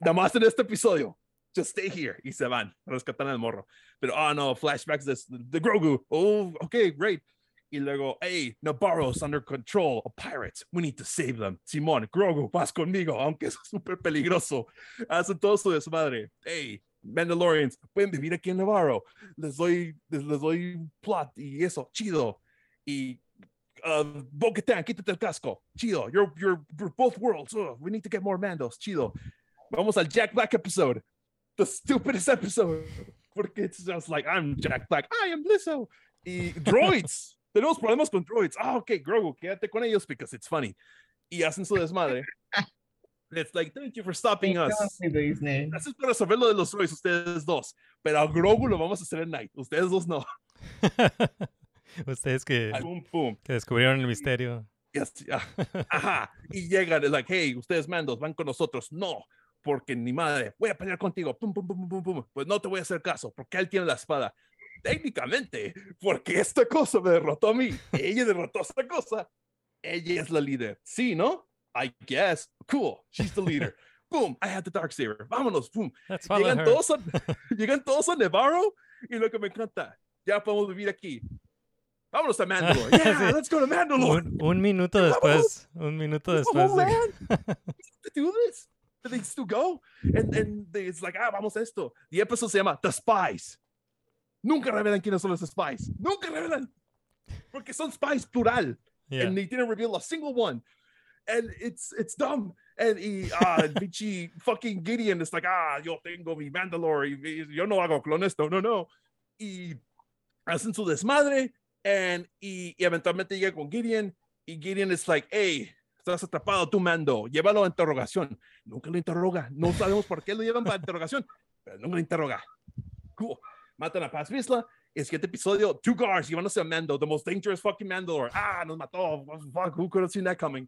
Nada más en este episodio. Just stay here. Y se van. Rescatan al morro. Pero, oh no, flashbacks de, de Grogu. Oh, okay, great. Y luego, hey, Navarro's under control of pirates. We need to save them. Simón, Grogu, vas conmigo, aunque es súper peligroso. Hacen todo su desmadre. Hey, Mandalorians, pueden vivir aquí en Navarro. Les doy, les, les doy plot y eso, chido. Y uh, Bo-Katan, quítate el casco. Chido. You're, you're, you're both worlds. Ugh, we need to get more Mandos. Chido. Vamos al Jack Black episode. The stupidest episode. [LAUGHS] Porque it's just like, I'm Jack Black. I am Lizzo. Y droids. Tenemos problemas con droids. Ah, ok, Grogu, quédate con ellos because it's funny. Y hacen su desmadre. [LAUGHS] It's like, thank you for stopping us. Gracias por resolver lo de los droids, ustedes dos. Pero a Grogu lo vamos a hacer en Night. Ustedes dos no. [LAUGHS] Ustedes que, Pum, pum. que descubrieron el misterio. Y así, ah, Ajá. Y llegan, es like, hey, ustedes mandos, van con nosotros. No, porque ni madre, voy a pelear contigo, pum, pum, pum, pum, pum, pum. Pues no te voy a hacer caso, porque él tiene la espada. Técnicamente, porque esta cosa me derrotó a mí, ella derrotó a esta cosa, ella es la líder. Sí, ¿no? I guess. Cool, she's the leader. [LAUGHS] Boom, I had the dark saber. Vámonos, boom. [LAUGHS] Llegan todos, a, llegan todos a Nevarro y lo que me encanta, ya podemos vivir aquí. Vámonos a Mandalore. [LAUGHS] Yeah, Sí. let's go to Mandalore. Un, un minuto después, un minuto después. de- land. to do this. They still go. And, and it's like, ah, vamos a esto. The episode se llama The Spies. Nunca revelan quiénes son los spies. Nunca revelan. Porque son spies plural. Yeah. And they didn't reveal a single one. And it's it's dumb. And y, ah, el [LAUGHS] pinche fucking Gideon is like, ah, yo tengo mi Mandalore. yo no hago clones. No, no, no. Y hacen su desmadre. And, y, y eventualmente llega con Gideon. Y Gideon es like, hey, estás atrapado tu mando. Llévalo a interrogación. Nunca lo interroga. No sabemos por qué lo llevan para interrogación. Pero nunca lo interroga. Cool. Matan a Paz Vizsla. El siguiente episodio, two guards llevándose a Mando, the most dangerous fucking Mandalore. Ah, nos mató. Fuck, who could have seen that coming?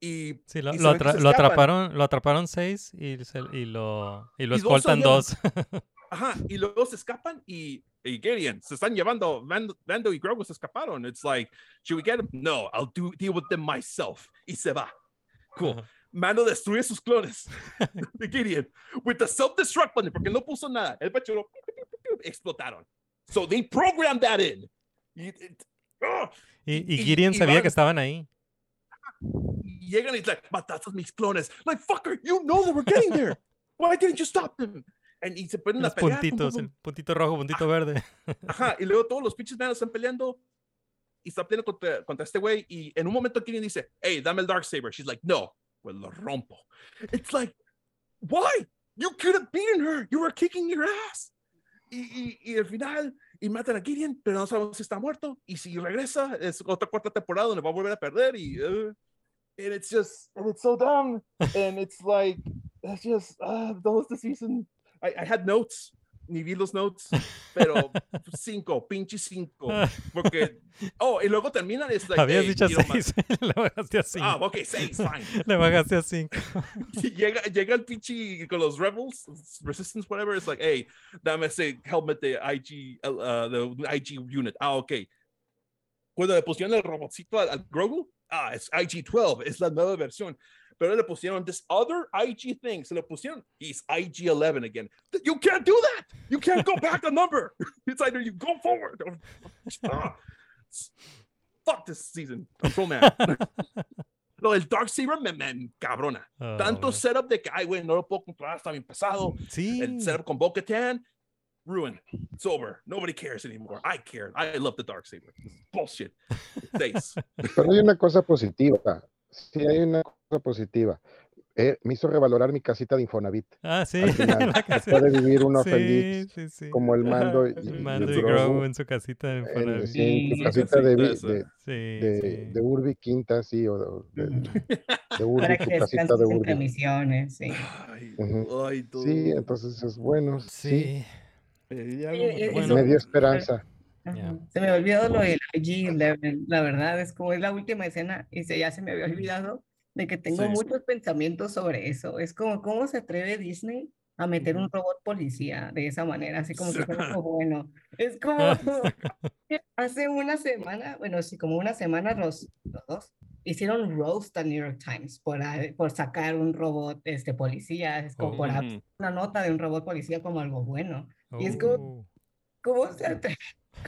Y, Sí, lo, y lo atra- lo escapan. atraparon, lo atraparon seis y, se- y lo, y lo Y dos escoltan salieron. dos. [LAUGHS] Ajá, y luego se escapan y, y Gideon, se están llevando, Mando, Mando y Grogu se escaparon. It's like, should we get him? No, I'll do, deal with them myself. Y se va. Cool. Mando destruye sus clones [LAUGHS] de Gideon with the self-destruct button porque no puso nada. El pecho explotaron. So they programmed that in. Y- Gideon y sabía que estaban ahí. llegan y like, mataste a mis clones. Like, fucker, you know they were getting there. Why didn't you stop them? And y se ponen a Los pelear. pum, pum, puntitos, pum. el puntito rojo, puntito verde. Ajá, y luego todos los pinches manos están peleando y están peleando contra, contra este güey y en un momento Gideon dice, hey, dame el Dark Saber. She's like, no, pues lo rompo. It's like, why? You could have beaten her. You were kicking your ass. Y, y, y al final, y matan a Gideon, pero no sabemos si está muerto. Y si regresa, es otra cuarta temporada donde va a volver a perder. Y, uh, and it's just, and it's so dumb. And it's like, it's just, uh, the the season. I, I had notes, ni vi los notes, pero cinco, pinche cinco. Porque, oh, y luego terminan, es like, Habías hey, dicho seis, [LAUGHS] le bajaste a cinco. Ah, ok, seis, fine. [LAUGHS] Le bajaste a cinco. [LAUGHS] Y llega, llega el pinche con los Rebels, Resistance, whatever. It's like, hey, dame ese helmet de IG, uh, the IG unit. Ah, ok. Cuando le pusieron el robotcito al, al Grogu, ah, es IG-12, es la nueva versión. Pero le pusieron this other IG thing. Se le pusieron, he's IG-11 again. You can't do that. You can't go back a number. [LAUGHS] It's either you go forward or. Ah, fuck this season. I'm so mad. [LAUGHS] Lo del Dark Saber me, me cabrona. Oh, Tanto man. setup de que, ay, güey, no lo puedo controlar, está bien pesado. Sí. El setup con Bo-Katan, ruined. It's over. Nobody cares anymore. I care. I love the Dark Saber. Bullshit. Seis. [LAUGHS] Pero hay una cosa positiva. Sí, hay una cosa positiva. Eh, me hizo revalorar mi casita de Infonavit. Ah, sí. Al final, [LAUGHS] puede vivir uno sí, feliz sí, sí. como el mando y- el y mando y Grogu Grogu en su casita de en, Infonavit. sí, en Sí, casita de, vi- casita de, Sí, de, sí. de Urbi Quinta, sí, o de, de [LAUGHS] Urbi, Para que casita de Urbi. misiones, sí. Ay, Ujú. ay, tú. Sí, entonces es bueno. Sí, Sí. Eh, eh, Bueno. me dio esperanza. Ya. Se me olvidó lo del IG-11, la verdad, es como es la última escena y se, ya se me había olvidado de que tengo Sí. muchos pensamientos sobre eso. Es como, ¿cómo se atreve Disney a meter un robot policía de esa manera? Así como que algo [LAUGHS] bueno. Es como, [LAUGHS] [LAUGHS] hace una semana, bueno, sí, como una semana los, los dos hicieron roast al New York Times por, a- por sacar un robot este, policía, es como por hacer Ujú. una nota de un robot policía como algo bueno. Y es como, Oh. ¿cómo se atreve?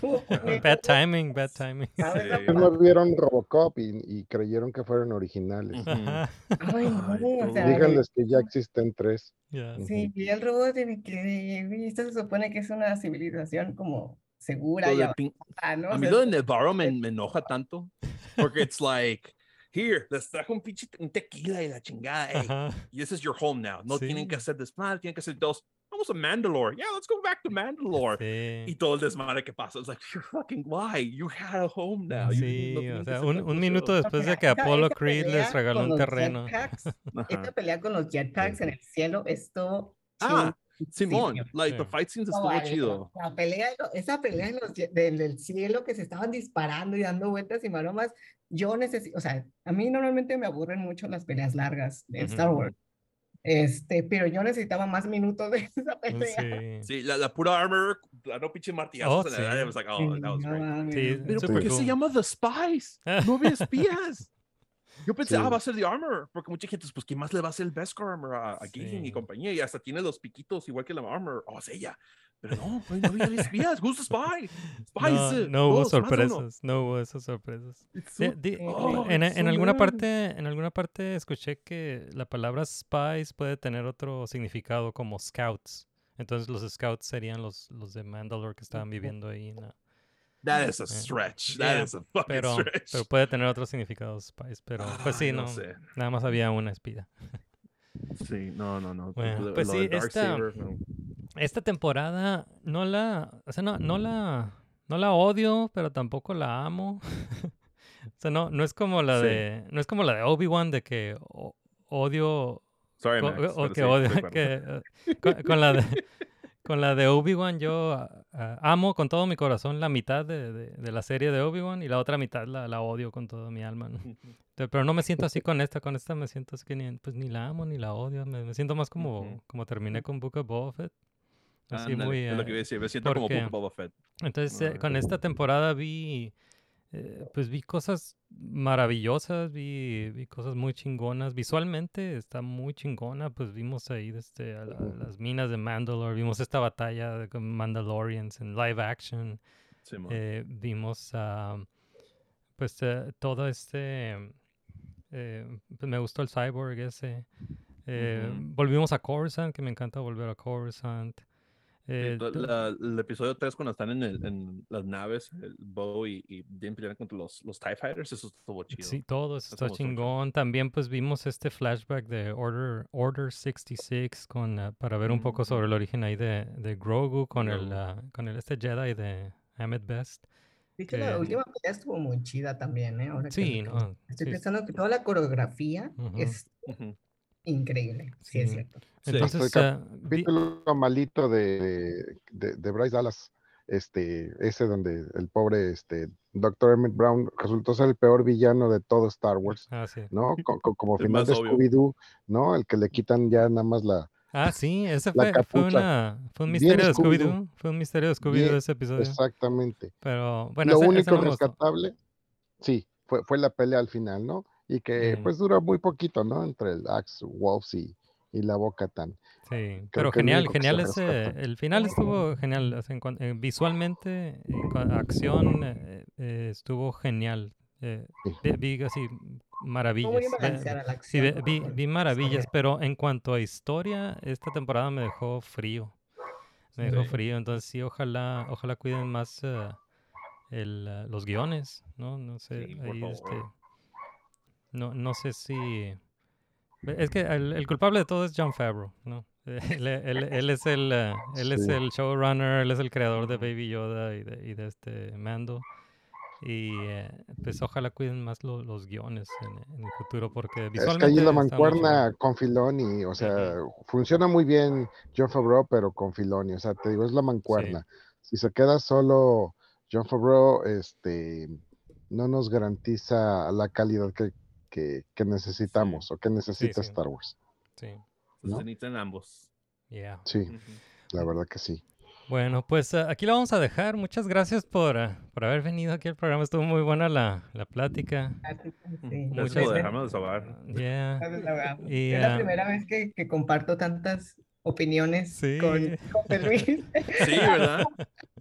¿Cómo pone- Bad timing, bad timing. ¿Sabes la Sí. No vieron Robocop y, y creyeron que fueron originales. Ajá. Ay, no, Ay, o tú. sea, Díganles que ya existen tres. Ya. Sí, y el robot tiene que, y esto se supone que es una civilización como segura y avanzada, ¿no? A mí lo de Navarro me, me enoja tanto. Porque it's like, here, les trajo un pinche un tequila y la chingada. Hey, Ajá. this is your home now. No tienen que Sí. hacer desmadre, tienen que hacer dos. Vamos a Mandalore. Yeah, let's go back to Mandalore. Y Sí. todo el desmadre que pasa. It's like, you're fucking why? You had a home now. You- Sí, no o sea, un, un minuto después de que Apollo esa Creed les regaló un terreno. jetpacks, esta pelea con los jetpacks en el cielo, esto Ah, Simón, like the Sí. fight scenes No, estuvo vale, chido. La pelea, esa pelea en los del, del cielo que se estaban disparando y dando vueltas y maromas, yo necesito, o sea, a mí normalmente me aburren mucho las peleas largas de Star Ujú. Wars, Este, pero yo necesitaba más minutos de [LAUGHS] esa pelea. Sí. Sí, la, la pura armor, la no pinche martillazos Oh, en sí. Like, oh, that was No great. Sí, no. Pero ¿por qué cool. se llama The Spies? No había espías. [LAUGHS] Yo pensé, Sí. ah, va a ser The Armor, porque mucha gente, pues, ¿quién más le va a hacer el Beskar Armor a, a Gideon y Sí. compañía? Y hasta tiene los piquitos igual que la Armor. Oh, es ella. Pero no, no había espías. Who's the spy? Spy No, is it. no hubo Dos, sorpresas, no hubo esas sorpresas. Oh, en, it's en so alguna parte, en alguna parte escuché que la palabra spies puede tener otro significado como scouts. Entonces los scouts serían los, los de Mandalore que estaban viviendo ahí. en la- That is a Eh, stretch. yeah, That is a fucking pero, stretch. pero puede tener otro significado spies. Pero pues sí, no, no sé. nada más había una espía. Sí, no, no, no. Bueno, Lo- pues lo sí, esta- Darksaber, no. Esta temporada no la, o sea, no, no la, no la odio, pero tampoco la amo. [LAUGHS] o sea, no, no es como la Sí. de, no es como la de Obi-Wan de que odio Sorry, Max, o que sí, odio- [LAUGHS] que, eh, con, con la de [LAUGHS] con la de Obi-Wan yo ah, ah, amo con todo mi corazón la mitad de, de- de la serie de Obi-Wan y la otra mitad la, la odio con toda mi alma, Pero no me siento así con esta, con esta me siento así que ni, pues ni la amo ni la odio, me, me siento más como, como terminé con Book of Boba Fett. Así muy... es lo que eh, iba a decir. Me siento como porque- Book Boba Fett. entonces, eh, con esta temporada vi, eh, pues vi cosas maravillosas, vi, vi cosas muy chingonas. Visualmente está muy chingona, pues vimos ahí a la- las minas de Mandalore, vimos esta batalla de con Mandalorians en live action, Sí, vimos pues todo este, eh, pues me gustó el cyborg ese. Ujú. Volvimos a Coruscant, que me encanta volver a Coruscant. Sí, Eh, la- el episodio 3 cuando están en, el- en las naves, el Bo y, y Din pelean contra los, los TIE Fighters, eso estuvo chido. Sí, todo eso está chingón. También pues vimos este flashback de Order, Order 66 con, ah, para ver un poco sobre el origen ahí de, de Grogu con el, Grogu. ah, con el este Jedi de Ahmed Best. De hecho, la que- última pelea estuvo muy chida también, ¿eh? Ahora que- Sí, que no, Estoy sí. pensando que toda la coreografía Ujú. es Ujú. Increíble. Sí, es cierto. Entonces, el capítulo malito de, de, de Bryce Dallas, este, ese donde el pobre este, Dr. Emmett Brown resultó ser el peor villano de todo Star Wars, ah, sí. ¿no? Co- co- como El final de. Scooby-Doo, ¿no? El que le quitan ya nada más la... Ah, sí, ese fue, fue, una, fue un Bien misterio de Scooby-Doo. Fue un misterio de Scooby-Doo ese episodio. Exactamente. Pero bueno, Lo ese, ese único no rescatable, sí, fue, fue la pelea al final, ¿no? Y que Mm. pues duró muy poquito, ¿no? Entre el Axe Wolves y, y la Boca Tan. Sí, Creo pero genial, genial se ese, el final estuvo genial, o sea, en cuan- eh, visualmente, acción, eh, eh, estuvo genial. eh, Sí. vi, vi así maravillas. eh, sí, vi, vi maravillas, pero en cuanto a historia, esta temporada me dejó frío. Me dejó Sí. frío, entonces sí, ojalá, ojalá cuiden más el, los guiones, ¿no? No sé, ahí favor. este, no, no sé si... Es que el, el culpable de todo es John Favreau, ¿no? [LAUGHS] Él, él- él es el, eh, él es el showrunner, él es el creador de Baby Yoda y de, y de este Mando. Y eh, pues ojalá cuiden más lo- los guiones en, en el futuro porque Es que visualmente ahí la mancuerna con Filoni, o sea, funciona muy bien John Favreau, pero con Filoni, o sea, te digo, es la mancuerna. Si se queda solo John Favreau, este, no nos garantiza la calidad que, que, que necesitamos o que necesita sí. Star Wars. Sí, ¿no? se necesitan ambos. yeah. Sí, Ujú. la verdad que sí. Bueno, pues eh, aquí lo vamos a dejar. Muchas gracias por, eh, por haber venido aquí al programa. Estuvo muy buena la, la plática. Sí. Muchas por gracias. Yeah. Es la ah, primera vez que, que comparto tantas opiniones Sí. con, José Luis. [LAUGHS] Sí, ¿verdad?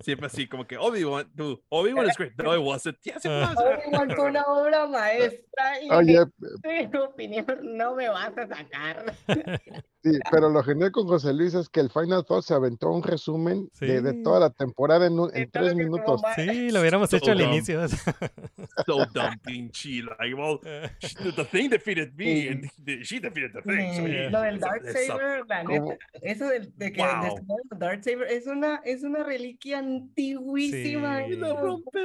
Siempre así, como que Obi-Wan, tú, Obi-Wan is great. No, it wasn't. Yes, it was. Obi-Wan fue una obra maestra y Oye, [LAUGHS] tu opinión no me vas a sacar. [LAUGHS] sí, pero lo genial con José Luis es que el Final Thought se aventó un resumen de, toda la temporada en, un- en tres minutos. Sí, lo hubiéramos So hecho al inicio. [LAUGHS] So dumb, pinche. Like, well, the, thing defeated me, and the- she defeated the thing. So Mm, he- Lo del Dark Saber, la ¿Cómo? neta, eso de, de que Wow. el Dark Saber es una, es una reliquia antiguísima. Sí. y Lo lo rompe.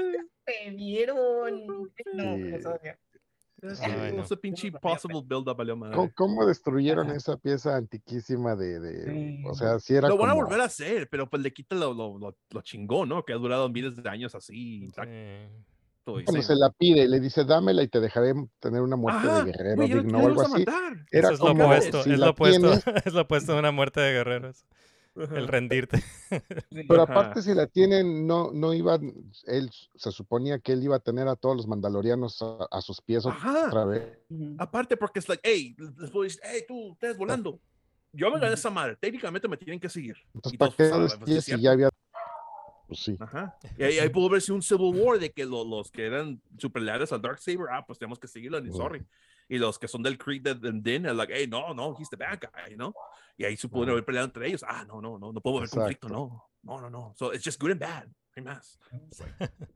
perdieron. No. Odio. Ay, no. Ese pinche possible build-up valió madre. ¿Cómo, cómo destruyeron esa pieza antiquísima de, de- Sí. o sea, si era Lo van a volver a hacer, pero pues le quita lo, lo, lo, lo chingón, ¿no? Que ha durado miles de años así. intacto. Sí. Cuando sí. se la pide, le dice, dámela y te dejaré tener una muerte Ajá, de guerrero digno o algo así. Era Eso es lo opuesto, si es lo opuesto, tienes, [LAUGHS] es lo opuesto de una muerte de guerreros. El rendirte. [LAUGHS] pero aparte si la tienen, no, no iba, él se suponía que él iba a tener a todos los mandalorianos a, a sus pies Ajá. otra vez. Aparte porque es like, hey, les puedo decir, hey, tú, estás volando. Yo me gané esa madre. Técnicamente me tienen que seguir. Entonces, Y ¿para qué pues, los pies si ya había? Pues sí. Ajá. Y ahí, ahí pudo verse un Civil War de que lo- los que eran super leales al Darksaber, ah, pues tenemos que seguirlo, ni sorry. Y los que son del Creed de Din, es like, hey, no, no, he's the bad guy, you know? Y ahí se pudieron Ujú. haber peleado entre ellos. Ah, no, no, no, no puedo haber conflicto, no. No, no, no. So it's just good and bad, no hay más. Like, [LAUGHS]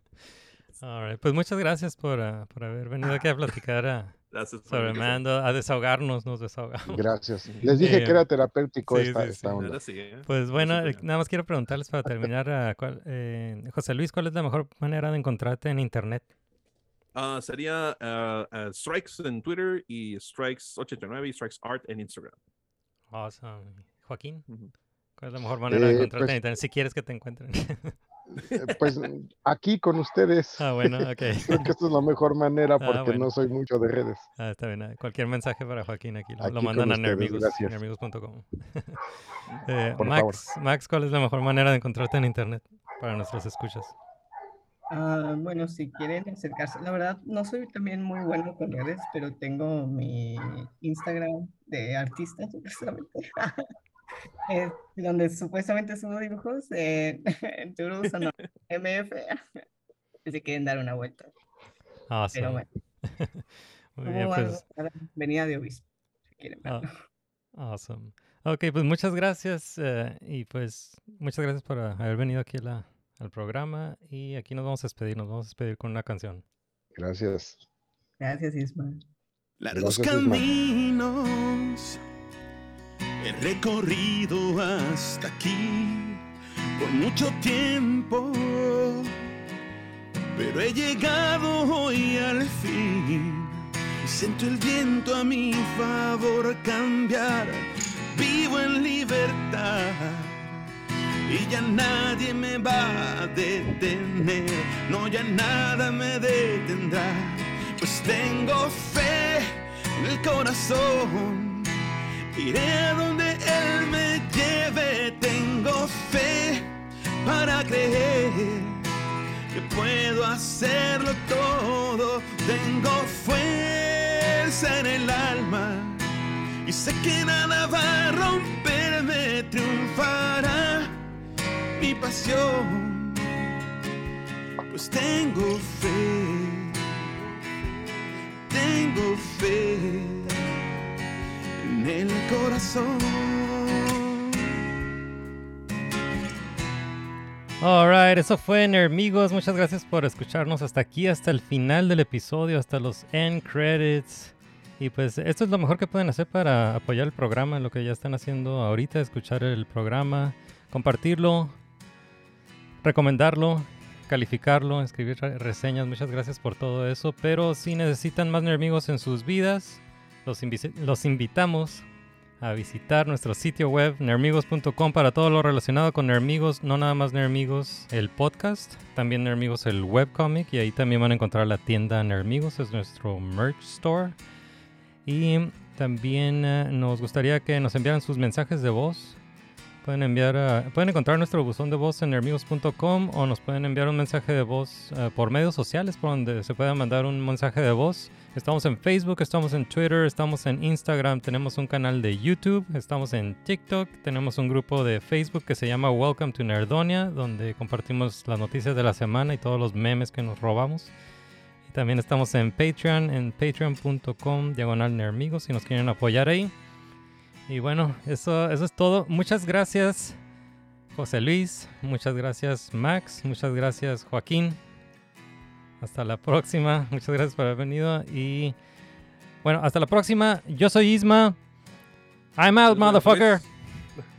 All right, Pues muchas gracias por, ah, por haber venido aquí a platicar ah, [LAUGHS] for sobre. Mando, a desahogarnos, nos desahogamos. Gracias. Les dije Eh, que era terapéutico sí, esta, sí, esta sí. onda. ¿eh? Pues bueno, eh, nada más quiero preguntarles para terminar, ah, cuál- eh, José Luis, ¿cuál es la mejor manera de encontrarte en internet? Ah, sería ah, Strikes en Twitter y Strikes89 y Strikes Art en Instagram. Awesome. Joaquín. ¿cuál es la mejor manera de Eh, encontrarte pues- en internet? Si quieres que te encuentren. Eh, Pues aquí con ustedes. ah, bueno, [LAUGHS] ok. Creo que esta es la mejor manera Ah, porque bueno. no soy mucho de redes. Ah, está bien. Cualquier mensaje para Joaquín aquí lo, Aquí mandan a nermigos.com. [LAUGHS] Eh, Max, Max, ¿cuál es la mejor manera de encontrarte en internet para nuestros escuchas? Ah, bueno, si quieren acercarse, la verdad no soy también muy bueno con redes, pero tengo mi Instagram de artista, [LAUGHS] supuestamente, eh, donde supuestamente subo dibujos eh, [LAUGHS] en Turus o no, MF, si quieren dar una vuelta. Awesome. Pero bueno, [LAUGHS] Muy bien, pues. Venida de Obispo, si quieren ah, verlo. awesome. Ok, pues muchas gracias eh, y pues muchas gracias por ah, haber venido aquí a la- al programa y aquí nos vamos a despedir, nos vamos a despedir con una canción. Gracias. Gracias, Isma. Largos Gracias, Isma. caminos he recorrido hasta aquí por mucho tiempo, pero he llegado hoy al fin y siento el viento a mi favor cambiar. Vivo en libertad y ya nadie me va a detener, no ya nada me detendrá, pues tengo fe en el corazón, iré a donde Él me lleve, tengo fe para creer que puedo hacerlo todo, tengo fuerza en el alma. Y sé que nada va a romperme, triunfará mi pasión, pues tengo fe, tengo fe en el corazón. Alright, eso fue Nermigos. Muchas gracias por escucharnos hasta aquí, hasta el final del episodio, hasta los end credits. Y pues esto es lo mejor que pueden hacer para apoyar el programa, lo que ya están haciendo ahorita, escuchar el programa, compartirlo, recomendarlo, calificarlo, escribir re- reseñas. Muchas gracias por todo eso. Pero si necesitan más Nermigos en sus vidas, los, invi- los invitamos a visitar nuestro sitio web nermigos.com para todo lo relacionado con Nermigos, no nada más Nermigos el podcast, también Nermigos el webcomic y ahí también van a encontrar la tienda Nermigos, es nuestro merch store. Y también eh, nos gustaría que nos enviaran sus mensajes de voz. Pueden enviar, a- pueden encontrar nuestro buzón de voz en nermigos.com o nos pueden enviar un mensaje de voz eh, por medios sociales por donde se pueda mandar un mensaje de voz. Estamos en Facebook, estamos en Twitter, estamos en Instagram, tenemos un canal de YouTube, estamos en TikTok, tenemos un grupo de Facebook que se llama Welcome to Nerdonia, donde compartimos las noticias de la semana y todos los memes que nos robamos. Y también estamos en Patreon, en patreon.com, diagonal nermigos, si nos quieren apoyar ahí. Y bueno, eso, eso es todo. Muchas gracias, José Luis. Muchas gracias, Max. Muchas gracias, Joaquín. Hasta la próxima. Muchas gracias por haber venido. Y bueno, hasta la próxima. Yo soy Isma. I'm out, motherfucker.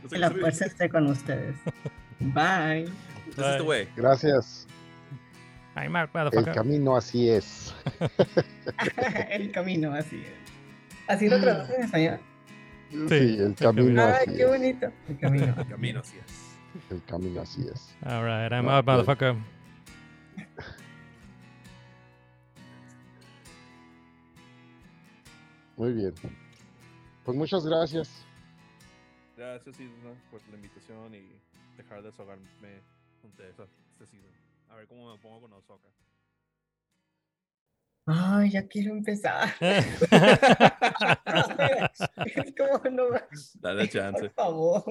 Que la fuerza esté con ustedes. [LAUGHS] Bye. This is the way. Gracias. I'm out, El motherfucker. camino así es. [LAUGHS] El camino, así es. ¿Así lo traducen en español? Sí, el camino. Ay, así qué es. bonito. El camino. El camino así es. El camino así es. All right, I'm out, motherfucker. Muy bien. Pues muchas gracias. Gracias, Isma, por la invitación y dejar de desahogarme con César. A ver cómo me pongo con los ay, ya quiero empezar. [LAUGHS] Eh. [LAUGHS] es como, no, Dale [LAUGHS] chance. Por favor.